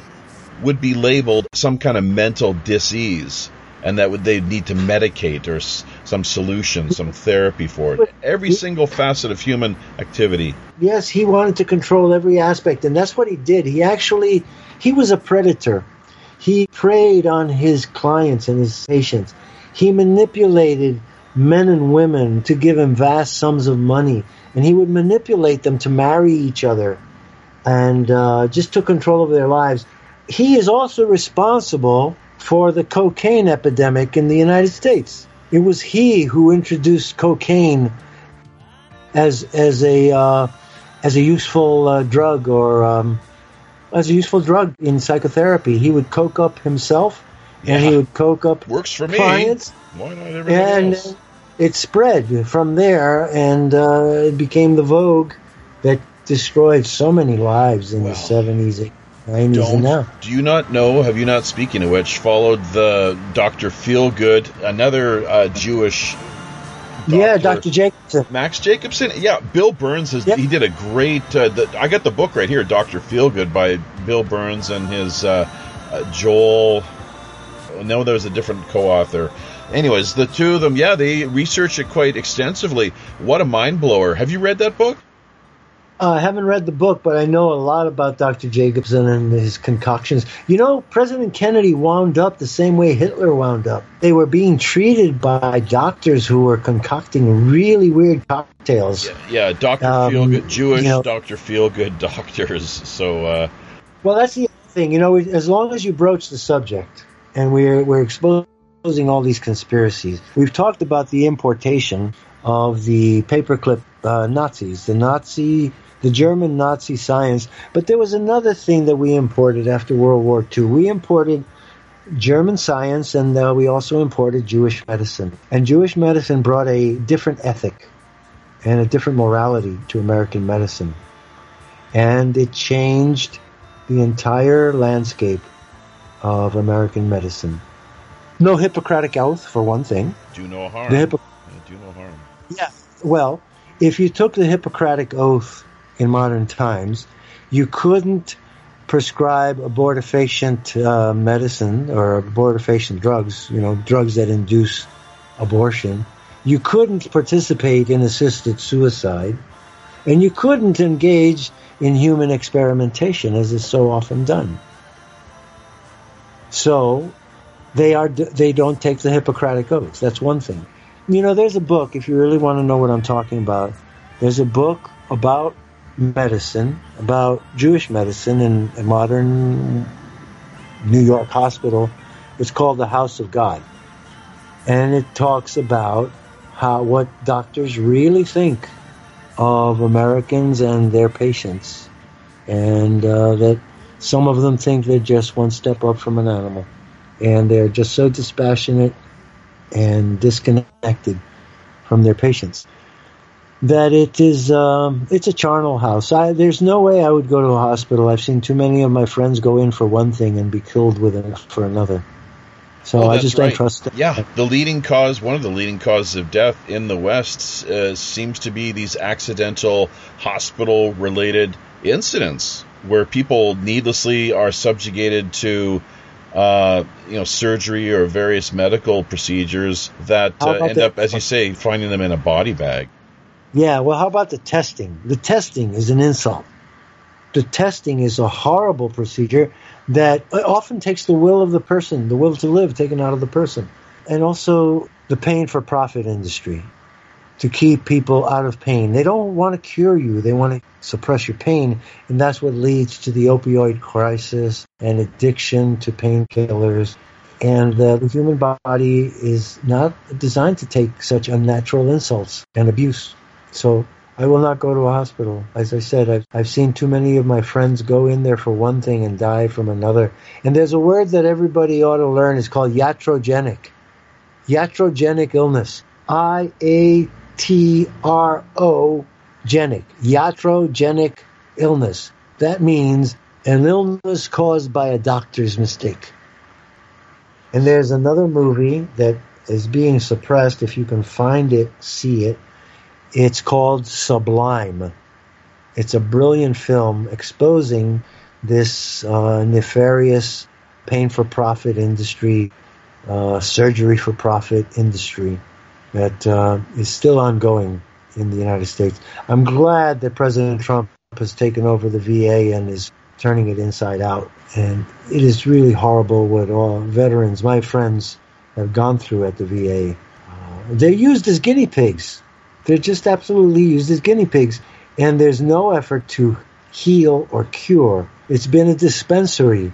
would be labeled some kind of mental disease and that would they need to medicate or s- some solution, some therapy for it. Every single facet of human activity. Yes, he wanted to control every aspect, and that's what he did. He actually he was a predator. He preyed on his clients and his patients. He manipulated men and women to give him vast sums of money, and he would manipulate them to marry each other, and uh, just took control of their lives he is also responsible for the cocaine epidemic in the United States. It was he who introduced cocaine as as a uh, as a useful uh, drug or um, as a useful drug in psychotherapy. He would coke up himself, and he would coke up works for clients. me. Why not everything and else? It spread from there, and uh, it became the vogue that destroyed so many lives in the seventies, don't, Do you not know? Have you not, speaking of which, followed the Doctor Feelgood, another uh, Jewish? Doctor, yeah, Doctor Jacobson, Max Jacobson. Yeah, Bill Birnes has. Yep. He did a great. Uh, the, I got the book right here, Doctor Feelgood by Bill Birnes and his uh, uh Joel. No, there's a different co-author. Anyways, the two of them, yeah, they research it quite extensively. What a mind blower! Have you read that book? Uh, I haven't read the book, but I know a lot about Dr. Jacobson and his concoctions. You know, President Kennedy wound up the same way Hitler wound up. They were being treated by doctors who were concocting really weird cocktails. Yeah, yeah Dr. Um, Feelgood, Jewish you know, Dr. Feelgood doctors. So, uh... well, that's the thing. You know, as long as you broach the subject, and we're we're exposing all these conspiracies, we've talked about the importation of the paperclip uh, Nazis, the Nazi the German Nazi science. But there was another thing that we imported after World War II. We imported German science and uh, we also imported Jewish medicine. And Jewish medicine brought a different ethic and a different morality to American medicine. And it changed the entire landscape of American medicine. No Hippocratic oath, for one thing. Do no harm. The Hippo- do no harm. Yeah. Well, if you took the Hippocratic oath in modern times, you couldn't prescribe abortifacient uh, medicine or abortifacient drugs, you know, drugs that induce abortion. You couldn't participate in assisted suicide, and you couldn't engage in human experimentation as is so often done. So, they are they don't take the Hippocratic oath. That's one thing. You know, there's a book if you really want to know what I'm talking about. There's a book about medicine, about Jewish medicine in a modern New York hospital. It's called the House of God. And it talks about how what doctors really think of Americans and their patients. And uh, that some of them think they're just one step up from an animal. And they're just so dispassionate and disconnected from their patients that it is um, it's a charnel house. I, there's no way I would go to a hospital. I've seen too many of my friends go in for one thing and be killed with it for another. So I just right. don't trust it. Yeah, the leading cause, one of the leading causes of death in the West, uh, seems to be these accidental hospital-related incidents where people needlessly are subjugated to, uh, you know, surgery or various medical procedures that uh, end up, as you say, finding them in a body bag. Yeah, well, how about the testing? The testing is an insult. The testing is a horrible procedure that often takes the will of the person, the will to live, taken out of the person. And also the pain for profit industry to keep people out of pain. They don't want to cure you, they want to suppress your pain. And that's what leads to the opioid crisis and addiction to painkillers. And the human body is not designed to take such unnatural insults and abuse. So I will not go to a hospital. As I said, I've, I've seen too many of my friends go in there for one thing and die from another. And there's a word that everybody ought to learn. It's called iatrogenic. Iatrogenic illness. I A T R O genic. Iatrogenic illness. That means an illness caused by a doctor's mistake. And there's another movie that is being suppressed. If you can find it, see it. It's called Sublime. It's a brilliant film exposing this uh, nefarious pain for profit industry, uh, surgery for profit industry that uh, is still ongoing in the United States. I'm glad that President Trump has taken over the VA and is turning it inside out. And it is really horrible what all veterans, my friends, have gone through at the VA. Uh, they're used as guinea pigs. They're just absolutely used as guinea pigs. And there's no effort to heal or cure. It's been a dispensary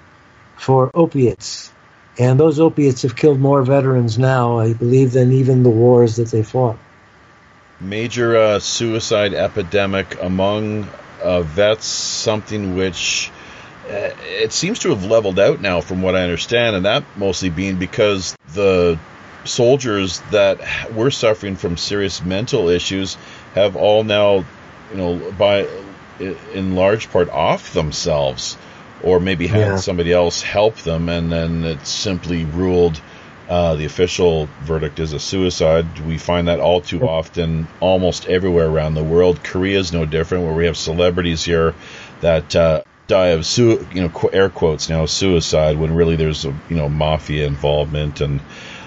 for opiates. And those opiates have killed more veterans now, I believe, than even the wars that they fought. Major uh, suicide epidemic among uh, vets, something which uh, it seems to have leveled out now, from what I understand, and that mostly being because the soldiers that were suffering from serious mental issues have all now, you know, by in large part off themselves, or maybe had Yeah. somebody else help them, and then it's simply ruled. Uh, the official verdict is a suicide. We find that all too often, almost everywhere around the world. Korea is no different, where we have celebrities here that uh, die of su- you know air quotes now suicide, when really there's a you know mafia involvement and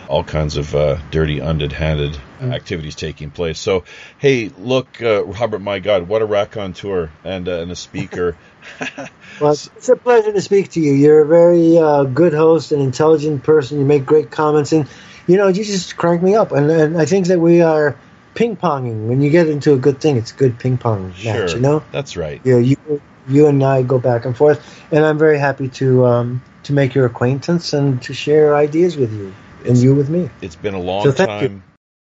all kinds of uh, dirty, underhanded activities taking place. So, hey, look, uh, Robert, my God, what a raconteur and uh, and a speaker. Well, it's a pleasure to speak to you. You're a very uh, good host, an intelligent person. You make great comments, and you know you just crank me up. And, and I think that we are ping ponging. When you get into a good thing, it's a good ping pong match. sure, You know, that's right. you, know, you you and I go back and forth, and I'm very happy to um, to make your acquaintance and to share ideas with you, and you with me. It's been a long So thank you. time.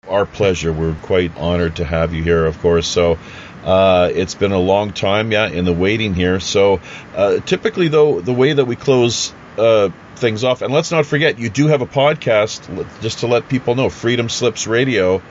Our pleasure. We're quite honored to have you here, of course. So, uh, it's been a long time, yeah, in the waiting here. So, uh, typically, though, the way that we close uh, things off, and let's not forget, you do have a podcast, just to let people know, Freedom Slips Radio,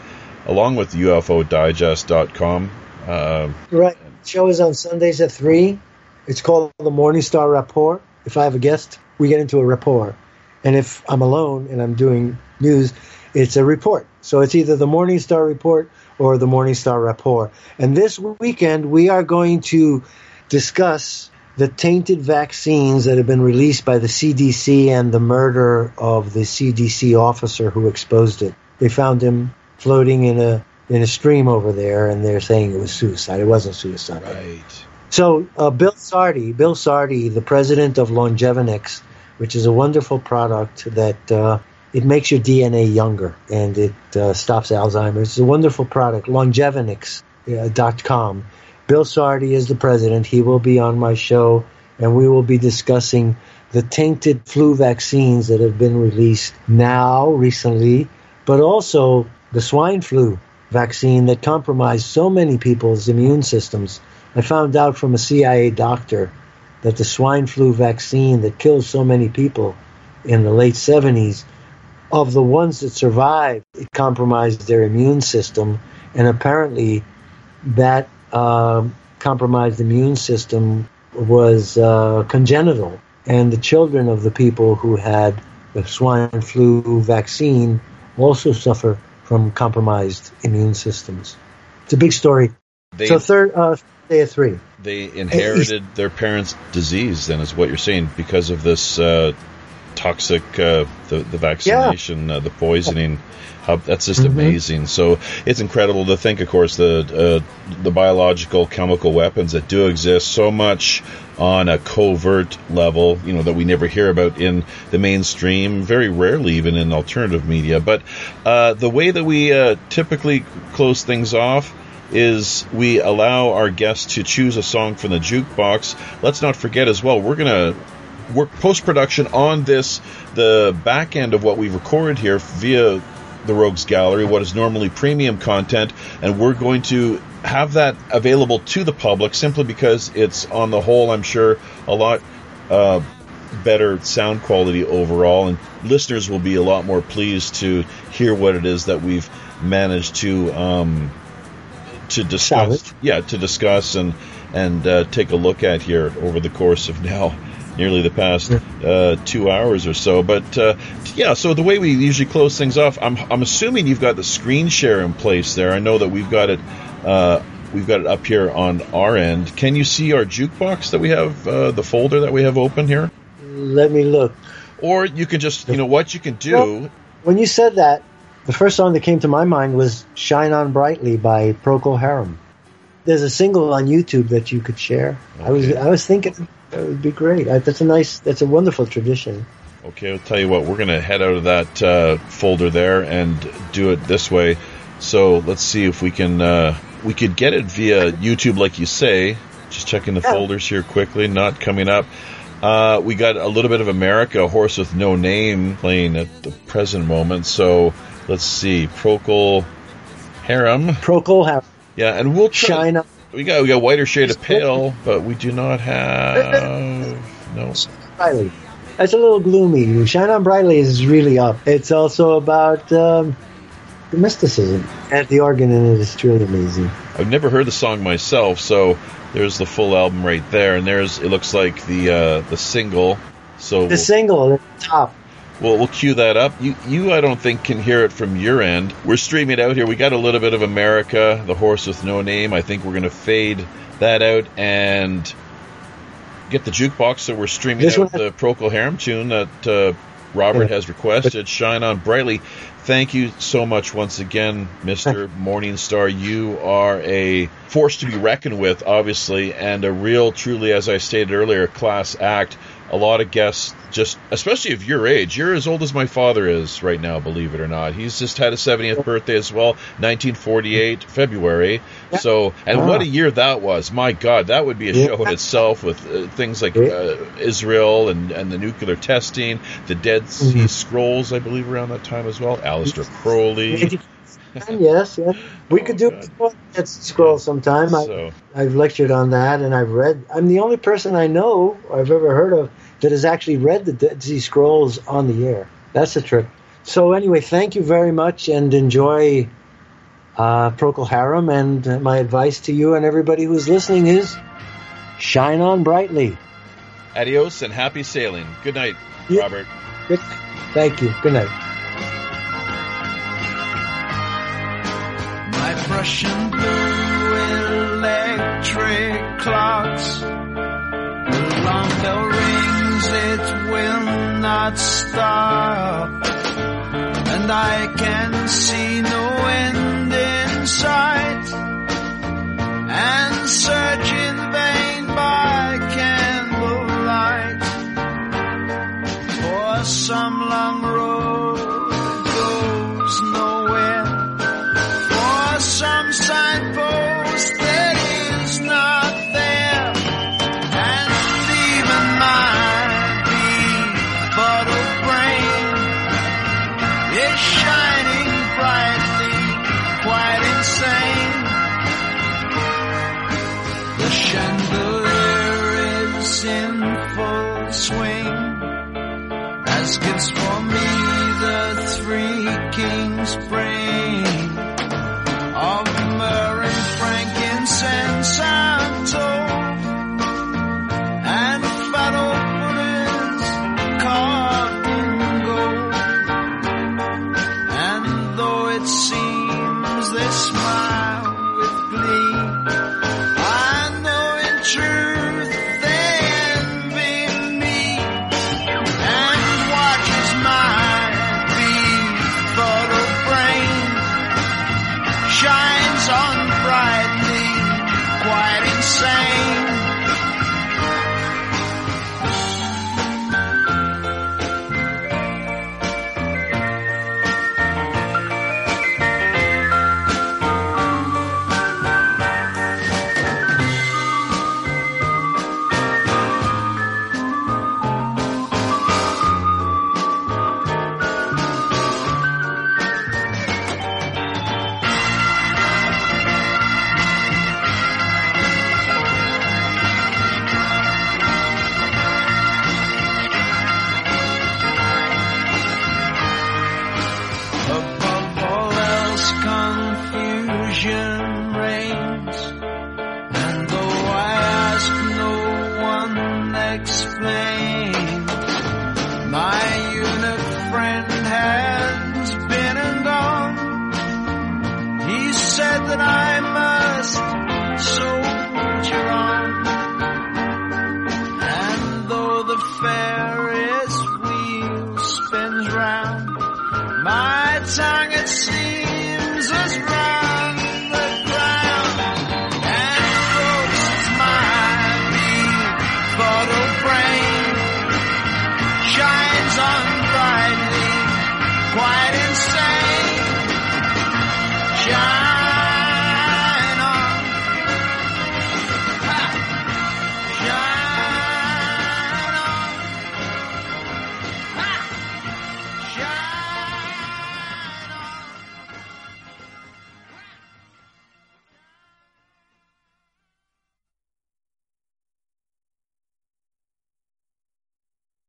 along with UFODigest.com. Uh, Right. Show is on Sundays at three. It's called the Morning Star Rapport. If I have a guest, we get into a rapport, and if I'm alone and I'm doing news, it's a report. So it's either the Morning Star Report or the Morning Star Rapport. And this weekend we are going to discuss the tainted vaccines that have been released by the CDC and the murder of the CDC officer who exposed it. They found him floating in a in a stream over there, and they're saying it was suicide. It wasn't suicide. right. So uh, Bill Sardi, Bill Sardi, the president of Longevinex, which is a wonderful product that uh, it makes your DNA younger and it uh, stops Alzheimer's. It's a wonderful product. Longevinex.com. Bill Sardi is the president. He will be on my show, and we will be discussing the tainted flu vaccines that have been released now, recently, but also the swine flu vaccine that compromised so many people's immune systems. I found out from a CIA doctor that the swine flu vaccine that killed so many people in the late 70s, of the ones that survived, it compromised their immune system, and apparently that uh, compromised immune system was uh, congenital. And the children of the people who had the swine flu vaccine also suffer from compromised immune systems. It's a big story. They, so third uh, day of three. They inherited their parents' disease, then, is what you're saying, because of this uh, toxic uh, the the vaccination, yeah. uh, the poisoning. How, that's just mm-hmm. amazing. So it's incredible to think, of course, the uh, the biological chemical weapons that do exist so much on a covert level, you know, that we never hear about in the mainstream, very rarely even in alternative media. But uh, the way that we uh, typically close things off is we allow our guests to choose a song from the jukebox. Let's not forget as well, we're going to work post production on this, the back end of what we've recorded here via the Rogues Gallery, what is normally premium content, and we're going to have that available to the public simply because it's on the whole, I'm sure, a lot uh, better sound quality overall, and listeners will be a lot more pleased to hear what it is that we've managed to um, to discuss. Yeah, to discuss and and uh, take a look at here over the course of now nearly the past uh, two hours or so. But uh, yeah, so the way we usually close things off, I'm, I'm assuming you've got the screen share in place there. I know that we've got it. Uh, we've got it up here on our end. Can you see our jukebox that we have, uh, the folder that we have open here? Let me look. Or you can just, you know, what you can do. Well, when you said that, the first song that came to my mind was "Shine On Brightly" by Procol Harum. There's a single on YouTube that you could share. Okay. I was I was thinking that would be great. That's a nice. That's a wonderful tradition. Okay, I'll tell you what. We're going to head out of that uh, folder there and do it this way. So let's see if we can. Uh, we could get it via YouTube, like you say. Just checking the yeah. folders here quickly. Not coming up. Uh, we got a little bit of America, Horse with No Name, playing at the present moment. So let's see, Procol Harum. Procol Harum. Yeah, and we'll try, shine up we got we got whiter shade of pale, but we do not have no. Brightly. That's a little gloomy. Shine on brightly is really up. It's also about um, the mysticism, and the organ in it is truly amazing. I've never heard the song myself, so there's the full album right there, and there's it looks like the uh, the single. So the we'll, single at the top. Well, we'll cue that up. You, you, I don't think can hear it from your end. We're streaming out here. We got a little bit of America, the horse with no name. I think we're going to fade that out and get the jukebox. So we're streaming this out the Procol Harum tune that uh, Robert has requested. Shine on brightly. Thank you so much once again, Mister Morningstar. You are a force to be reckoned with, obviously, and a real, truly, as I stated earlier, class act a lot of guests just especially of your age. You're as old as my father is right now believe it or not. He's just had his 70th birthday as well 1948 february. So and what a year that was. My god that would be a show in itself with uh, things like uh, israel and, and the nuclear testing the dead sea mm-hmm. scrolls i believe around that time as well Aleister crowley. Yes, yes. We oh, could do that scroll sometime. So. I, have lectured on that, and I've read. I'm the only person I know I've ever heard of that has actually read the Dead Sea Scrolls on the air. That's a trip. So anyway, thank you very much, and enjoy uh, Procol Harum. And my advice to you and everybody who's listening is: shine on brightly. Adios and happy sailing. Good night, yeah. Robert. Good. Thank you. Good night. Prussian blue electric clocks. The long bell rings, it will not stop. And I can see no end in sight. And search in vain by candlelight for some long road